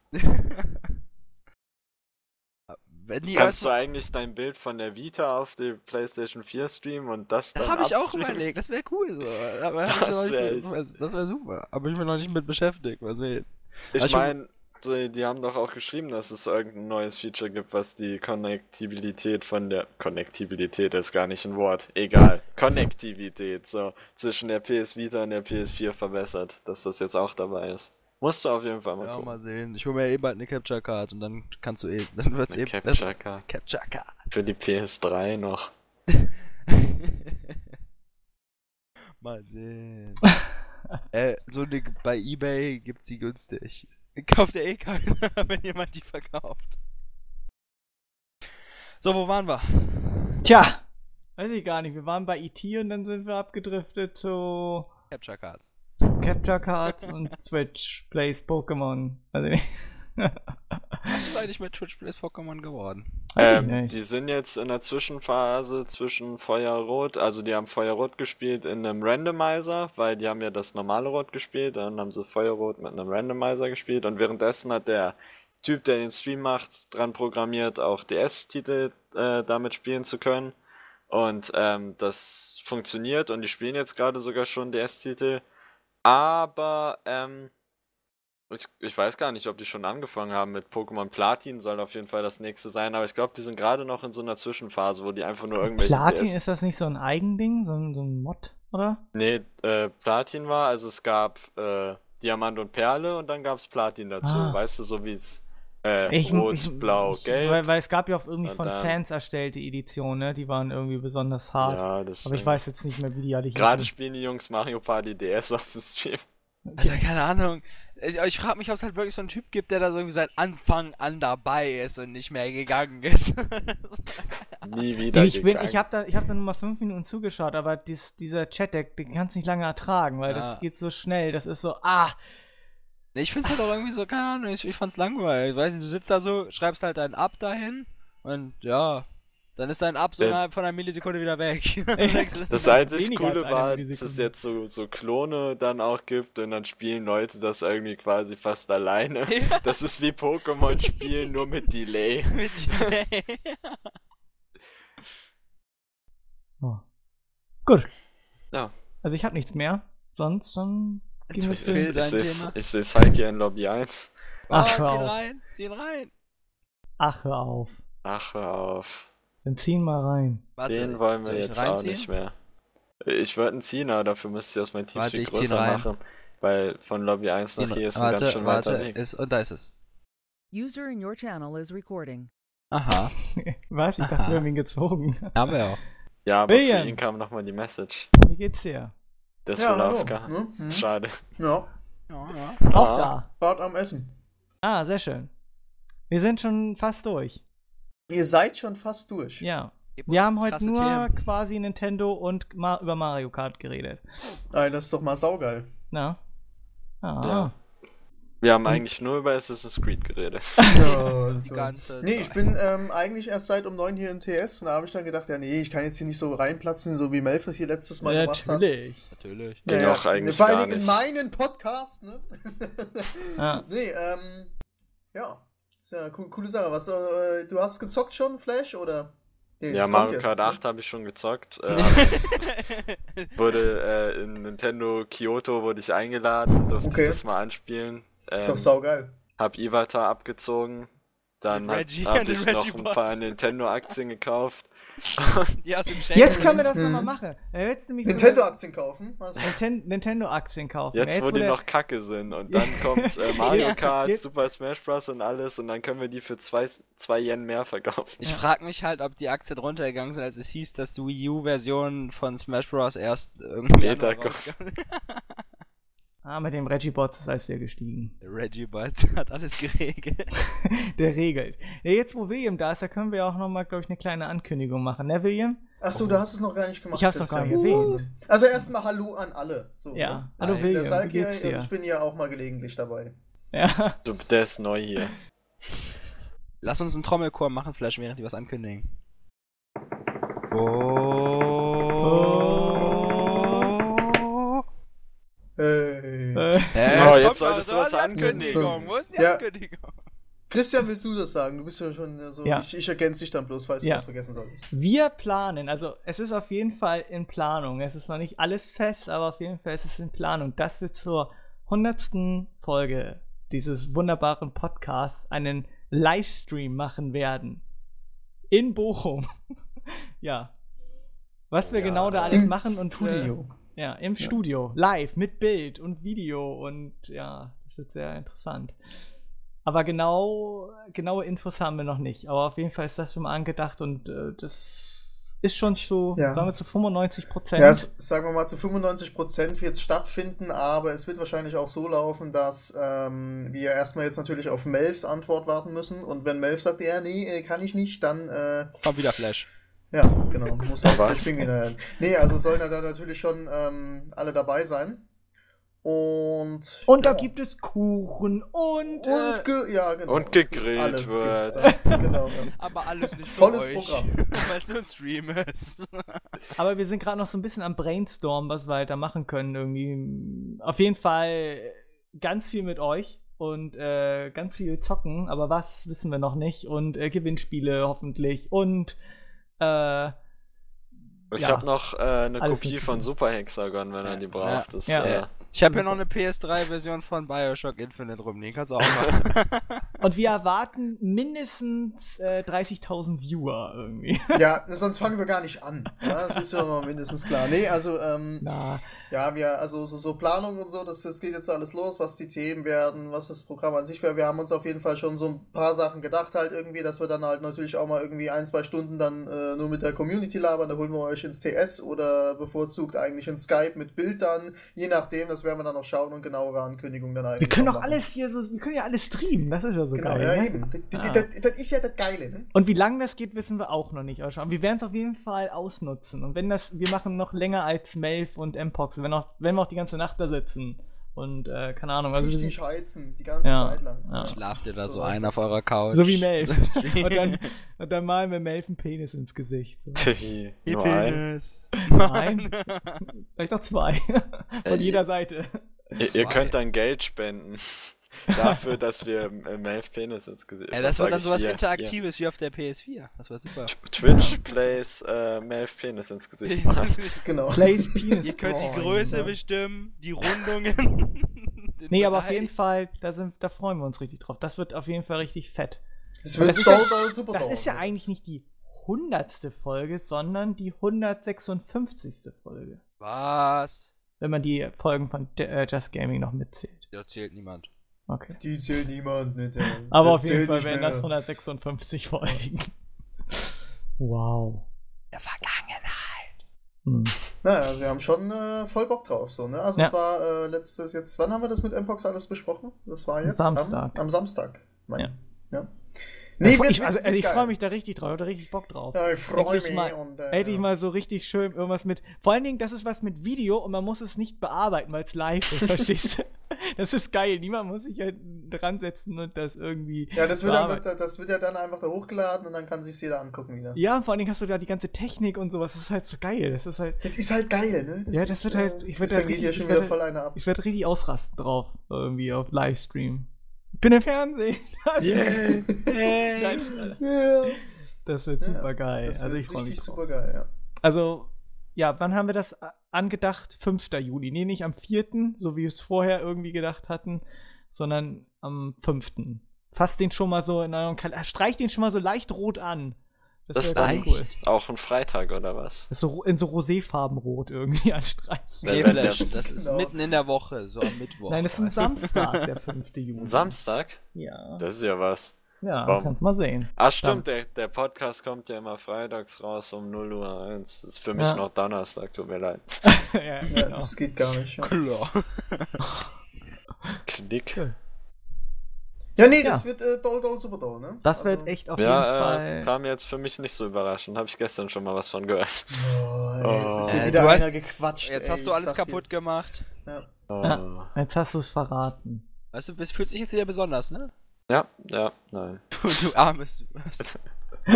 Kannst du eigentlich dein Bild von der Vita auf die PlayStation 4 streamen und das dann Habe ich auch überlegt, das wäre cool so. Aber (laughs) das wäre wär super. Aber ich bin noch nicht mit beschäftigt, mal sehen. Ich also meine, die, die, haben doch auch geschrieben, dass es irgendein neues Feature gibt, was die Konnektibilität von der Konnektibilität ist gar nicht ein Wort, egal. Konnektivität so zwischen der PS Vita und der PS4 verbessert, dass das jetzt auch dabei ist. Musst du auf jeden Fall mal ja, gucken. mal sehen. Ich hole mir eh bald eine Capture Card und dann kannst du eh, dann wird's eine eh Capture besser. Card. Capture Card. Für die PS3 noch. (laughs) mal sehen. (laughs) äh, so eine, bei eBay gibt's die günstig. Kauft ihr eh keine, (laughs) wenn jemand die verkauft. So, wo waren wir? Tja, weiß ich gar nicht. Wir waren bei E.T. und dann sind wir abgedriftet zu Capture Cards. Capture Cards und Switch Plays Pokémon. Also, (laughs) Was ist eigentlich mit Twitch Plays Pokémon geworden? Ähm, die sind jetzt in der Zwischenphase zwischen Feuerrot, also die haben Feuerrot gespielt in einem Randomizer, weil die haben ja das normale Rot gespielt, dann haben sie Feuerrot mit einem Randomizer gespielt und währenddessen hat der Typ, der den Stream macht, dran programmiert, auch DS-Titel äh, damit spielen zu können. Und ähm, das funktioniert und die spielen jetzt gerade sogar schon DS-Titel. Aber, ähm, ich, ich weiß gar nicht, ob die schon angefangen haben mit Pokémon Platin, soll auf jeden Fall das nächste sein, aber ich glaube, die sind gerade noch in so einer Zwischenphase, wo die einfach nur irgendwelche. Platin, DS ist das nicht so ein Eigending, so ein, so ein Mod, oder? Nee, äh, Platin war, also es gab äh, Diamant und Perle und dann gab es Platin dazu, ah. weißt du, so wie es äh, ich, Rot, ich, Blau, ich, Gelb. Weil, weil, es gab ja auch irgendwie von dann, Fans erstellte Editionen, ne? Die waren irgendwie besonders hart. Ja, das, Aber ich weiß jetzt nicht mehr, wie die alle Gerade spielen die Jungs Mario Party DS auf dem Stream. Also keine Ahnung. Ich, ich frage mich, ob es halt wirklich so einen Typ gibt, der da so irgendwie seit Anfang an dabei ist und nicht mehr gegangen ist. (laughs) Nie wieder ich gegangen. ich habe da, hab da nur mal fünf Minuten zugeschaut, aber dies, dieser Chat-Deck, den kannst du nicht lange ertragen, weil ja. das geht so schnell. Das ist so, ah, ich find's halt auch irgendwie so, keine Ahnung, ich, ich fand's langweilig. Ich weiß nicht, du sitzt da so, schreibst halt dein Ab dahin und ja, dann ist dein Ab so innerhalb von einer Millisekunde wieder weg. (laughs) das einzig Coole war, dass es jetzt so, so Klone dann auch gibt und dann spielen Leute das irgendwie quasi fast alleine. (laughs) Ja. Das ist wie Pokémon spielen, nur mit Delay. (laughs) mit Delay. oh. Gut. Ja. Also ich habe nichts mehr. Sonst dann Ging ich, ich, ich, ich sehe Saiki in Lobby 1. Ach, oh, zieh rein, zieh rein. Ach, hör auf. Ach, hör auf. Dann ziehen mal rein. Warte, Den wollen wir jetzt auch nicht mehr. Ich würde einen ziehen, aber dafür müsste ich aus meinem Teamspeak größer machen. Weil von Lobby 1 nach hier ist ein ganz schön weiter Weg. Ist, und da ist es. User in your channel is recording. Aha. (laughs) Was? Ich dachte, wir haben ihn gezogen. Haben wir auch. Ja, aber William. für ihn kam nochmal die Message. Wie geht's dir? Der ist ja, wohl aufgehangen. Hm? Schade. Ja. ja, ja. Auch da. Gerade am Essen. Ah, sehr schön. Wir sind schon fast durch. Ihr seid schon fast durch. Ja. Wir haben heute nur Themen. quasi Nintendo und Ma über Mario Kart geredet. Ey, das ist doch mal saugeil. Na? Ah. Ja. Wir haben eigentlich nur über Assassin's Creed geredet. (laughs) Ja, die ganze nee, ich bin ähm, eigentlich erst seit um 9 hier im TS und da habe ich dann gedacht, ja nee, ich kann jetzt hier nicht so reinplatzen, so wie Melf das hier letztes Mal ja, gemacht natürlich. hat. Natürlich. Geht ja, auch eigentlich Vor allem in meinen Podcast, ne? (laughs) ja. Nee, ähm, ja. Ist ja eine coole, coole Sache. Was, äh, du hast gezockt schon, Flash, oder? Nee, ja, Mario Kart 8 ne? habe ich schon gezockt. (laughs) Äh, wurde äh, in Nintendo Kyoto wurde ich eingeladen, durfte okay. das mal anspielen. Ähm, ist doch ähm, saugeil. Hab Iwata abgezogen. Dann habe hab ich noch ein paar Nintendo-Aktien gekauft. (laughs) ja, jetzt können wir das hm. nochmal machen. Nintendo-Aktien kaufen? Nintendo-Aktien kaufen. Jetzt, wo, die noch kacke sind. Und dann (laughs) kommt äh, Mario Kart, ja, Super Smash Bros. und alles. Und dann können wir die für 2 Yen mehr verkaufen. Ich frage mich halt, ob die Aktien runtergegangen sind, als es hieß, dass die Wii U-Version von Smash Bros. erst irgendwie. Beta kommt. (laughs) Ah, mit dem Reggie-Bot ist alles wieder gestiegen. Der Reggie-Bot (laughs) hat alles geregelt. (laughs) der regelt. Ja, jetzt wo William da ist, da können wir auch nochmal, glaube ich, eine kleine Ankündigung machen, ne, William? Achso, du hast es noch gar nicht gemacht. Ich hab's noch gar nicht erwähnt. Also erstmal Hallo an alle. So, ja, ne? hallo William. Der Salk ich bin ja auch mal gelegentlich dabei. Ja. Du, der ist neu hier. Lass uns einen Trommelchor machen, vielleicht während die was ankündigen. Oh. Hey. Äh, oh, jetzt solltest du was ankündigen. Wo ist die ja. Ankündigung? Christian, willst du das sagen? Du bist ja schon so. Ja. Ich, ich ergänze dich dann bloß, falls ja. du was vergessen solltest. Wir planen, also es ist auf jeden Fall in Planung. Es ist noch nicht alles fest, aber auf jeden Fall ist es in Planung, dass wir zur 100. Folge dieses wunderbaren Podcasts einen Livestream machen werden. In Bochum. (laughs) ja. Was wir ja, genau da alles machen und. Studio. Äh, ja, im ja. Studio, live, mit Bild und Video und ja, das wird sehr interessant. Aber genau, genaue Infos haben wir noch nicht. Aber auf jeden Fall ist das schon mal angedacht und äh, das ist schon zu, ja. sagen wir zu 95 Prozent. Ja, sagen wir mal zu 95 Prozent wird es stattfinden, aber es wird wahrscheinlich auch so laufen, dass ähm, wir erstmal jetzt natürlich auf Melvs Antwort warten müssen und wenn Melv sagt, ja, nee, äh, kann ich nicht, dann äh, kommt wieder Flash. Ja, genau. Muss halt was? Nee, also sollen da natürlich schon ähm, alle dabei sein. Und. Und ja. da gibt es Kuchen und. Und, äh, ja, genau. Und gegrillt wird. genau, ja. (laughs) Aber alles nicht Volles euch, Programm. (laughs) Weil es nur ein Stream ist. (laughs) Aber wir sind gerade noch so ein bisschen am Brainstorm, was wir halt da machen können. Irgendwie. Auf jeden Fall ganz viel mit euch und äh, ganz viel zocken, aber was wissen wir noch nicht. Und äh, Gewinnspiele hoffentlich und äh, ich ja. habe noch äh, eine Alles Kopie von Super Hexagon, wenn er die braucht. Ja. Das, ja. Äh, ich habe hier noch eine PS3-Version von Bioshock Infinite rum, den kannst du auch machen. (laughs) Und wir erwarten mindestens äh, 30.000 Viewer irgendwie. Ja, sonst fangen wir gar nicht an. Ja, das ist ja (laughs) mal mindestens klar. Nee, also, ähm, Na. Ja, wir, also so, so Planung und so, das, das geht jetzt alles los, was die Themen werden, was das Programm an sich wäre. Wir haben uns auf jeden Fall schon so ein paar Sachen gedacht, halt irgendwie, dass wir dann halt natürlich auch mal irgendwie ein, zwei Stunden dann äh, nur mit der Community labern. Da holen wir euch ins TS oder bevorzugt eigentlich in Skype mit Bild dann. Je nachdem, das werden wir dann noch schauen und genauere Ankündigungen dann eigentlich. Wir können doch alles hier so, wir können ja alles streamen, das ist ja so genau, geil. Ja, ne? eben. Das. Das, das, ist ja das Geile, ne? Und wie lange das geht, wissen wir auch noch nicht. Aber wir werden es auf jeden Fall ausnutzen. Und wenn das, wir machen noch länger als Melf und Mpox, wenn, auch, wenn wir auch die ganze Nacht da sitzen. Und, äh, keine Ahnung. Also Richtig heizen, die ganze ja, Zeit lang. Ja. Schlaft ihr da so, so ein auf eurer Couch? So wie Melf. (laughs) und, dann, und dann malen wir Melf einen Penis ins Gesicht. So. Die Penis. Nein. (laughs) Vielleicht auch zwei. Von äh, jeder Seite. Ihr, ihr könnt dann Geld spenden (laughs) dafür, dass wir äh, Melf Penis ins Gesicht Ja, das war dann sowas hier? Interaktives hier. wie auf der PS4. Das war super. Twitch plays äh, Melf Penis ins Gesicht machen. (laughs) genau. Plays Penis. Ihr könnt die Größe oh, bestimmen, die Rundungen. (laughs) nee, aber auf jeden Fall, da, sind, da freuen wir uns richtig drauf. Das wird auf jeden Fall richtig fett. Das, wird das, ist, ja, super das ist ja eigentlich nicht die hundertste Folge, sondern die 156. Folge. Was? Wenn man die Folgen von äh, Just Gaming noch mitzählt. Da zählt niemand. Okay. Die zählt niemand mit. Der, (laughs) Aber auf jeden Fall wären das 156 Folgen. (laughs) wow. Der Vergangenheit. Hm. Naja, also wir haben schon äh, voll Bock drauf. So, ne? Also ja. es war äh, letztes jetzt, wann haben wir das mit Mpox alles besprochen? Das war jetzt Samstag. Am, am Samstag. Mein, ja. ja. Nee, ich, also, also ich freue mich da richtig drauf, ich da richtig Bock drauf. Ja, ich freue mich. Mal, und, äh, hätte ich mal so richtig schön irgendwas mit. Vor allen Dingen, das ist was mit Video und man muss es nicht bearbeiten, weil es live ist, (laughs) verstehst du? Das ist geil. Niemand muss sich halt dran setzen und das irgendwie. Ja, das wird, dann, das wird ja dann einfach da hochgeladen und dann kann sich jeder angucken wieder. Ja, vor allen Dingen hast du da die ganze Technik und sowas. Das ist halt so geil. Das ist halt. Das ist halt geil, ne? Das ja, das ist, wird halt. Ich werde ja schon wieder voll einer ab. Ich werde richtig ausrasten drauf. Irgendwie auf Livestream. Ich bin im Fernsehen. (laughs) Yeah. yeah. Das wird super geil. Das also ich freue mich. super geil, ja. Also, ja, wann haben wir das angedacht? 5. Juli. Nee, nicht am 4., so wie wir es vorher irgendwie gedacht hatten, sondern am 5. fasst den schon mal so in eurem Kalender, streicht den schon mal so leicht rot an. Das, das ist dann cool. auch ein Freitag oder was? Das so in so roséfarben rot irgendwie anstreichen. Nee, Flash, das ist genau. mitten in der Woche, so am Mittwoch. Nein, das ist ein Samstag, der 5. (laughs) Juni. Samstag? Ja. Das ist ja was. Ja, Warum? das kannst du mal sehen. Ach stimmt, der, der Podcast kommt ja immer freitags raus um 0 Uhr 1. Das ist für mich ja. noch Donnerstag, tut mir leid. (laughs) ja, genau. das geht gar nicht. Ja. Klar. (laughs) Klick. Ja, nee, das wird äh, doll, doll, super doll, ne? Das also, wird echt auf ja, jeden äh, Fall. kam jetzt für mich nicht so überraschend. Habe ich gestern schon mal was von gehört. Oh, ey, oh. ist hier äh, wieder einer gequatscht. Jetzt ey, hast du alles kaputt jetzt. gemacht. Ja. Oh. ja. Jetzt hast du es verraten. Weißt du, bist, fühlst dich jetzt wieder besonders, ne? Ja, ja, nein. (laughs) Du, du armes. (laughs)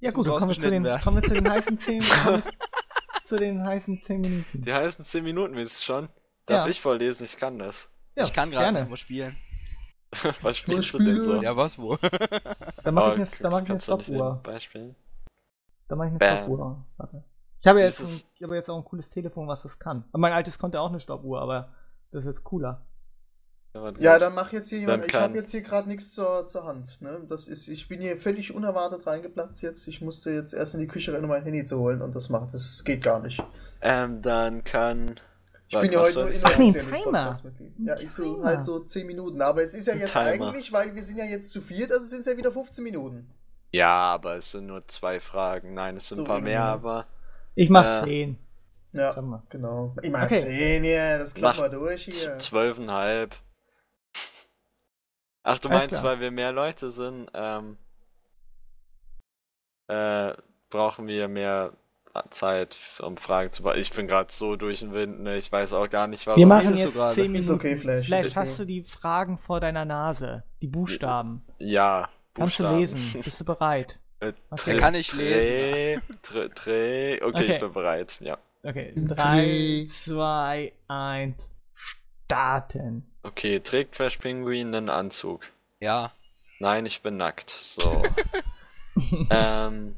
ja gut, dann kommen wir, zu den, kommen wir zu den heißen 10 (laughs) Minuten. zu den heißen 10 Minuten. Die heißen 10 Minuten willst du schon? Darf ja. ich vorlesen? Ich kann das. Ja, ich kann gerade nur spielen. (laughs) was spielst du denn so? Ja, was wo? dann mach ich eine, dann mach ich eine Stoppuhr. Beispiel? Dann mach ich eine Stoppuhr. Warte. Ich habe, jetzt ein, ich habe jetzt auch ein cooles Telefon, was das kann. Und mein altes konnte auch eine Stoppuhr, aber das ist jetzt cooler. Ja, dann mach jetzt hier jemand. Ich habe jetzt hier gerade nichts zur, zur Hand. Ne? Das ist, ich bin hier völlig unerwartet reingeplatzt jetzt. Ich musste jetzt erst in die Küche rennen, um mein Handy zu holen und das macht. Das geht gar nicht. Ähm, dann kann. Ich bin ja heute nur Podcast-Mitglied. Ja, ich so halt so 10 Minuten. Aber es ist ja jetzt eigentlich, weil wir sind ja jetzt zu viert, also sind es ja wieder 15 Minuten. Ja, aber es sind nur zwei Fragen. Nein, es sind so ein paar mehr, aber. Ich mach äh, 10. Ja, genau. Ich mach okay. 10 hier, das klappt mal durch hier. Zwölfeinhalb. Ach, du meinst, weil wir mehr Leute sind, ähm, äh, brauchen wir mehr Zeit, um Fragen zu beantworten. Ich bin gerade so durch den Wind, ne? Ich weiß auch gar nicht, warum. Wir machen jetzt 10 Minuten. Ist okay, Flash. Flash, okay. hast du die Fragen vor deiner Nase? Die Buchstaben? Ja. Kannst du lesen? Bist du bereit? Äh, okay. Kann ich lesen. Tre, tre, okay, okay, ich bin bereit, ja. Okay, 3, 2, 1, starten. Okay, trägt Flash Penguin einen Anzug? Ja. Nein, ich bin nackt. So. (laughs) ähm.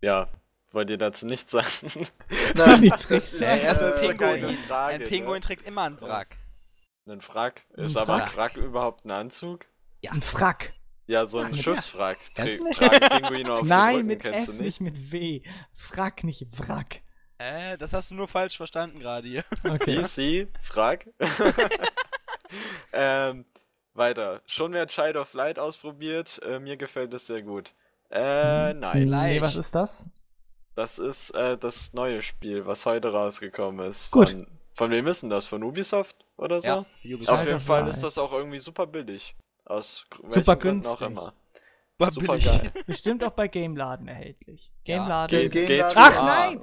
Ja, wollt ihr dazu nichts sagen? (laughs) Nein, trägt ja, erst ein Pinguin. Frage, ein Pinguin ne? trägt immer einen Wrack. Einen Frack? Ist ein aber ein Frack überhaupt ein Anzug? Ja. Ein Frack. Ja, so ein ja, Schussfrack. Tragen Pinguine auf Nein, dem Rücken, mit kennst F, du nicht? nicht mit W. Frack, nicht Wrack. Äh, das hast du nur falsch verstanden gerade hier. Okay. DC, frag. (laughs) ähm, weiter. Schon mehr Child of Light ausprobiert. Äh, mir gefällt es sehr gut. Äh, hm. nein. Nee, was ist das? Das ist äh, das neue Spiel, was heute rausgekommen ist. Gut. Von, von wem ist denn das? Von Ubisoft oder so? Ja, Ubisoft. Auf jeden Fall ist das auch irgendwie super billig. Aus super günstig. auch immer. War super billig. geil. (laughs) Bestimmt auch bei Gameladen erhältlich. Gameladen. Ja. Game, Game Ach nein!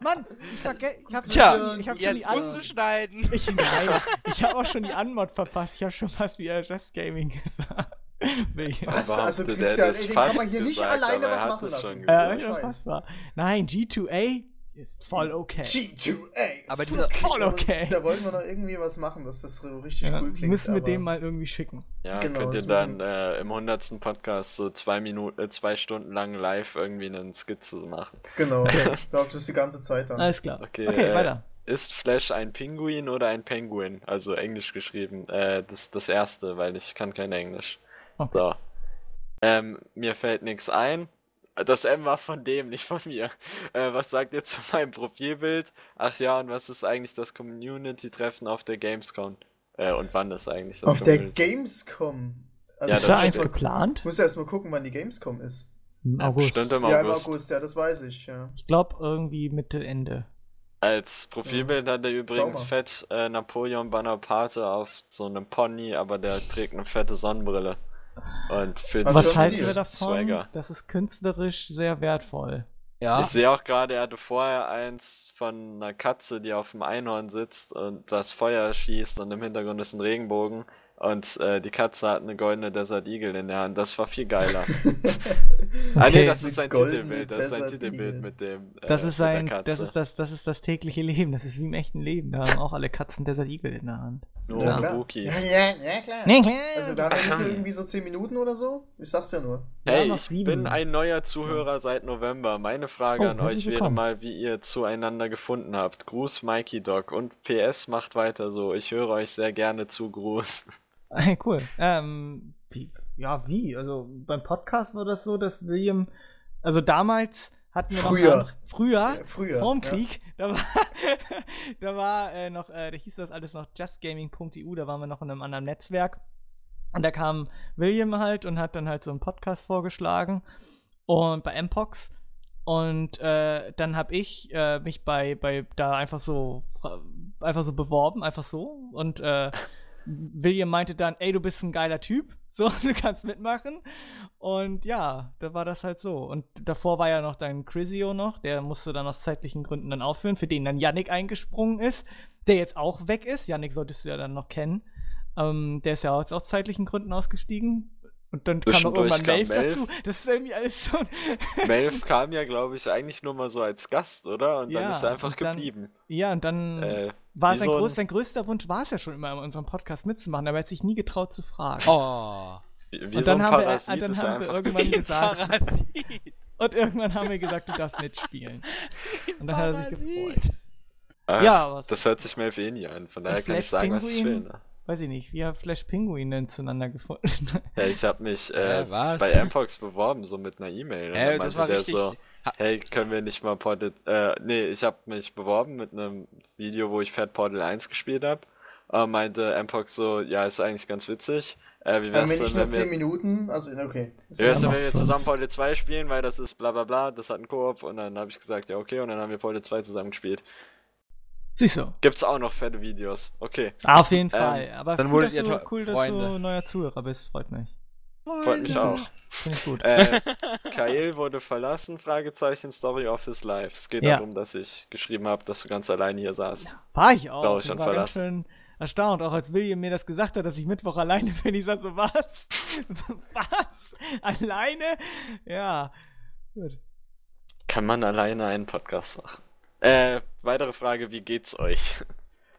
Mann, ich, ich hab, Tja, ich hab jetzt schon die musst du schneiden. Ich, nein, ich hab auch schon die Anmod verpasst. Ich hab schon fast wie Just Gaming gesagt. (laughs) Was? Also Christian, ey, den kann man hier nicht alleine was machen lassen. Äh, Nein, G2A ist voll okay. G2A! Aber dieser voll okay. Da wollten wir noch irgendwie was machen, dass das so richtig ja, cool klingt. Müssen wir dem mal irgendwie schicken. Ja, genau, könnt ihr dann äh, im 100. Podcast so zwei Minuten, äh, zwei Stunden lang live irgendwie einen Skizze machen. Genau, (laughs) ich glaube, das ist die ganze Zeit dann. Alles klar. Okay, okay äh, weiter. Ist Flash ein Pinguin oder ein Penguin? Also englisch geschrieben. Äh, das das erste, weil ich kann kein Englisch. Okay. So. Ähm, mir fällt nichts ein. Das M war von dem, nicht von mir. Äh, was sagt ihr zu meinem Profilbild? Ach ja, und was ist eigentlich das Community-Treffen auf der Gamescom? Äh, und wann ist eigentlich das Auf Community? der Gamescom? Also ja, ist da eins geplant? Ich muss ja erstmal gucken, wann die Gamescom ist. Im August. Bestimmt im August. Ja, im August, ja, das weiß ich, ja. Ich glaube irgendwie Mitte, Ende. Als Profilbild ja. hat er übrigens fett äh, Napoleon Bonaparte auf so einem Pony, aber der trägt eine fette Sonnenbrille. Und fühlt also Was halten wir davon? Swagger. Das ist künstlerisch sehr wertvoll. Ja. Ich sehe auch gerade, er hatte vorher eins von einer Katze, die auf dem Einhorn sitzt und das Feuer schießt und im Hintergrund ist ein Regenbogen. Und äh, die Katze hat eine goldene Desert Eagle in der Hand. Das war viel geiler. (laughs) Ah nee, das ist sein Titelbild. Das ist sein Titelbild mit dem. Äh, das ist sein, das ist das, das ist das tägliche Leben. Das ist wie im echten Leben. Da haben auch alle Katzen Desert Eagle in der Hand. Nur ja, klar. Ja, ja, ja, klar. Nee, klar. Also da haben wir irgendwie so 10 Minuten oder so. Ich sag's ja nur. Hey, ich bin ein neuer Zuhörer seit November. Meine Frage oh, an euch wäre mal, wie ihr zueinander gefunden habt. Gruß Mikey Dog und PS macht weiter so. Ich höre euch sehr gerne zu. Gruß. (laughs) Cool. Ähm, wie, ja, wie? Also beim Podcast war das so, dass William, also damals hatten wir früher. noch früher, ja, früher vorm Krieg, ja. (laughs) da war, (laughs) da war äh, noch, äh, da hieß das alles noch justgaming.eu, da waren wir noch in einem anderen Netzwerk. Und da kam William halt und hat dann halt so einen Podcast vorgeschlagen und bei Mpox. Und äh, dann habe ich äh, mich bei, bei da einfach so einfach so beworben, einfach so. Und äh, William meinte dann, ey, du bist ein geiler Typ. (laughs) So, du kannst mitmachen. Und ja, da war das halt so. Und davor war ja noch dein Crisio noch, der musste dann aus zeitlichen Gründen dann aufhören, für den dann Yannick eingesprungen ist, der jetzt auch weg ist. Yannick solltest du ja dann noch kennen. Ähm, der ist ja jetzt aus zeitlichen Gründen ausgestiegen. Und dann kam noch irgendwann Melf, dazu. Das ist irgendwie alles so. (laughs) Melf kam ja, glaube ich, eigentlich nur mal so als Gast, oder? Und ja, dann ist er einfach dann, geblieben. Ja, und dann äh, war sein, so groß, sein größter Wunsch war es ja schon immer in unserem Podcast mitzumachen, aber er hat sich nie getraut zu fragen. Oh. Wie, wie und so dann haben wir, dann haben wir irgendwann (laughs) gesagt. Parasit. Und irgendwann haben wir gesagt, du darfst mitspielen. Und dann hat er sich gefreut. Ach, ja, was? Das hört sich Melf eh nie an, von daher kann ich sagen, was ich will. Ne? weiß ich nicht, wie hat Flash Pinguin denn zueinander gefunden? ja, ich habe mich äh, äh, bei Mpox beworben, so mit einer E-Mail. Äh, das war der richtig... so, hey, können wir nicht mal Portal, äh, nee, ich habe mich beworben mit einem Video, wo ich Fat Portal 1 gespielt habe. Äh, meinte Mpox so, ja, ist eigentlich ganz witzig. Äh, wie wär's wenn nicht nur 10 Minuten, also okay. Wie wär's wenn wir zusammen Portal 2 spielen, weil das ist bla bla bla, das hat einen Koop und dann habe ich gesagt, ja okay, und dann haben wir Portal 2 zusammen gespielt. Siehst du. Gibt's auch noch fette Videos. Okay. Auf jeden ähm, Fall. Aber dann cool, dass, du, cool dass du neuer Zuhörer bist. Freut mich. Freut mich auch. (laughs) Finde ich gut. Äh, (laughs) Kael wurde verlassen, Fragezeichen, Story of his life. Es geht ja. darum, dass ich geschrieben habe, dass du ganz allein hier saßt. War ich auch. Ich, ich war verlassen. ganz schön erstaunt, auch als William mir das gesagt hat, dass ich Mittwoch alleine bin. Ich sag so, was? (laughs) was? Alleine? Ja. Gut. Kann man alleine einen Podcast machen? Äh, weitere Frage, wie geht's euch?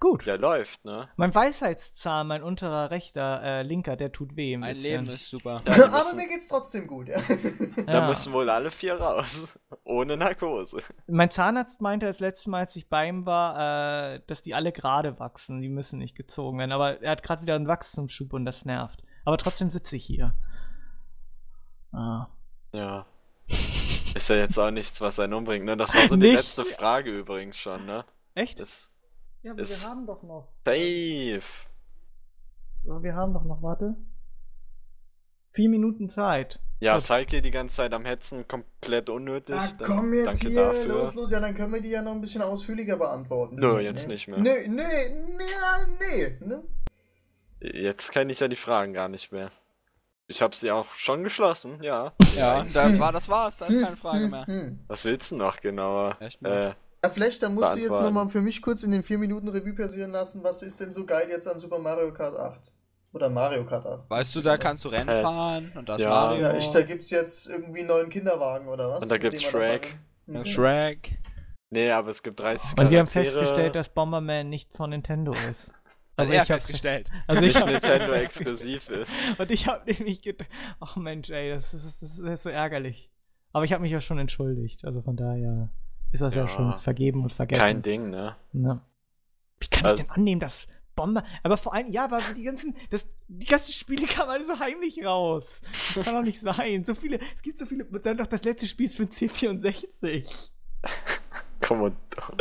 Gut. Der läuft, ne? Mein Weisheitszahn, mein unterer rechter, äh, linker, der tut weh. Mein Leben ist super. Ja, (laughs) müssen, Aber mir geht's trotzdem gut, ja. (laughs) Da ja. müssen wohl alle vier raus. Ohne Narkose. Mein Zahnarzt meinte das letzte Mal, als ich bei ihm war, äh, dass die alle gerade wachsen. Die müssen nicht gezogen werden. Aber er hat gerade wieder einen Wachstumsschub und das nervt. Aber trotzdem sitze ich hier. Ah. Ja. Ist ja jetzt auch nichts, was einen umbringt, ne? Das war so die (laughs) Nicht? letzte Frage übrigens schon, ne? Echt? Das ja, aber wir haben doch noch. Safe. Wir haben doch noch, warte. Vier Minuten Zeit. Ja, Psyche die ganze Zeit am Hetzen, komplett unnötig. Ach komm jetzt Danke hier, dafür. los, los, ja, dann können wir die ja noch ein bisschen ausführlicher beantworten. Nö, jetzt ne? nicht mehr. Nee, nee, nee, nee, ne? Jetzt kenne ich ja die Fragen gar nicht mehr. Ich habe sie auch schon geschlossen, ja. Ja, da war, das war's, da ist keine Frage mehr. Was willst du noch genauer? Echt äh, ja, Flash, dann musst du jetzt nochmal für mich kurz in den 4 Minuten Revue passieren lassen, was ist denn so geil jetzt an Super Mario Kart 8? Oder Mario Kart 8? Weißt du, da kannst du Rennen äh, fahren und das ja. Mario. Ja, ich, da gibt's jetzt irgendwie einen neuen Kinderwagen oder was? Und da gibt's Shrek. Da mhm. Shrek. Nee, aber es gibt 30 Und wir haben festgestellt, dass Bomberman nicht von Nintendo ist. (laughs) Also, also ich habe festgestellt. (laughs) Also nicht ich Nintendo exklusiv ist. (laughs) Und ich habe nämlich gedacht, ach Mensch, ey, das ist, das ist so ärgerlich. Aber ich habe mich ja schon entschuldigt, also von daher ist das ja, ja schon vergeben und vergessen. Kein Ding, ne? Ja. Wie kann also, ich denn annehmen, dass Bomber. Aber vor allem, ja, aber die ganzen, das, die ganzen Spiele kamen alle so heimlich raus. Das kann doch nicht sein. So viele, es gibt so viele. Dann doch das letzte Spiel ist für C64. Kommodore.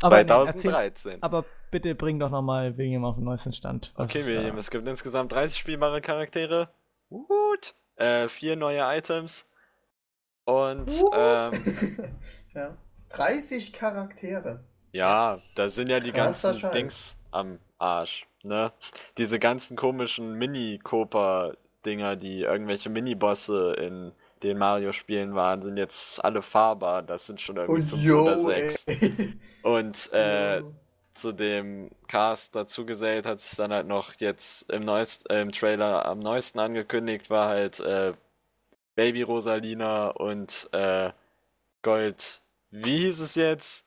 2013. Nee, aber bitte bring doch nochmal William auf den neuesten Stand. Okay, William, es gibt insgesamt 30 spielbare Charaktere. Gut. Äh, vier neue Items. Und, ähm, (laughs) ja. 30 Charaktere. Ja, da sind ja die Krasser ganzen Scheiß. Dings am Arsch, ne? Diese ganzen komischen Mini-Copa-Dinger, die irgendwelche Minibosse in den Mario-Spielen waren, sind jetzt alle fahrbar. Das sind schon irgendwie 5 oder 6. (laughs) Und äh, zu dem Cast dazugesellt hat sich dann halt noch jetzt im, neuest, äh, im Trailer am neuesten angekündigt, war halt äh, Baby Rosalina und äh, Gold. Wie hieß es jetzt?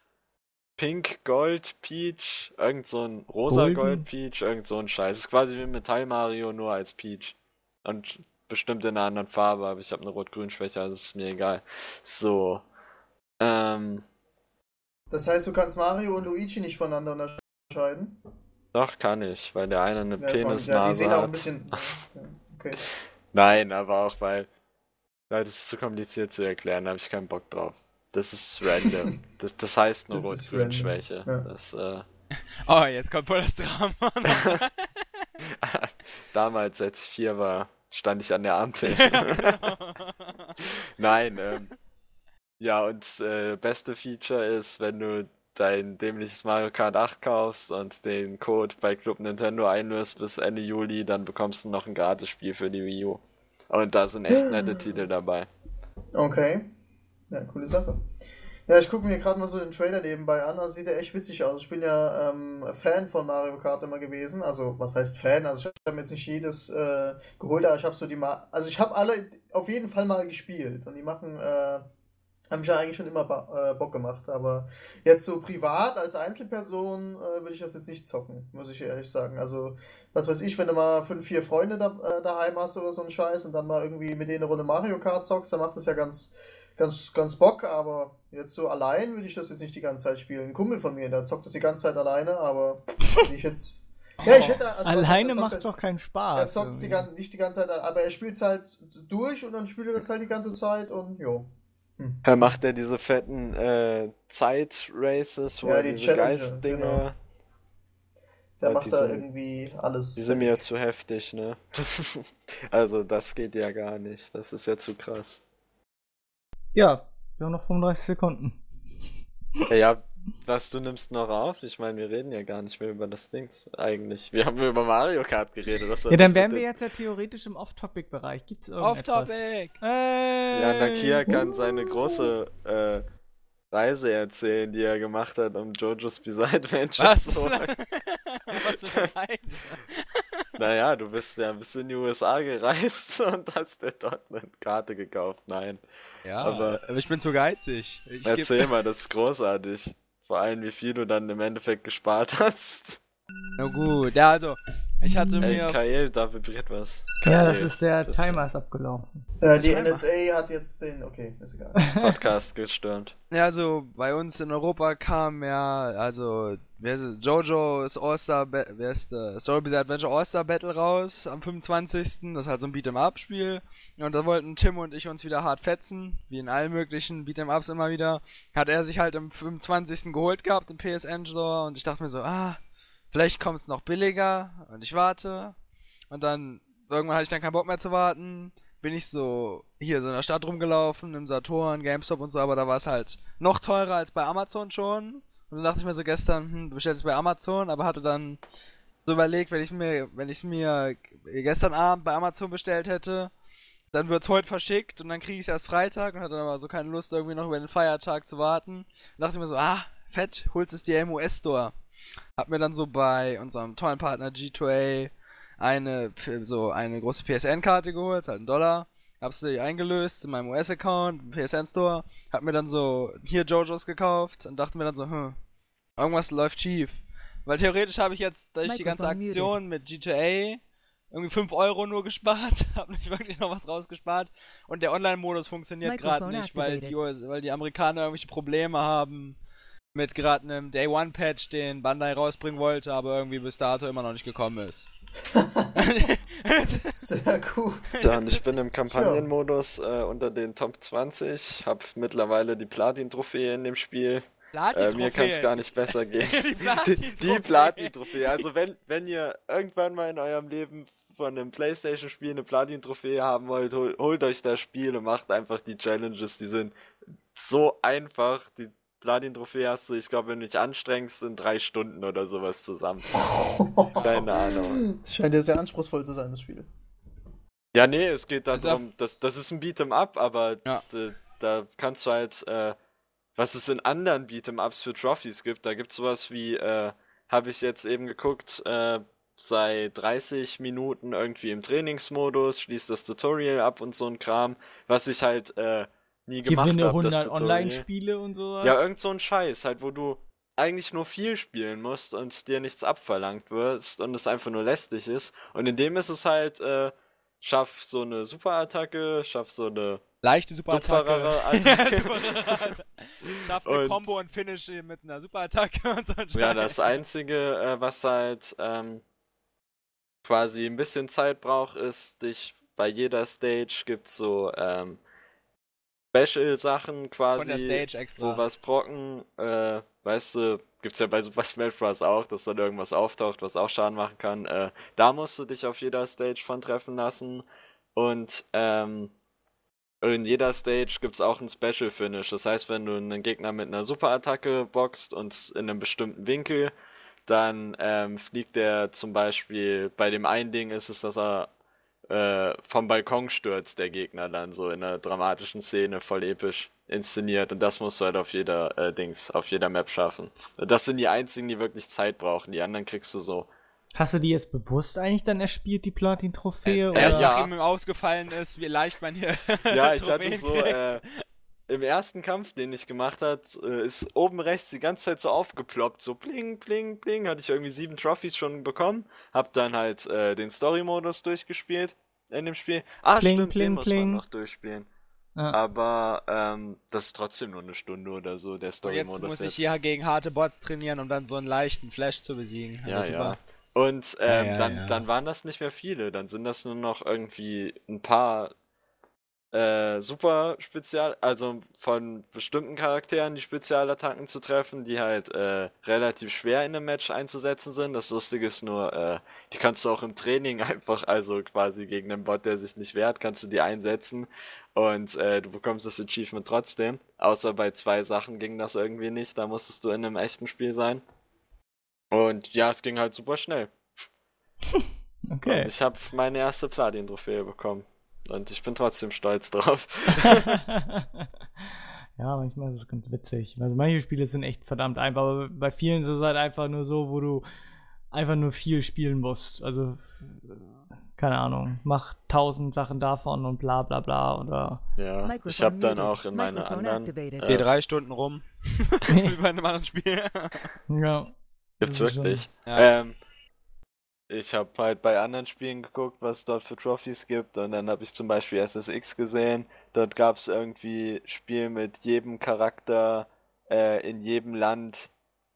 Pink Gold Peach? Irgend so ein rosa Golden? Gold Peach? Irgend so ein Scheiß. ist quasi wie Metall Mario, nur als Peach. Und bestimmt in einer anderen Farbe, aber ich habe eine Rot-Grün-Schwäche, also ist mir egal. So. Ähm. Das heißt, du kannst Mario und Luigi nicht voneinander unterscheiden? Doch, kann ich, weil der eine eine ja, Penisnase ja, die sehen hat. Auch ein bisschen... (laughs) okay. Nein, aber auch weil. Nein, das ist zu kompliziert zu erklären, da habe ich keinen Bock drauf. Das ist random. (laughs) Das, das heißt nur Rot-Grün-Schwäche. Ja. Das, äh... Oh, jetzt kommt voll das Drama. (laughs) Damals, als ich vier war, stand ich an der Ampel. (laughs) Nein, ähm, ja, und äh, beste Feature ist, wenn du dein dämliches Mario Kart 8 kaufst und den Code bei Club Nintendo einlöst bis Ende Juli, dann bekommst du noch ein Gratis-Spiel für die Wii U. Und da sind echt (gasps) nette Titel dabei. Okay. Ja, coole Sache. Ja, ich gucke mir gerade mal so den Trailer nebenbei an. Also sieht ja echt witzig aus. Ich bin ja ähm, Fan von Mario Kart immer gewesen. Also, was heißt Fan? Also, ich habe jetzt nicht jedes äh, geholt, aber ich habe so die mal. Also, ich habe alle auf jeden Fall mal gespielt. Und die machen. Äh, haben mich ja eigentlich schon immer äh, Bock gemacht. Aber jetzt so privat als Einzelperson äh, würde ich das jetzt nicht zocken, muss ich ehrlich sagen. Also, was weiß ich, wenn du mal fünf, vier Freunde da, äh, daheim hast oder so ein Scheiß und dann mal irgendwie mit denen eine Runde Mario Kart zockst, dann macht das ja ganz ganz, ganz Bock, aber jetzt so allein würde ich das jetzt nicht die ganze Zeit spielen. Ein Kumpel von mir, der zockt das die ganze Zeit alleine, aber wenn ich jetzt. Ja, ich hätte. Also alleine macht doch keinen Spaß. Er zockt die, nicht die ganze Zeit, aber er spielt es halt durch und dann spielt er das halt die ganze Zeit und jo. Hm. Er macht ja diese fetten äh, Zeit-Races, wo ja, die diese Geist-Dinger. Genau. Der macht da irgendwie alles. Die sind mir zu heftig, ne? (laughs) also, das geht ja gar nicht. Das ist ja zu krass. Ja, wir haben noch 35 Sekunden. Ja, was du nimmst noch auf? Ich meine, wir reden ja gar nicht mehr über das Ding eigentlich. Wir haben über Mario Kart geredet. Was ja, dann wären wir jetzt ja theoretisch im Off-Topic-Bereich. Gibt's irgendetwas? Off-Topic! Äh, ja, Nakia kann seine große äh, Reise erzählen, die er gemacht hat, um JoJo's Bizarre Adventure Was? zu holen. (laughs) Was für eine (laughs) Reise? Naja, du bist ja bis in die USA gereist (laughs) und hast dir dort eine Karte gekauft. Nein. Ja, aber, aber ich bin zu geizig. Ich erzähl mal, das ist großartig. Vor allem, wie viel du dann im Endeffekt gespart hast. Na gut, ja, also, ich hatte Ey, mir. Kael, da vibriert was. Kael, ja, das ist der das Timer ist abgelaufen. Äh, die NSA hat jetzt den. Okay, ist egal. (laughs) Podcast gestürmt. Ja, also, bei uns in Europa kam ja, also, wer ist JoJo's All-Star, wer ist der? Story Bizarre Adventure All-Star Battle raus am 25. Das ist halt so ein Beat'em-Up-Spiel. Und da wollten Tim und ich uns wieder hart fetzen, wie in allen möglichen Beat'em-Ups immer wieder. Hat er sich halt am 25. geholt gehabt im PSN Store und ich dachte mir so, ah Vielleicht kommt es noch billiger und ich warte. Und dann, irgendwann hatte ich dann keinen Bock mehr zu warten. Bin ich so hier so in der Stadt rumgelaufen, im Saturn, GameStop und so, aber da war es halt noch teurer als bei Amazon schon. Und dann dachte ich mir so gestern, hm, du bestellst es bei Amazon, aber hatte dann so überlegt, wenn ich mir, wenn ich mir gestern Abend bei Amazon bestellt hätte, dann wird es heute verschickt und dann kriege ich es erst Freitag und hatte dann aber so keine Lust, irgendwie noch über den Feiertag zu warten. Dann dachte ich mir so, ah, fett, holst es dir im US-Store. Hab mir dann so bei unserem tollen Partner G2A eine, so eine große PSN-Karte geholt, halt einen Dollar. Hab sie eingelöst in meinem US-Account, im PSN-Store. Hab mir dann so hier Jojos gekauft und dachte mir dann so, hm, irgendwas läuft schief. Weil theoretisch habe ich jetzt durch die ganze Aktion mit G2A irgendwie 5 Euro nur gespart, (laughs) habe nicht wirklich noch was rausgespart und der Online-Modus funktioniert gerade nicht, weil die, weil die Amerikaner irgendwelche Probleme haben mit gerade einem Day One Patch, den Bandai rausbringen wollte, aber irgendwie bis dato immer noch nicht gekommen ist. (laughs) Sehr gut. Dann, ich bin im Kampagnenmodus äh, unter den Top 20, habe mittlerweile die Platin-Trophäe in dem Spiel. Äh, mir kann es gar nicht besser gehen. (laughs) die Platin-Trophäe. also wenn, wenn ihr irgendwann mal in eurem Leben von einem Playstation-Spiel eine Platin-Trophäe haben wollt, hol, holt euch das Spiel und macht einfach die Challenges. Die sind so einfach. Die Platin-Trophäe hast du, ich glaube, wenn du dich anstrengst, in drei Stunden oder sowas zusammen. (laughs) Keine Ahnung. Es scheint ja sehr anspruchsvoll zu sein, das Spiel. Ja, nee, es geht darum, das, das ist ein Beat'em Up, aber ja. da, da, kannst du halt, äh, was es in anderen Beat'em Ups für Trophies gibt, da gibt es sowas wie äh, habe ich jetzt eben geguckt, äh, sei 30 Minuten irgendwie im Trainingsmodus, schließt das Tutorial ab und so ein Kram, was ich halt äh, nie gemacht habe. Gewinne 100 Online-Spiele und sowas. Ja, irgend so ein Scheiß, halt, wo du eigentlich nur viel spielen musst und dir nichts abverlangt wirst und es einfach nur lästig ist. Und in dem ist es halt, äh, schaff so eine Superattacke, schaff so eine leichte Superattacke. Attacke. (laughs) (laughs) schaff eine Combo und Finish mit einer Superattacke (laughs) und so. Ja, das Einzige, äh, was halt ähm, quasi ein bisschen Zeit braucht, ist, dich bei jeder Stage gibt so ähm, Special-Sachen quasi, wo was brocken, äh, weißt du, gibt's ja bei Super Smash Bros. auch, dass dann irgendwas auftaucht, was auch Schaden machen kann. Äh, da musst du dich auf jeder Stage von treffen lassen. Und ähm, in jeder Stage gibt es auch ein Special Finish. Das heißt, wenn du einen Gegner mit einer Superattacke boxt und in einem bestimmten Winkel, dann ähm, fliegt der zum Beispiel, bei dem einen Ding ist es, dass er äh, vom Balkon stürzt, der Gegner dann so in einer dramatischen Szene, voll episch inszeniert und das musst du halt auf jeder äh, Dings, auf jeder Map schaffen. Das sind die einzigen, die wirklich Zeit brauchen. Die anderen kriegst du so. Hast du die jetzt bewusst eigentlich dann erspielt, die Platin-Trophäe? Äh, erst nachdem ihm ausgefallen ist, wie leicht man hier. ja, ich (laughs) hatte so, äh, im ersten Kampf, den ich gemacht hat, äh, ist oben rechts die ganze Zeit so aufgeploppt, so bling, bling, bling, hatte ich irgendwie sieben Trophies schon bekommen, hab dann halt äh, den Story-Modus durchgespielt in dem Spiel. Ah, bling, stimmt, bling, den muss man noch durchspielen. Ja. Aber ähm, das ist trotzdem nur eine Stunde oder so, der Story-Modus. Jetzt muss ich hier gegen harte Bots trainieren, um dann so einen leichten Flash zu besiegen. Ja, ja. Und ähm, ja, ja, dann, dann waren das nicht mehr viele, dann sind das nur noch irgendwie ein paar äh, super spezial, also von bestimmten Charakteren die Spezialattacken zu treffen, die halt äh, relativ schwer in einem Match einzusetzen sind. Das Lustige ist nur, äh, die kannst du auch im Training (laughs) einfach, also quasi gegen einen Bot, der sich nicht wehrt, kannst du die einsetzen und äh, du bekommst das Achievement trotzdem. Außer bei zwei Sachen ging das irgendwie nicht, da musstest du in einem echten Spiel sein. Und ja, es ging halt super schnell. (laughs) Okay. Und ich habe meine erste Platin-Trophäe bekommen. Und ich bin trotzdem stolz drauf. (laughs) ja, manchmal ist es ganz witzig. Also manche Spiele sind echt verdammt einfach, aber bei vielen ist es halt einfach nur so, wo du einfach nur viel spielen musst. Also, keine Ahnung, mach tausend Sachen davon und bla bla bla oder. Ja, ich habe dann auch in meine anderen. Äh, Geh drei Stunden rum. (laughs) (laughs) Wie bei einem anderen Spiel. ja. Gibt's wirklich. Ja. Ähm, ich habe halt bei anderen Spielen geguckt, was es dort für Trophys gibt und dann habe ich zum Beispiel SSX gesehen. Dort gab es irgendwie Spiel mit jedem Charakter äh, in jedem Land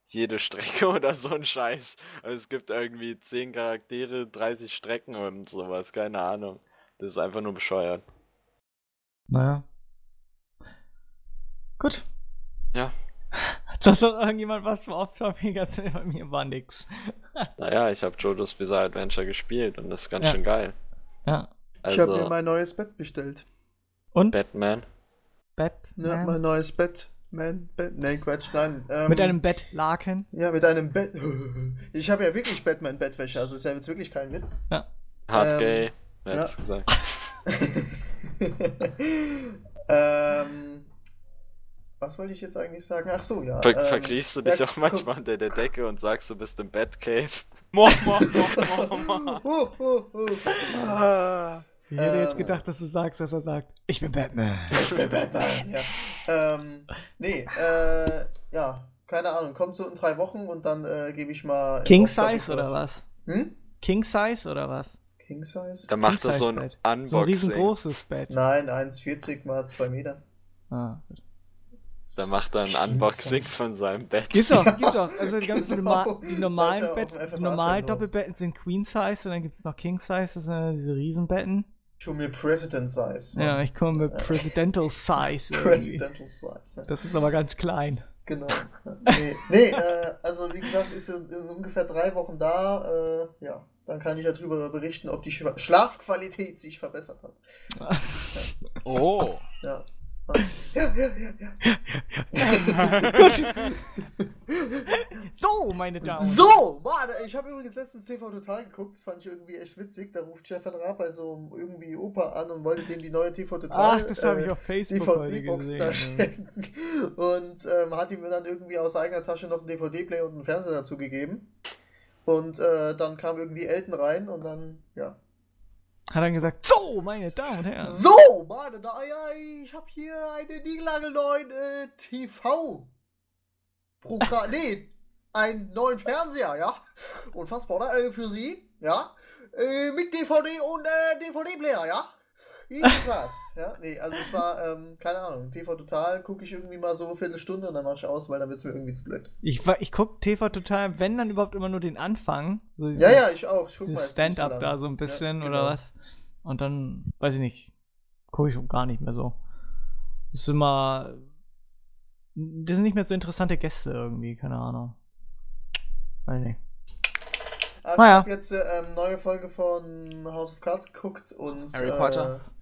jede Strecke (laughs) oder so ein Scheiß. Also es gibt irgendwie 10 Charaktere, 30 Strecken und sowas, keine Ahnung. Das ist einfach nur bescheuert. Naja. Gut. Ja. Hat doch irgendjemand was für Off-Topic? Also bei mir war nix. naja, ich habe Jojo's Bizarre Adventure gespielt und das ist ganz ja. schön geil. Ja. Also, ich habe mir mein neues Bett bestellt. Und? Batman. Batman? Ja, mein neues Bett. Man, Bett, nein, Quatsch, nein. Ähm, mit einem Bettlaken? Ja, mit einem Bett. (laughs) Ich habe ja wirklich Batman-Bettwäsche, also ist ja jetzt wirklich kein Witz. Ja. Hard ähm, gay, wer ja. hat gesagt? (laughs) ähm, was wollte ich jetzt eigentlich sagen? Ach so, ja. Ver ähm, verkriechst du dich ja, auch manchmal unter der Decke und sagst, du bist im Batcave? Moh, moh, moh, moh, (laughs) oh, oh, oh. ah. Ich hätte ähm, jetzt gedacht, dass du sagst, dass er sagt, ich bin Batman. Ich bin Batman, ja. Ähm, nee, äh, ja, keine Ahnung, kommt so in drei Wochen und dann äh, gebe ich mal... King Size oder was? Hm? King Size oder was? King Size? Dann macht er so ein Unboxing. So ein riesengroßes Bett. Nein, 1,40 mal 2 Meter. Ah, gut. Da macht er ein Unboxing von seinem Bett. Gibt's doch, gibt doch. (laughs) Also die, ganzen normal, die normalen, Bett, die normalen Doppelbetten sind Queen Size und dann gibt es noch King Size, das sind diese Riesenbetten. Ich hole mir President Size. Mann. Ja, ich komme mit Presidential Size. (laughs) Presidential Size. Ja. Das ist aber ganz klein. Genau. Nee, nee äh, also wie gesagt, ist in ungefähr drei Wochen da. Äh, ja, dann kann ich darüber berichten, ob die Schlafqualität sich verbessert hat. (laughs) oh. Ja. Ja, ja, ja. So meine Damen. So, Mann, ich habe übrigens letztens TV Total geguckt, das fand ich irgendwie echt witzig. Da ruft Stefan Raab bei so irgendwie Opa an und wollte dem die neue TV Total Ach, das habe ich auf Facebook DVD-Box da schenken. Und ähm, hat ihm dann irgendwie aus eigener Tasche noch einen DVD-Player und einen Fernseher dazu gegeben. Und äh, dann kam irgendwie Elton rein und dann, ja. Hat er gesagt, so, meine Damen und Herren. So, meine Damen, ja, ich habe hier einen niegelnagelneuen äh, TV. Programm, (laughs) nee, einen neuen Fernseher, ja. Unfassbar, äh, für Sie, ja. Äh, mit DVD und äh, DVD-Player, ja. Ist was, ja. Nee, also es war, ähm, keine Ahnung, TV Total gucke ich irgendwie mal so eine Viertelstunde und dann mach ich aus, weil dann wird es mir irgendwie zu blöd. Ich, ich gucke TV Total, wenn dann überhaupt immer nur den Anfang. So ja, ja, ich auch. Ich guck mal. Stand-up da so ein bisschen ja, genau. oder was. Und dann, weiß ich nicht, gucke ich gar nicht mehr so. ist immer. Das sind nicht mehr so interessante Gäste irgendwie, keine Ahnung. Weiß nicht. Aber naja. Ich habe jetzt ähm, neue Folge von House of Cards geguckt und Harry Potter. Äh,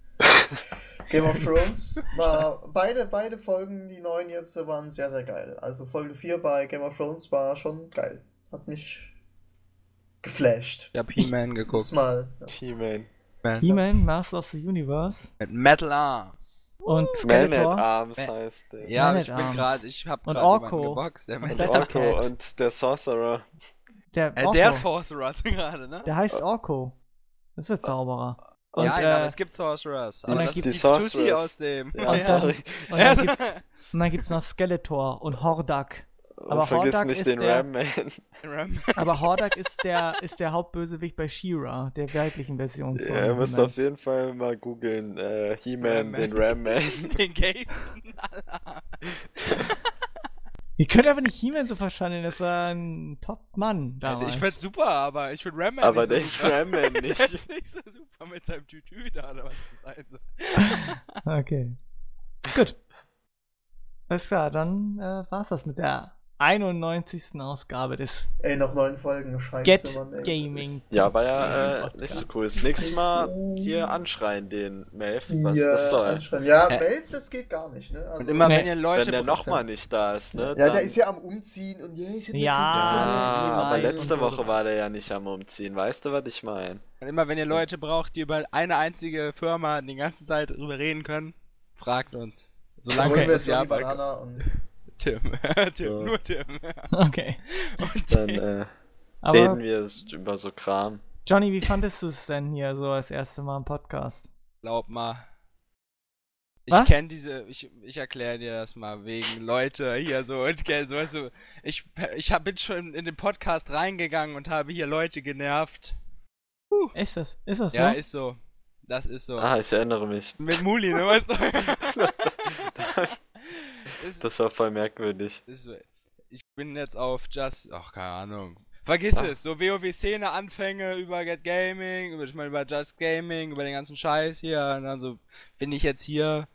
(laughs) Game of Thrones war beide, beide Folgen, die neuen jetzt, waren sehr, sehr geil. Also Folge 4 bei Game of Thrones war schon geil. Hat mich geflasht. Ich hab He-Man geguckt. Mal, ja. He-Man. He-Man, Master of the Universe. Mit Metal Arms. Und Man at Arms heißt der. Ja, Man ich bin gerade, ich hab gerade Orko. geboxt. Der und Orko (laughs) und der Sorcerer. Der, äh, der Sorcerer (laughs) gerade, ne? Der heißt Orko. Das ist der Zauberer. Und, ja, äh, aber es gibt Sorcerers. Und dann gibt es Sorcerers. aus dem. Ja, und, dann, und, dann (laughs) gibt, und dann gibt's noch Skeletor und Hordak. Aber vergiss Hordak nicht den Ram-Man. (laughs) Ram aber Hordak ist der, ist der Hauptbösewicht bei She-Ra, der weiblichen Version. Ja, ihr müsst auf jeden Fall mal googeln. Äh, He-Man, den Ram-Man. (laughs) den Gaysten. Ihr könnt einfach nicht He-Man so verschandeln, das war ein Top-Mann damals. Ich find's super, aber ich find Ram-Man aber nicht so super. Ram-Man (laughs) nicht. der ist nicht so super mit seinem Tütü da, oder was ist also. (laughs) okay. Gut. Alles klar, dann äh, war's das mit der 91. Ausgabe des Ey, noch neun Folgen, scheiße, Get Mann, ey. Gaming. Ja, war ja äh, nicht so cool. Das nächste Mal hier anschreien, den Melf, was ja, das soll. Anschreien. Ja, äh. Melf, das geht gar nicht, ne? Also, und immer wenn ihr Leute... Wenn der nochmal nicht da ist, ne? Ja, der ist ja am Umziehen und yeah, ich Ja, ja aber letzte und- Woche war der ja nicht am Umziehen. Weißt du, was ich meine? Und immer wenn ihr Leute braucht, die über eine einzige Firma die ganze Zeit drüber reden können, fragt uns. Solange Holen okay. wir das jetzt Tim. (laughs) Tim, So. nur Tim. (laughs) Okay. Und Dann äh, Aber reden wir über so Kram. Johnny, wie fandest du es denn hier so als erste Mal im Podcast? Glaub mal. Ich kenne diese, ich, ich erkläre dir das mal wegen Leute hier so und kenn so, weißt du, ich, ich hab, bin schon in den Podcast reingegangen und habe hier Leute genervt. Ist das, ist das Ja, so? ist so. Das ist so. Ah, ich erinnere mich. Mit Muli, ne, weißt du? (laughs) Das, ist, das war voll merkwürdig. ist, ich bin jetzt auf Just, ach, keine Ahnung. Vergiss Ah. es, so WoW-Szene Anfänge über Get Gaming, über, ich meine über Just Gaming, über den ganzen Scheiß hier, und dann so bin ich jetzt hier.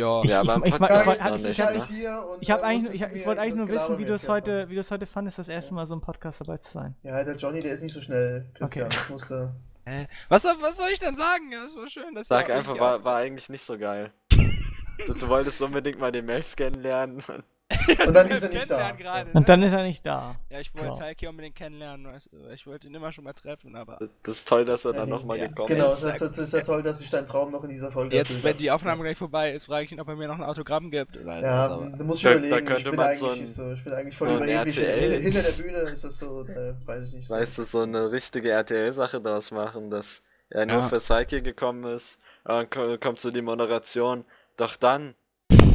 Ja, Ja, aber ich- ich- Podcast ich- ich- ich- ne? hier und Ich, hab äh, eigentlich, ich, ich wollte eigentlich nur wissen, wie du es heute, wie du es heute fandest, das erste Mal so im Podcast dabei zu sein. Ja, der Johnny, der ist nicht so schnell, Christian. Okay. Das musste. Was, soll- was soll ich denn sagen? Ja, das war schön. Das Sag war einfach, war, war eigentlich nicht so geil. Du, du wolltest unbedingt mal den Melf kennenlernen. (laughs) Und dann ist er nicht da. Gerade, Und ne? dann ist er nicht da. Ja, ich wollte Ja. Saiki unbedingt kennenlernen. Ich wollte ihn immer schon mal treffen, aber. Das ist toll, dass er dann Ja, nochmal ja. gekommen Genau, ist. es ist, es ist ja toll, dass sich dein Traum noch in dieser Folge Jetzt, wenn die Aufnahme gleich vorbei ist, frage ich ihn, ob er mir noch ein Autogramm gibt. Oder Ja, Da- da überlegen, könnte ich bin man eigentlich so ein- so, ich bin eigentlich voll so überheblich. Hinter, RTL. hinter, hinter der Bühne ist das so, da weiß ich nicht so. Weißt du, so eine richtige RTL-Sache daraus machen, dass er nur Ja. für Psyche gekommen ist. Und dann ko- kommt so die Moderation. Doch dann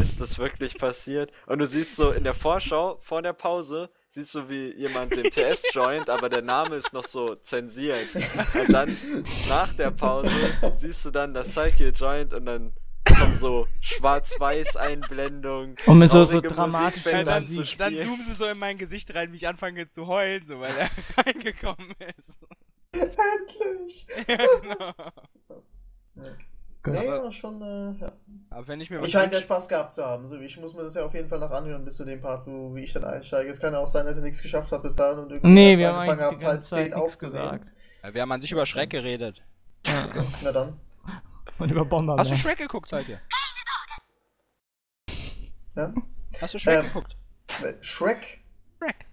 ist das wirklich passiert. Und du siehst so in der Vorschau, vor der Pause, siehst du, wie jemand den TS joint, aber der Name ist noch so zensiert. Und dann, nach der Pause, siehst du dann das Psyche joint und dann kommt so Schwarz-Weiß-Einblendung. Und mit so, so dramatisch Musik fängt dann, dann zoomen sie so in mein Gesicht rein, wie ich anfange zu heulen, so, weil er (laughs) reingekommen ist. Endlich! (laughs) ja, genau. Gut. Nee, Aber- war schon, äh, ja. Aber wenn ich mir scheint ja Spaß gehabt zu haben. So, ich muss mir das ja auf jeden Fall noch anhören bis zu dem Part, wo wie ich dann einsteige. Es kann ja auch sein, dass ihr nichts geschafft habt bis dahin und irgendwie Nee, wir haben angefangen habt, halb zehn aufzunehmen. Ja, wir haben an sich über Schreck geredet. Ja. (laughs) Na dann. Und über Bomberman. Hast du Shrek geguckt, Saiki? Ja? Hast du Shrek Ähm, geguckt? Shrek? Shrek.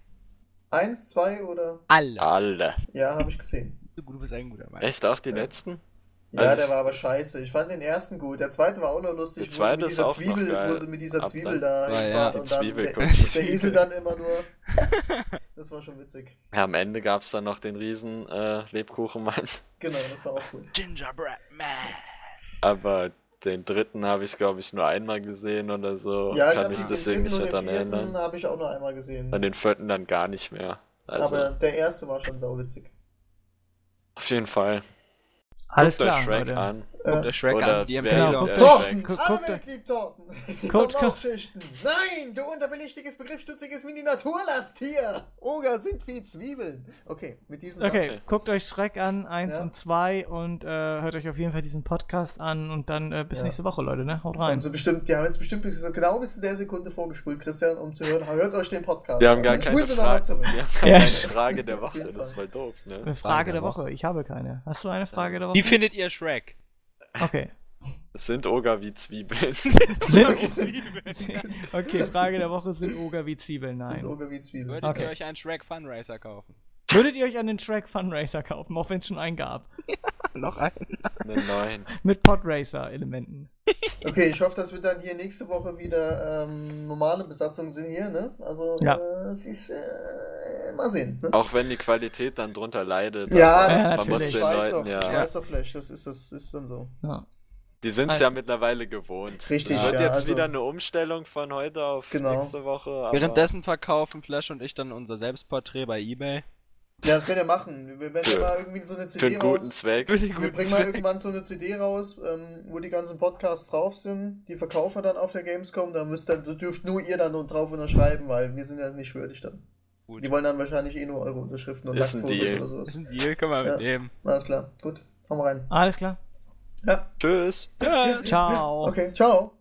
Eins, zwei oder? Alle. Alle. Ja, habe ich gesehen. Du bist ein guter Mann. Echt auch die letzten? Ja, Also der war aber scheiße. Ich fand den ersten gut. Der zweite war auch noch lustig, Der wo sie zweite mit ist dieser auch noch Zwiebel, geil. wo sie mit dieser Zwiebel dann- da Ah, ja, hinfahren die und dann Zwiebel der, guckt. der Esel dann immer nur. (laughs) Das war schon witzig. Ja, am Ende gab es dann noch den riesen äh, Lebkuchenmann. Genau, das war auch cool. Gingerbread Man. Aber den dritten habe ich, glaube ich, nur einmal gesehen oder so. Ja, ich Kann mich den deswegen nicht dritten mehr und daran den vierten erinnern. habe ich auch noch einmal gesehen. An den vierten dann gar nicht mehr. Also, aber der erste war schon sauwitzig. auf jeden Fall. Alles Guckt euch klar, Shrek Leute. an. Guckt der Shrek Oder an, die Empfehlung. der- Torten! Alle Welt liebt Torten! (laughs) Guckt- haben auch Schichten! Nein! Du unterbelichtiges, begriffsstütziges Mini-Naturlasttier! Oger sind wie Zwiebeln! Okay, mit diesem Okay, Satz. guckt euch Schreck an, 1 Ja. und 2 und äh, hört euch auf jeden Fall diesen Podcast an und dann äh, bis Ja. nächste Woche, Leute, ne? Haut haben rein. sie bestimmt, die haben jetzt bestimmt bis, genau bis zu der Sekunde vorgespult, Christian, um zu hören. Hört euch den Podcast Wir haben an. gar keine sie Frage. Wir haben Ja. keine Frage der Woche. Das ist voll doof, ne? Eine Frage der Woche. Ich habe keine. Hast du eine Frage der Woche? Wie findet ihr Shrek? Okay. Sind (laughs) Oger wie Zwiebeln. okay, Frage der Woche sind Oger wie Zwiebeln. Das sind Nein. Oger wie Zwiebeln. Würdet Okay. ihr euch einen Shrek Funracer kaufen? Würdet ihr euch einen Track Funracer kaufen, auch wenn es schon einen gab? (laughs) Noch ein. Einen neuen. Mit Podracer-Elementen. (laughs) Okay, ich hoffe, dass wir dann hier nächste Woche wieder ähm, normale Besatzung sind hier, ne? Also, Ja. äh, es ist, äh, mal sehen, ne? Auch wenn die Qualität dann drunter leidet. Ja, das- man natürlich. muss ich den weiß Leuten doch, ja. ich weiß doch, Flash, das ist, das ist dann so. Ja. Die sind es Also- ja mittlerweile gewohnt. Richtig, Es wird ja, jetzt also- wieder eine Umstellung von heute auf Genau. nächste Woche. Aber Währenddessen verkaufen Flash und ich dann unser Selbstporträt bei Ebay. Ja, das könnt ihr machen. Wir werden Für- mal irgendwie so eine für CD einen guten raus. Zweck. Wir bringen mal irgendwann so eine CD raus, ähm, wo die ganzen Podcasts drauf sind. Die verkaufen wir dann auf der Gamescom. Da müsst ihr, da dürft nur ihr dann drauf unterschreiben, weil wir sind ja nicht würdig dann. Gut. Die wollen dann wahrscheinlich eh nur eure Unterschriften und Ist Deal. oder Das sowas. ist ein Deal, können wir Ja. mitnehmen. Alles klar, gut. Wir rein. Alles klar. Ja, Tschüss. (laughs) Ciao. okay, ciao.